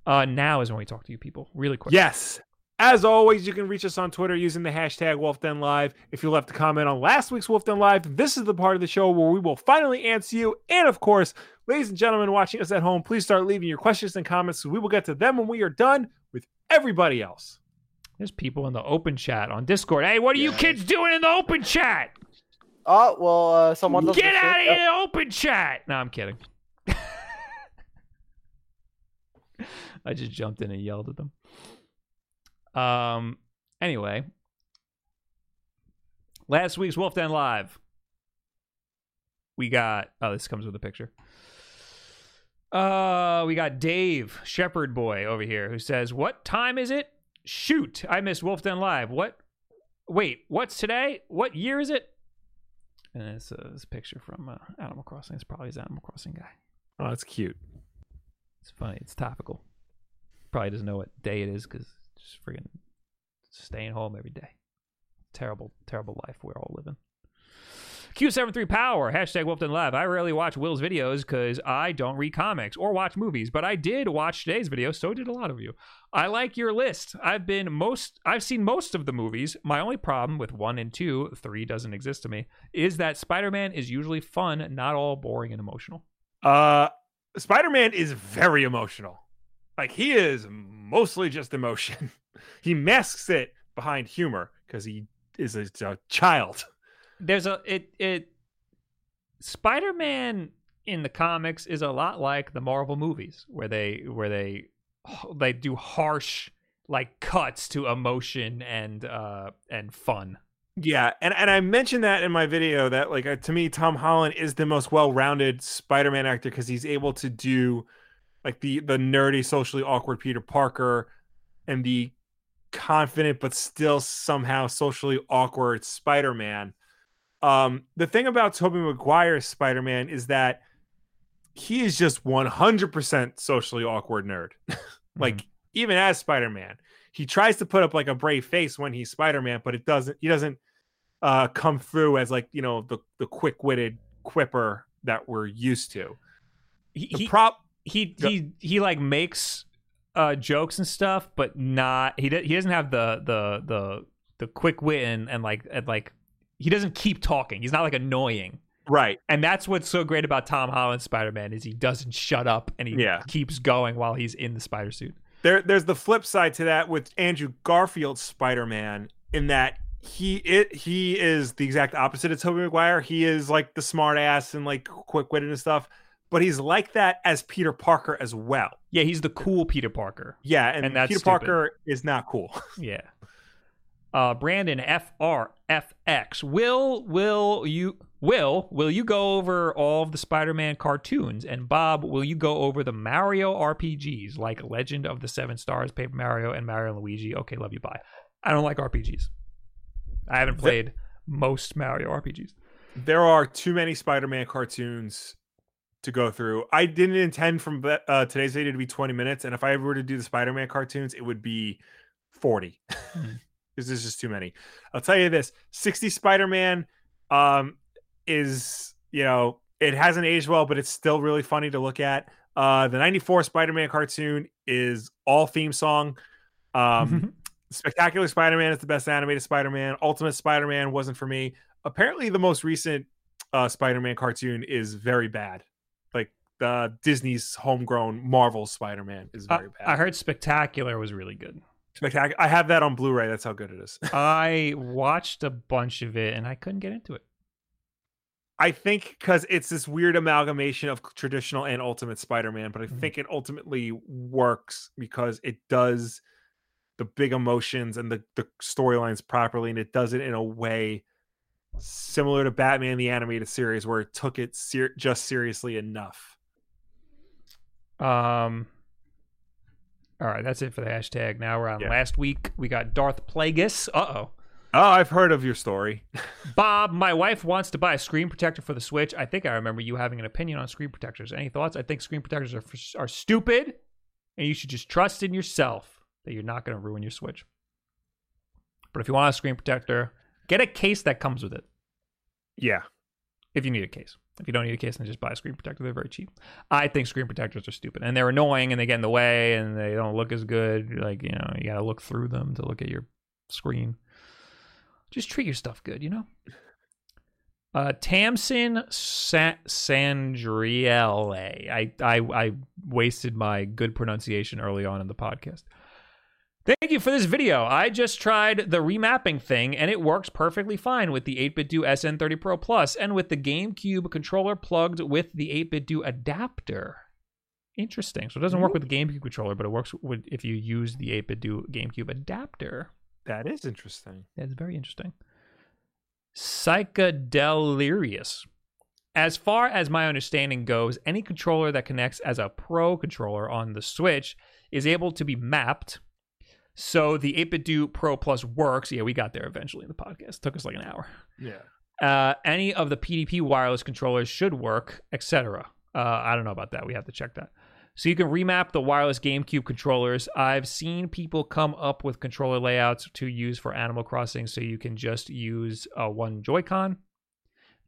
Uh, now is when we talk to you people, really quick. Yes. As always, you can reach us on Twitter using the hashtag WolfDenLive. If you left a comment on last week's Wolf Den Live, this is the part of the show where we will finally answer you. And of course, ladies and gentlemen watching us at home, please start leaving your questions and comments so we will get to them when we are done with everybody else. There's people in the open chat on Discord. Hey, what are you kids doing in the open chat? Oh well, uh, someone Get out of here, open chat. No, I'm kidding. I just jumped in and yelled at them. Um. Anyway, last week's Wolf Den Live, we got. Oh, this comes with a picture. Uh, we got Dave Shepherd Boy over here who says, "What time is it? Shoot, I missed Wolf Den Live. What? Wait, what's today? What year is it? and it's a, it's a picture from uh, Animal Crossing. It's probably his Animal Crossing guy. Oh, that's cute. It's funny. It's topical. Probably doesn't know what day it is because just freaking staying home every day. Terrible, terrible life we're all living. Q73 Power, hashtag Wolfden Live. I rarely watch Will's videos because I don't read comics or watch movies, but I did watch today's video, so did a lot of you. I like your list. I've been most I've seen most of the movies. My only problem with one and two, three doesn't exist to me, is that Spider-Man is usually fun, not all boring and emotional. Uh, Spider Man is very emotional. Like he is mostly just emotion. he masks it behind humor because he is a, a child. There's a it it Spider-Man in the comics is a lot like the Marvel movies where they where they they do harsh like cuts to emotion and uh and fun. Yeah, and and I mentioned that in my video that like uh, to me Tom Holland is the most well-rounded Spider-Man actor because he's able to do like the the nerdy, socially awkward Peter Parker and the confident but still somehow socially awkward Spider-Man. Um, the thing about Tobey Maguire's Spider-Man is that he is just 100% socially awkward nerd. like Mhm. even as Spider-Man, he tries to put up like a brave face when he's Spider-Man, but it doesn't he doesn't uh come through as like, you know, the the quick-witted quipper that we're used to. he The prop he he he like makes uh jokes and stuff, but not he he doesn't have the the the the quick wit and, and like and like he doesn't keep talking. He's not like annoying. right. And that's what's so great about Tom Holland's Spider-Man is he doesn't shut up and he Yeah. keeps going while he's in the spider suit. There there's the flip side to that with Andrew Garfield's Spider-Man in that he it he is the exact opposite of Tobey Maguire. He is like the smart ass and like quick-witted and stuff, but he's like that as Peter Parker as well. Yeah, he's the cool Peter Parker. Yeah, and, And Peter stupid. Parker is not cool. Yeah. Uh, Brandon FRFX. Will will you will will you go over all of the Spider-Man cartoons? And Bob, will you go over the Mario RPGs like Legend of the Seven Stars, Paper Mario, and Mario Luigi? Okay, love you. Bye. I don't like RPGs. I haven't played most Mario RPGs. there are too many Spider-Man cartoons to go through. I didn't intend from uh, today's video to be 20 minutes, and if I ever were to do the Spider-Man cartoons, it would be 40. Mhm. Because there's just too many. I'll tell you this: 60 Spider-Man um, is you know it hasn't aged well, but it's still really funny to look at. Uh, the 94 Spider-Man cartoon is all theme song. Um, Spectacular Spider-Man is the best animated Spider-Man. Ultimate Spider-Man wasn't for me. Apparently, the most recent uh, Spider-Man cartoon is very bad. Like uh, Disney's homegrown Marvel Spider-Man is very bad. I heard Spectacular was really good. Spectacular. I have that on Blu-ray. That's how good it is. I watched a bunch of it and I couldn't get into it. I think because it's this weird amalgamation of traditional and Ultimate Spider-Man, but I Mhm. think it ultimately works because it does the big emotions and the, the storylines properly, and it does it in a way similar to Batman the animated series, where it took it ser- just seriously enough. Um. All right, that's it for the hashtag. Now we're on Yeah. last week. We got Darth Plagueis. Uh oh. Oh, I've heard of your story. Bob, my wife wants to buy a screen protector for the Switch. I think I remember you having an opinion on screen protectors. Any thoughts? I think screen protectors are are stupid, and you should just trust in yourself that you're not going to ruin your Switch. But if you want a screen protector, get a case that comes with it. Yeah, if you need a case. If you don't need a case, then just buy a screen protector. They're very cheap. I think screen protectors are stupid and they're annoying and they get in the way and they don't look as good. Like, you know, you got to look through them to look at your screen. Just treat your stuff good, you know? Uh, Tamsin Sa- Sandriele. I, I, I wasted my good pronunciation early on in the podcast. Thank you for this video. I just tried the remapping thing and it works perfectly fine with the 8BitDo SN30 Pro Plus and with the GameCube controller plugged with the 8BitDo adapter. Interesting. So it doesn't work with the GameCube controller, but it works with if you use the 8BitDo GameCube adapter. that is interesting. That's very interesting. Psychedelirious. As far as my understanding goes, any controller that connects as a Pro controller on the Switch is able to be mapped. So the 8BitDo Pro Plus works. Yeah, we got there eventually in the podcast. took us like an hour. Yeah, Uh, any of the PDP wireless controllers should work, etc. Uh, I don't know about that. We have to check that. So you can remap the wireless GameCube controllers. I've seen people come up with controller layouts to use for Animal Crossing, so you can just use uh, one Joy-Con.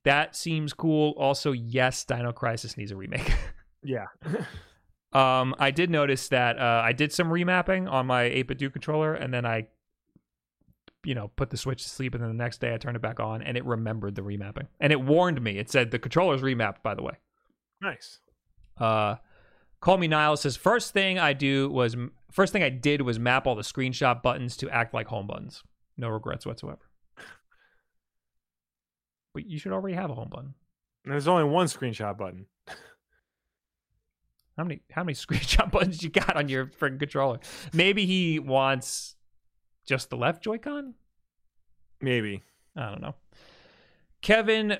That seems cool. Also, yes, Dino Crisis needs a remake. Yeah. Um, I did notice that uh, I did some remapping on my 8BitDo controller, and then I, you know, put the Switch to sleep, and then the next day I turned it back on, and it remembered the remapping, and it warned me. It said the controller's remapped, by the way. nice. Uh, Call me Niles says first thing I do was first thing I did was map all the screenshot buttons to act like home buttons. No regrets whatsoever. But you should already have a home button. And there's only one screenshot button. How many how many screenshot buttons you got on your freaking controller? Maybe he wants just the left Joy-Con. Maybe. I don't know. Kevin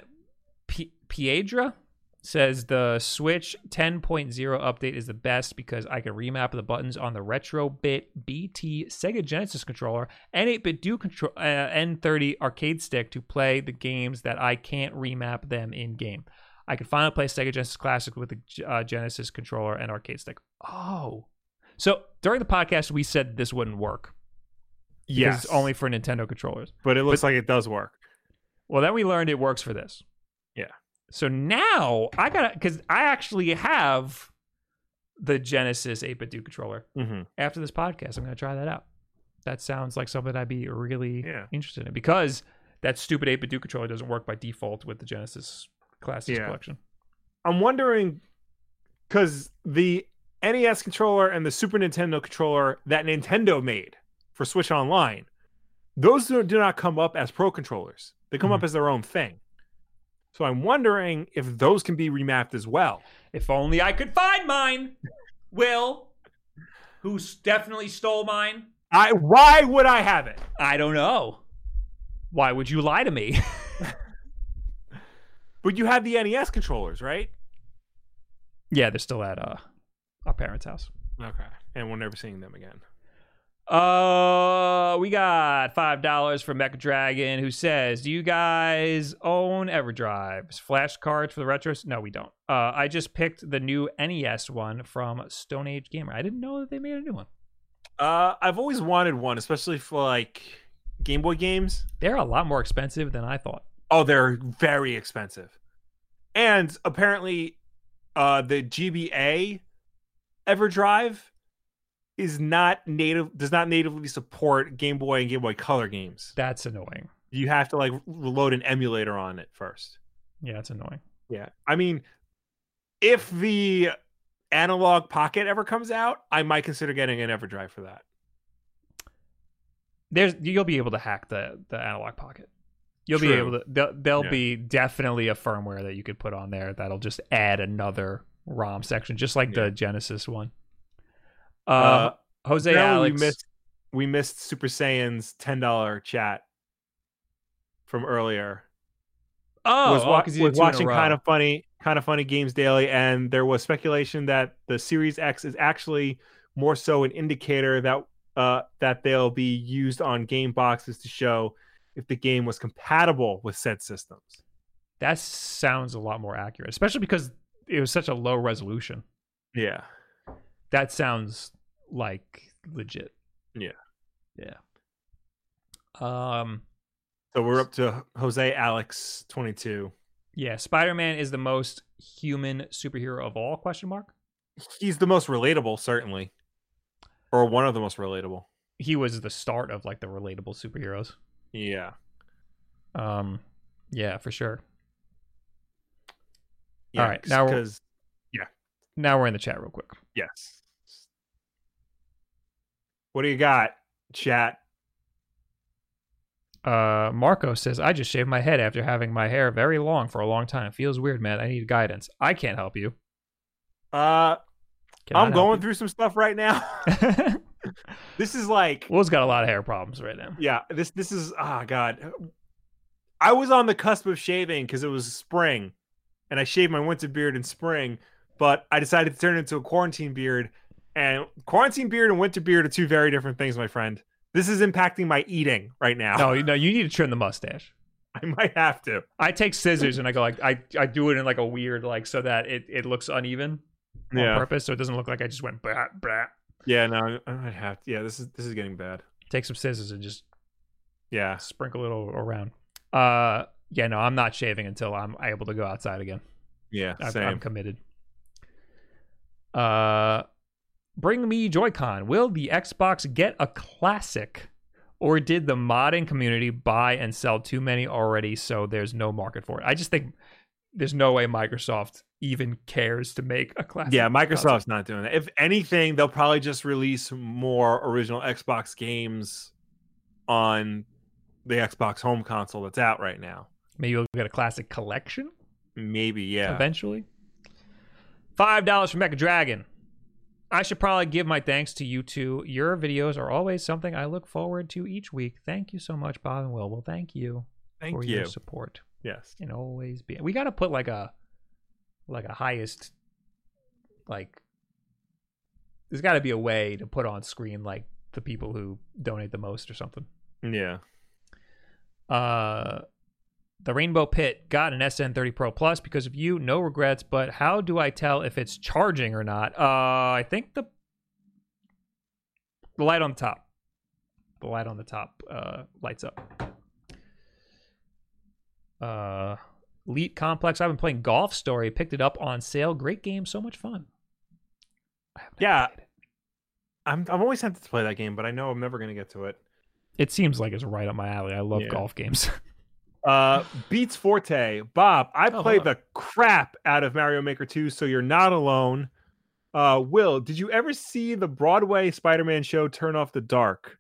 P- Piedra says the Switch 10.0 update is the best because I can remap the buttons on the Retro Bit BT Sega Genesis controller and 8BitDo control uh, N30 arcade stick to play the games that I can't remap them in game. I can finally play Sega Genesis Classic with the uh, Genesis controller and arcade stick. Oh, so during the podcast we said this wouldn't work. Yes. it's only for Nintendo controllers. but it looks like it does work. Well, then we learned it works for this. Yeah. So now I gotta because I actually have the Genesis 8BitDo controller. Mm-hmm. After this podcast, I'm gonna try that out. That sounds like something I'd be really Yeah. interested in because that stupid 8BitDo controller doesn't work by default with the Genesis Classics Yeah. collection. I'm wondering because the NES controller and the Super Nintendo controller that Nintendo made for Switch Online, those do do not come up as pro controllers. They come up mm-hmm. as their own thing. So I'm wondering if those can be remapped as well. If only I could find mine. Will, who definitely stole mine. I why would I have it? I don't know. Why would you lie to me? But you have the NES controllers, right? yeah, they're still at uh, our parents' house. Okay. And we're never seeing them again. Uh, we got five dollars from Mecha Dragon, who says, "Do you guys own EverDrives flashcards for the retros?" No, we don't. Uh, I just picked the new NES one from Stone Age Gamer. I didn't know that they made a new one. Uh, I've always wanted one, especially for like Game Boy games. They're a lot more expensive than I thought. Oh, they're very expensive. And apparently, uh, the GBA EverDrive is not native does not natively support Game Boy and Game Boy Color games. That's annoying. You have to like load an emulator on it first. Yeah, it's annoying. Yeah. I mean, if the Analogue Pocket ever comes out, I might consider getting an EverDrive for that. There's you'll be able to hack the the Analogue Pocket. You'll be able to. There'll, there'll Yeah. be definitely a firmware that you could put on there that'll just add another ROM section, just like Yeah. the Genesis one. Uh, Uh, Jose Alex. we missed we missed Super Saiyan's ten dollar chat from earlier. oh, was, wa- did was two in a watching kind of funny kind of funny games daily and there was speculation that the series x is actually more so an indicator that uh that they'll be used on game boxes to show if the game was compatible with said systems That sounds a lot more accurate, especially because it was such a low resolution. yeah That sounds like legit. Yeah. Yeah. Um. so we're up to jose alex 22 Yeah. Spider-Man is the most human superhero of all? Question mark. he's the most relatable certainly or one of the most relatable He was the start of like the relatable superheroes. Yeah Um. Yeah, for sure. yeah All right, now we're- because Now we're in the chat real quick. yes what do you got chat Uh, Marco says, I just shaved my head after having my hair very long for a long time. Feels weird, man. I need guidance. I can't help you. uh Can I'm going through some stuff right now. this is like, Will's got a lot of hair problems right now. yeah, this this is ah god. I was on the cusp of shaving because it was spring, and I shaved my winter beard in spring, but I decided to turn it into a quarantine beard. And quarantine beard and winter beard are two very different things, my friend. This is impacting my eating right now. No, you know, you need to trim the mustache. I might have to. I take scissors and I go like I I do it in like a weird like so that it it looks uneven on Yeah. purpose, so it doesn't look like I just went brat brat. Yeah, no, I might have to. Yeah, this is this is getting bad. Take some scissors and just Yeah. sprinkle it all around. Uh, yeah, no, I'm not shaving until I'm able to go outside again. Yeah. I'm, Same. I'm committed. Uh, bring me Joy-Con. Will the Xbox get a classic, or did the modding community buy and sell too many already, so there's no market for it? I just think there's no way Microsoft even cares to make a classic. yeah. Microsoft's not doing that. If anything, they'll probably just release more original Xbox games on the Xbox home console that's out right now. Maybe we'll get a classic collection. Maybe, yeah. eventually. Five dollars from Mecha Dragon. I should probably give my thanks to you two. Your videos are always something I look forward to each week. Thank you so much, Bob and Will. Well, thank you Thank for you. your support Yes. and always be. We got to put like a like a highest like. There's got to be a way to put on screen like the people who donate the most or something. Yeah. Uh, the Rainbow Pit got an SN30 Pro Plus because of you. No regrets, but how do I tell if it's charging or not? Uh, I think the the light on the top, the light on the top, uh, lights up. Uh, Elite Complex. I've been playing Golf Story. Picked it up on sale. Great game. So much fun. I Yeah. I'm I'm always tempted to play that game, but I know I'm never going to get to it. It seems like it's right up my alley. I love Yeah. golf games. Uh, Beats Forte, Bob. I Oh, played the crap out of Mario Maker 2, so you're not alone. Uh, Will, did you ever see the Broadway Spider-Man show Turn Off the Dark?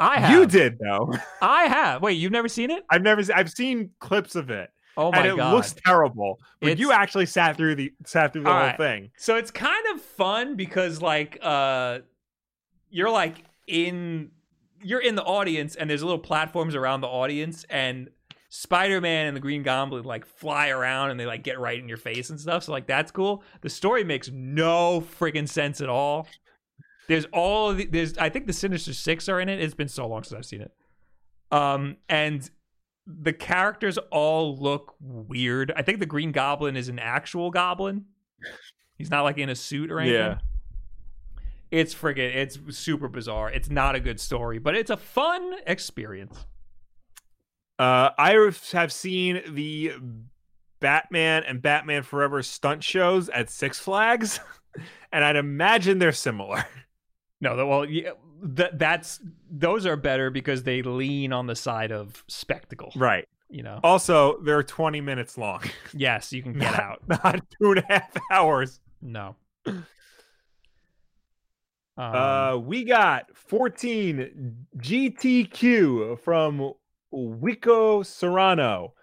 I have. You did though. I have. Wait, you've never seen it? I've never. I've seen clips of it, Oh my and it god. looks terrible. But you actually sat through the sat through the All whole right. thing. So it's kind of fun because like uh you're like in you're in the audience and there's little platforms around the audience and Spider-Man and the Green Goblin like fly around and they like get right in your face and stuff. So like that's cool. The story makes no freaking sense at all. There's all of the, there's I think the Sinister Six are in it. It's been so long since I've seen it. Um and the characters all look weird. I think the Green Goblin is an actual goblin. He's not like in a suit or anything. Yeah. It's friggin' it's super bizarre. It's not a good story, but it's a fun experience. Uh, I have seen the Batman and Batman Forever stunt shows at Six Flags, and I'd imagine they're similar. No, well, yeah, th- that's those are better because they lean on the side of spectacle. Right. You know. Also, they're 20 minutes long, Yes, you can get Not- out. not two and a half hours. No. Um, Uh, we got 14 GTQ from Wico Serrano.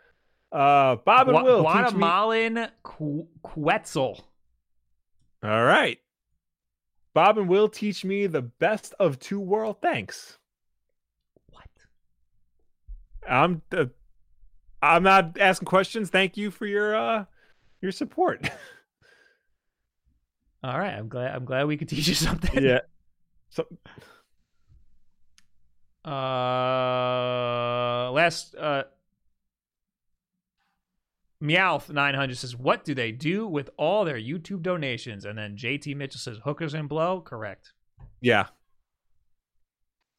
Uh, Bob and Gua- Will me. Guatemalan Qu- Quetzal. All right. Bob and Will teach me the best of two world. Thanks. What? I'm uh, I'm not asking questions. Thank you for your uh your support. All right, I'm glad. I'm glad we could teach you something. yeah. So Uh, last uh, Meowth nine hundred says, "What do they do with all their YouTube donations?" And then JT Mitchell says, "Hookers and blow." Correct. yeah.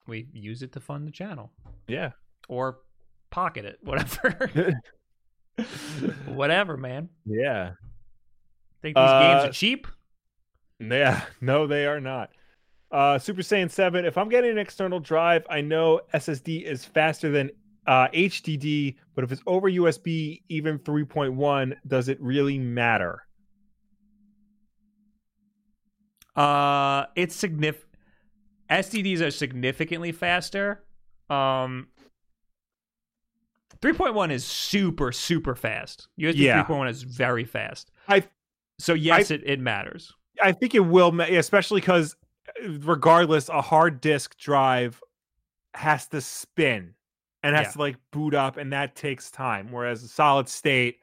We use it to fund the channel Yeah. or pocket it, whatever. whatever, man. Yeah. Think these games Uh, are cheap? Yeah, no, they are not. Uh, Super Saiyan 7, if I'm getting an external drive, I know SSD is faster than uh, HDD, but if it's over USB, even 3.1, does it really matter? Uh, it's significant. STDs are significantly faster. Um, 3.1 is super super fast. USB Yeah. 3.1 is very fast. I- so yes, it, it matters. I think it will, ma- especially because regardless, a hard disk drive has to spin and has Yeah. to like boot up, and that takes time. Whereas a solid state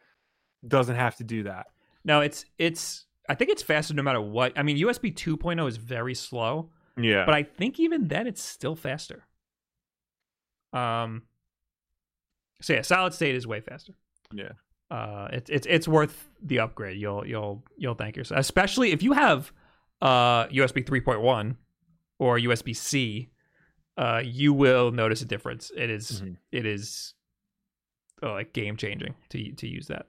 doesn't have to do that. No, it's it's. I think it's faster no matter what. I mean, USB 2.0 is very slow, Yeah. but I think even then it's still faster. Um, So yeah, solid state is way faster. Yeah. Uh, it's it's it's worth the upgrade. You'll you'll you'll thank yourself, especially if you have uh USB 3.1 or USB C. Uh, you will notice a difference. It is- Mhm. it is uh, like game changing to to use that.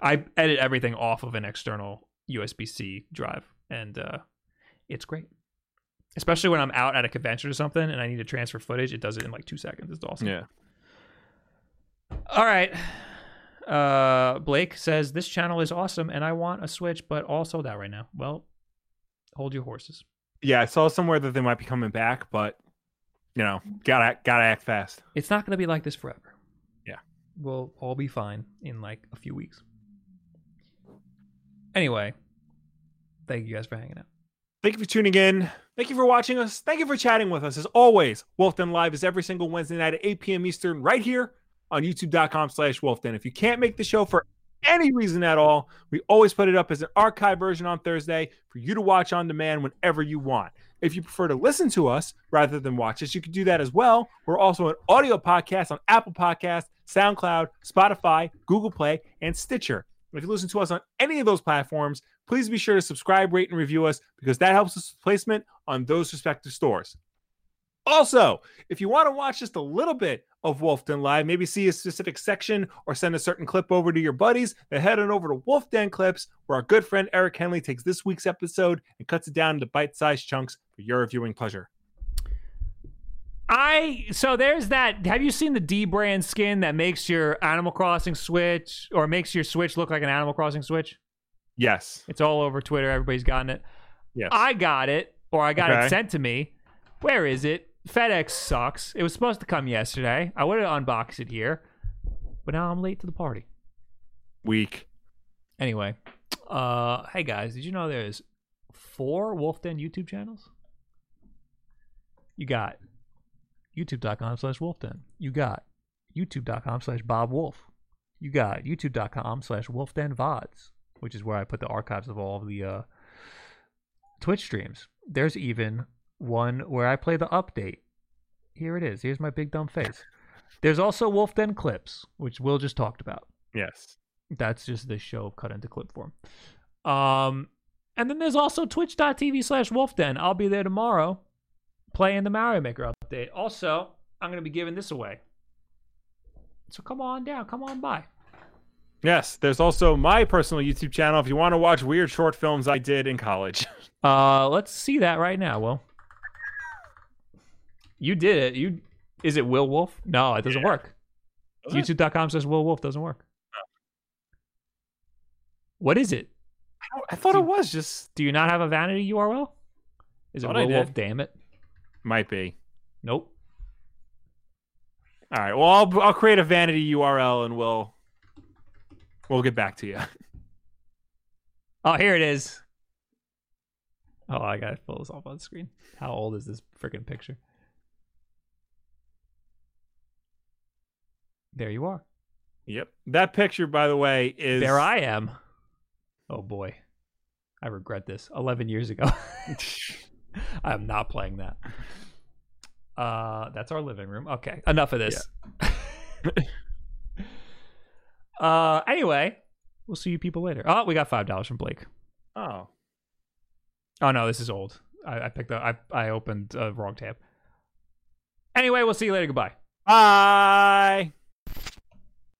I edit everything off of an external USB C drive, and uh, it's great. Especially when I'm out at a convention or something and I need to transfer footage, it does it in like two seconds. It's awesome. Yeah. All right. Uh, Blake says this channel is awesome and I want a Switch, but all sold out right now. Well, hold your horses. Yeah, I saw somewhere that they might be coming back, but you know, gotta gotta act fast. It's not to be like this forever. Yeah. We'll all be fine in like a few weeks. Anyway, thank you guys for hanging out. Thank you for tuning in. Thank you for watching us. Thank you for chatting with us. As always, Wolf Den Live is every single Wednesday night at 8 p.m. Eastern, right here on youtube.com slash wolfden. If you can't make the show for any reason at all, we always put it up as an archive version on Thursday for you to watch on demand whenever you want. If you prefer to listen to us rather than watch us, you can do that as well. We're also an audio podcast on Apple Podcasts, SoundCloud, Spotify, Google Play, and Stitcher. If you listen to us on any of those platforms, please be sure to subscribe, rate, and review us because that helps us with placement on those respective stores. Also, if you want to watch just a little bit of Wolf Den Live, maybe see a specific section or send a certain clip over to your buddies, then head on over to Wolf Den Clips, where our good friend Eric Henley takes this week's episode and cuts it down into bite sized chunks for your viewing pleasure. I so there's that. Have you seen the dbrand skin that makes your Animal Crossing Switch or makes your Switch look like an Animal Crossing Switch? Yes. It's all over Twitter. Everybody's gotten it. Yes. I got it, or I got Okay. it sent to me. Where is it? FedEx sucks. It was supposed to come yesterday. I would have unboxed it here, but now I'm late to the party. Weak. Anyway, uh, hey guys, did you know there's four Wolf Den YouTube channels? You got youtube.com slash wolfden. You got youtube.com slash Bob Wolf. You got youtube.com slash wolfden VODs, which is where I put the archives of all of the uh, Twitch streams. There's even one where I play the update. Here it is. Here's my big dumb face. There's also Wolf Den clips, which Will just talked about. Yes. That's just this show cut into clip form. Um, and then there's also twitch.tv slash wolfden. I'll be there tomorrow playing the Mario Maker update. Also, I'm going to be giving this away. So come on down. Come on by. Yes. There's also my personal YouTube channel if you want to watch weird short films I did in college. Uh, let's see that right now, Will. You did it. You Is it Will Wolf? No, it doesn't work. Does? YouTube.com says Will Wolf doesn't work. What is it? I thought it was just Do you not have a vanity URL? Is it Will Wolf? Damn it. might be. Nope. All right. Well, I'll I'll create a vanity URL and we'll we'll get back to you. Oh, here it is. Oh, I gotta pull this off on screen. How old is this freaking picture? There you are. Yep. That picture, by the way, is There I am. Oh boy. I regret this. 11 years ago. I am not playing that. Uh that's our living room. Okay, enough of this. uh anyway, we'll see you people later. Oh, we got $5 from Blake. Oh. Oh no, this is old. I, I picked up. I I opened a wrong tab. Anyway, we'll see you later. Goodbye. Bye.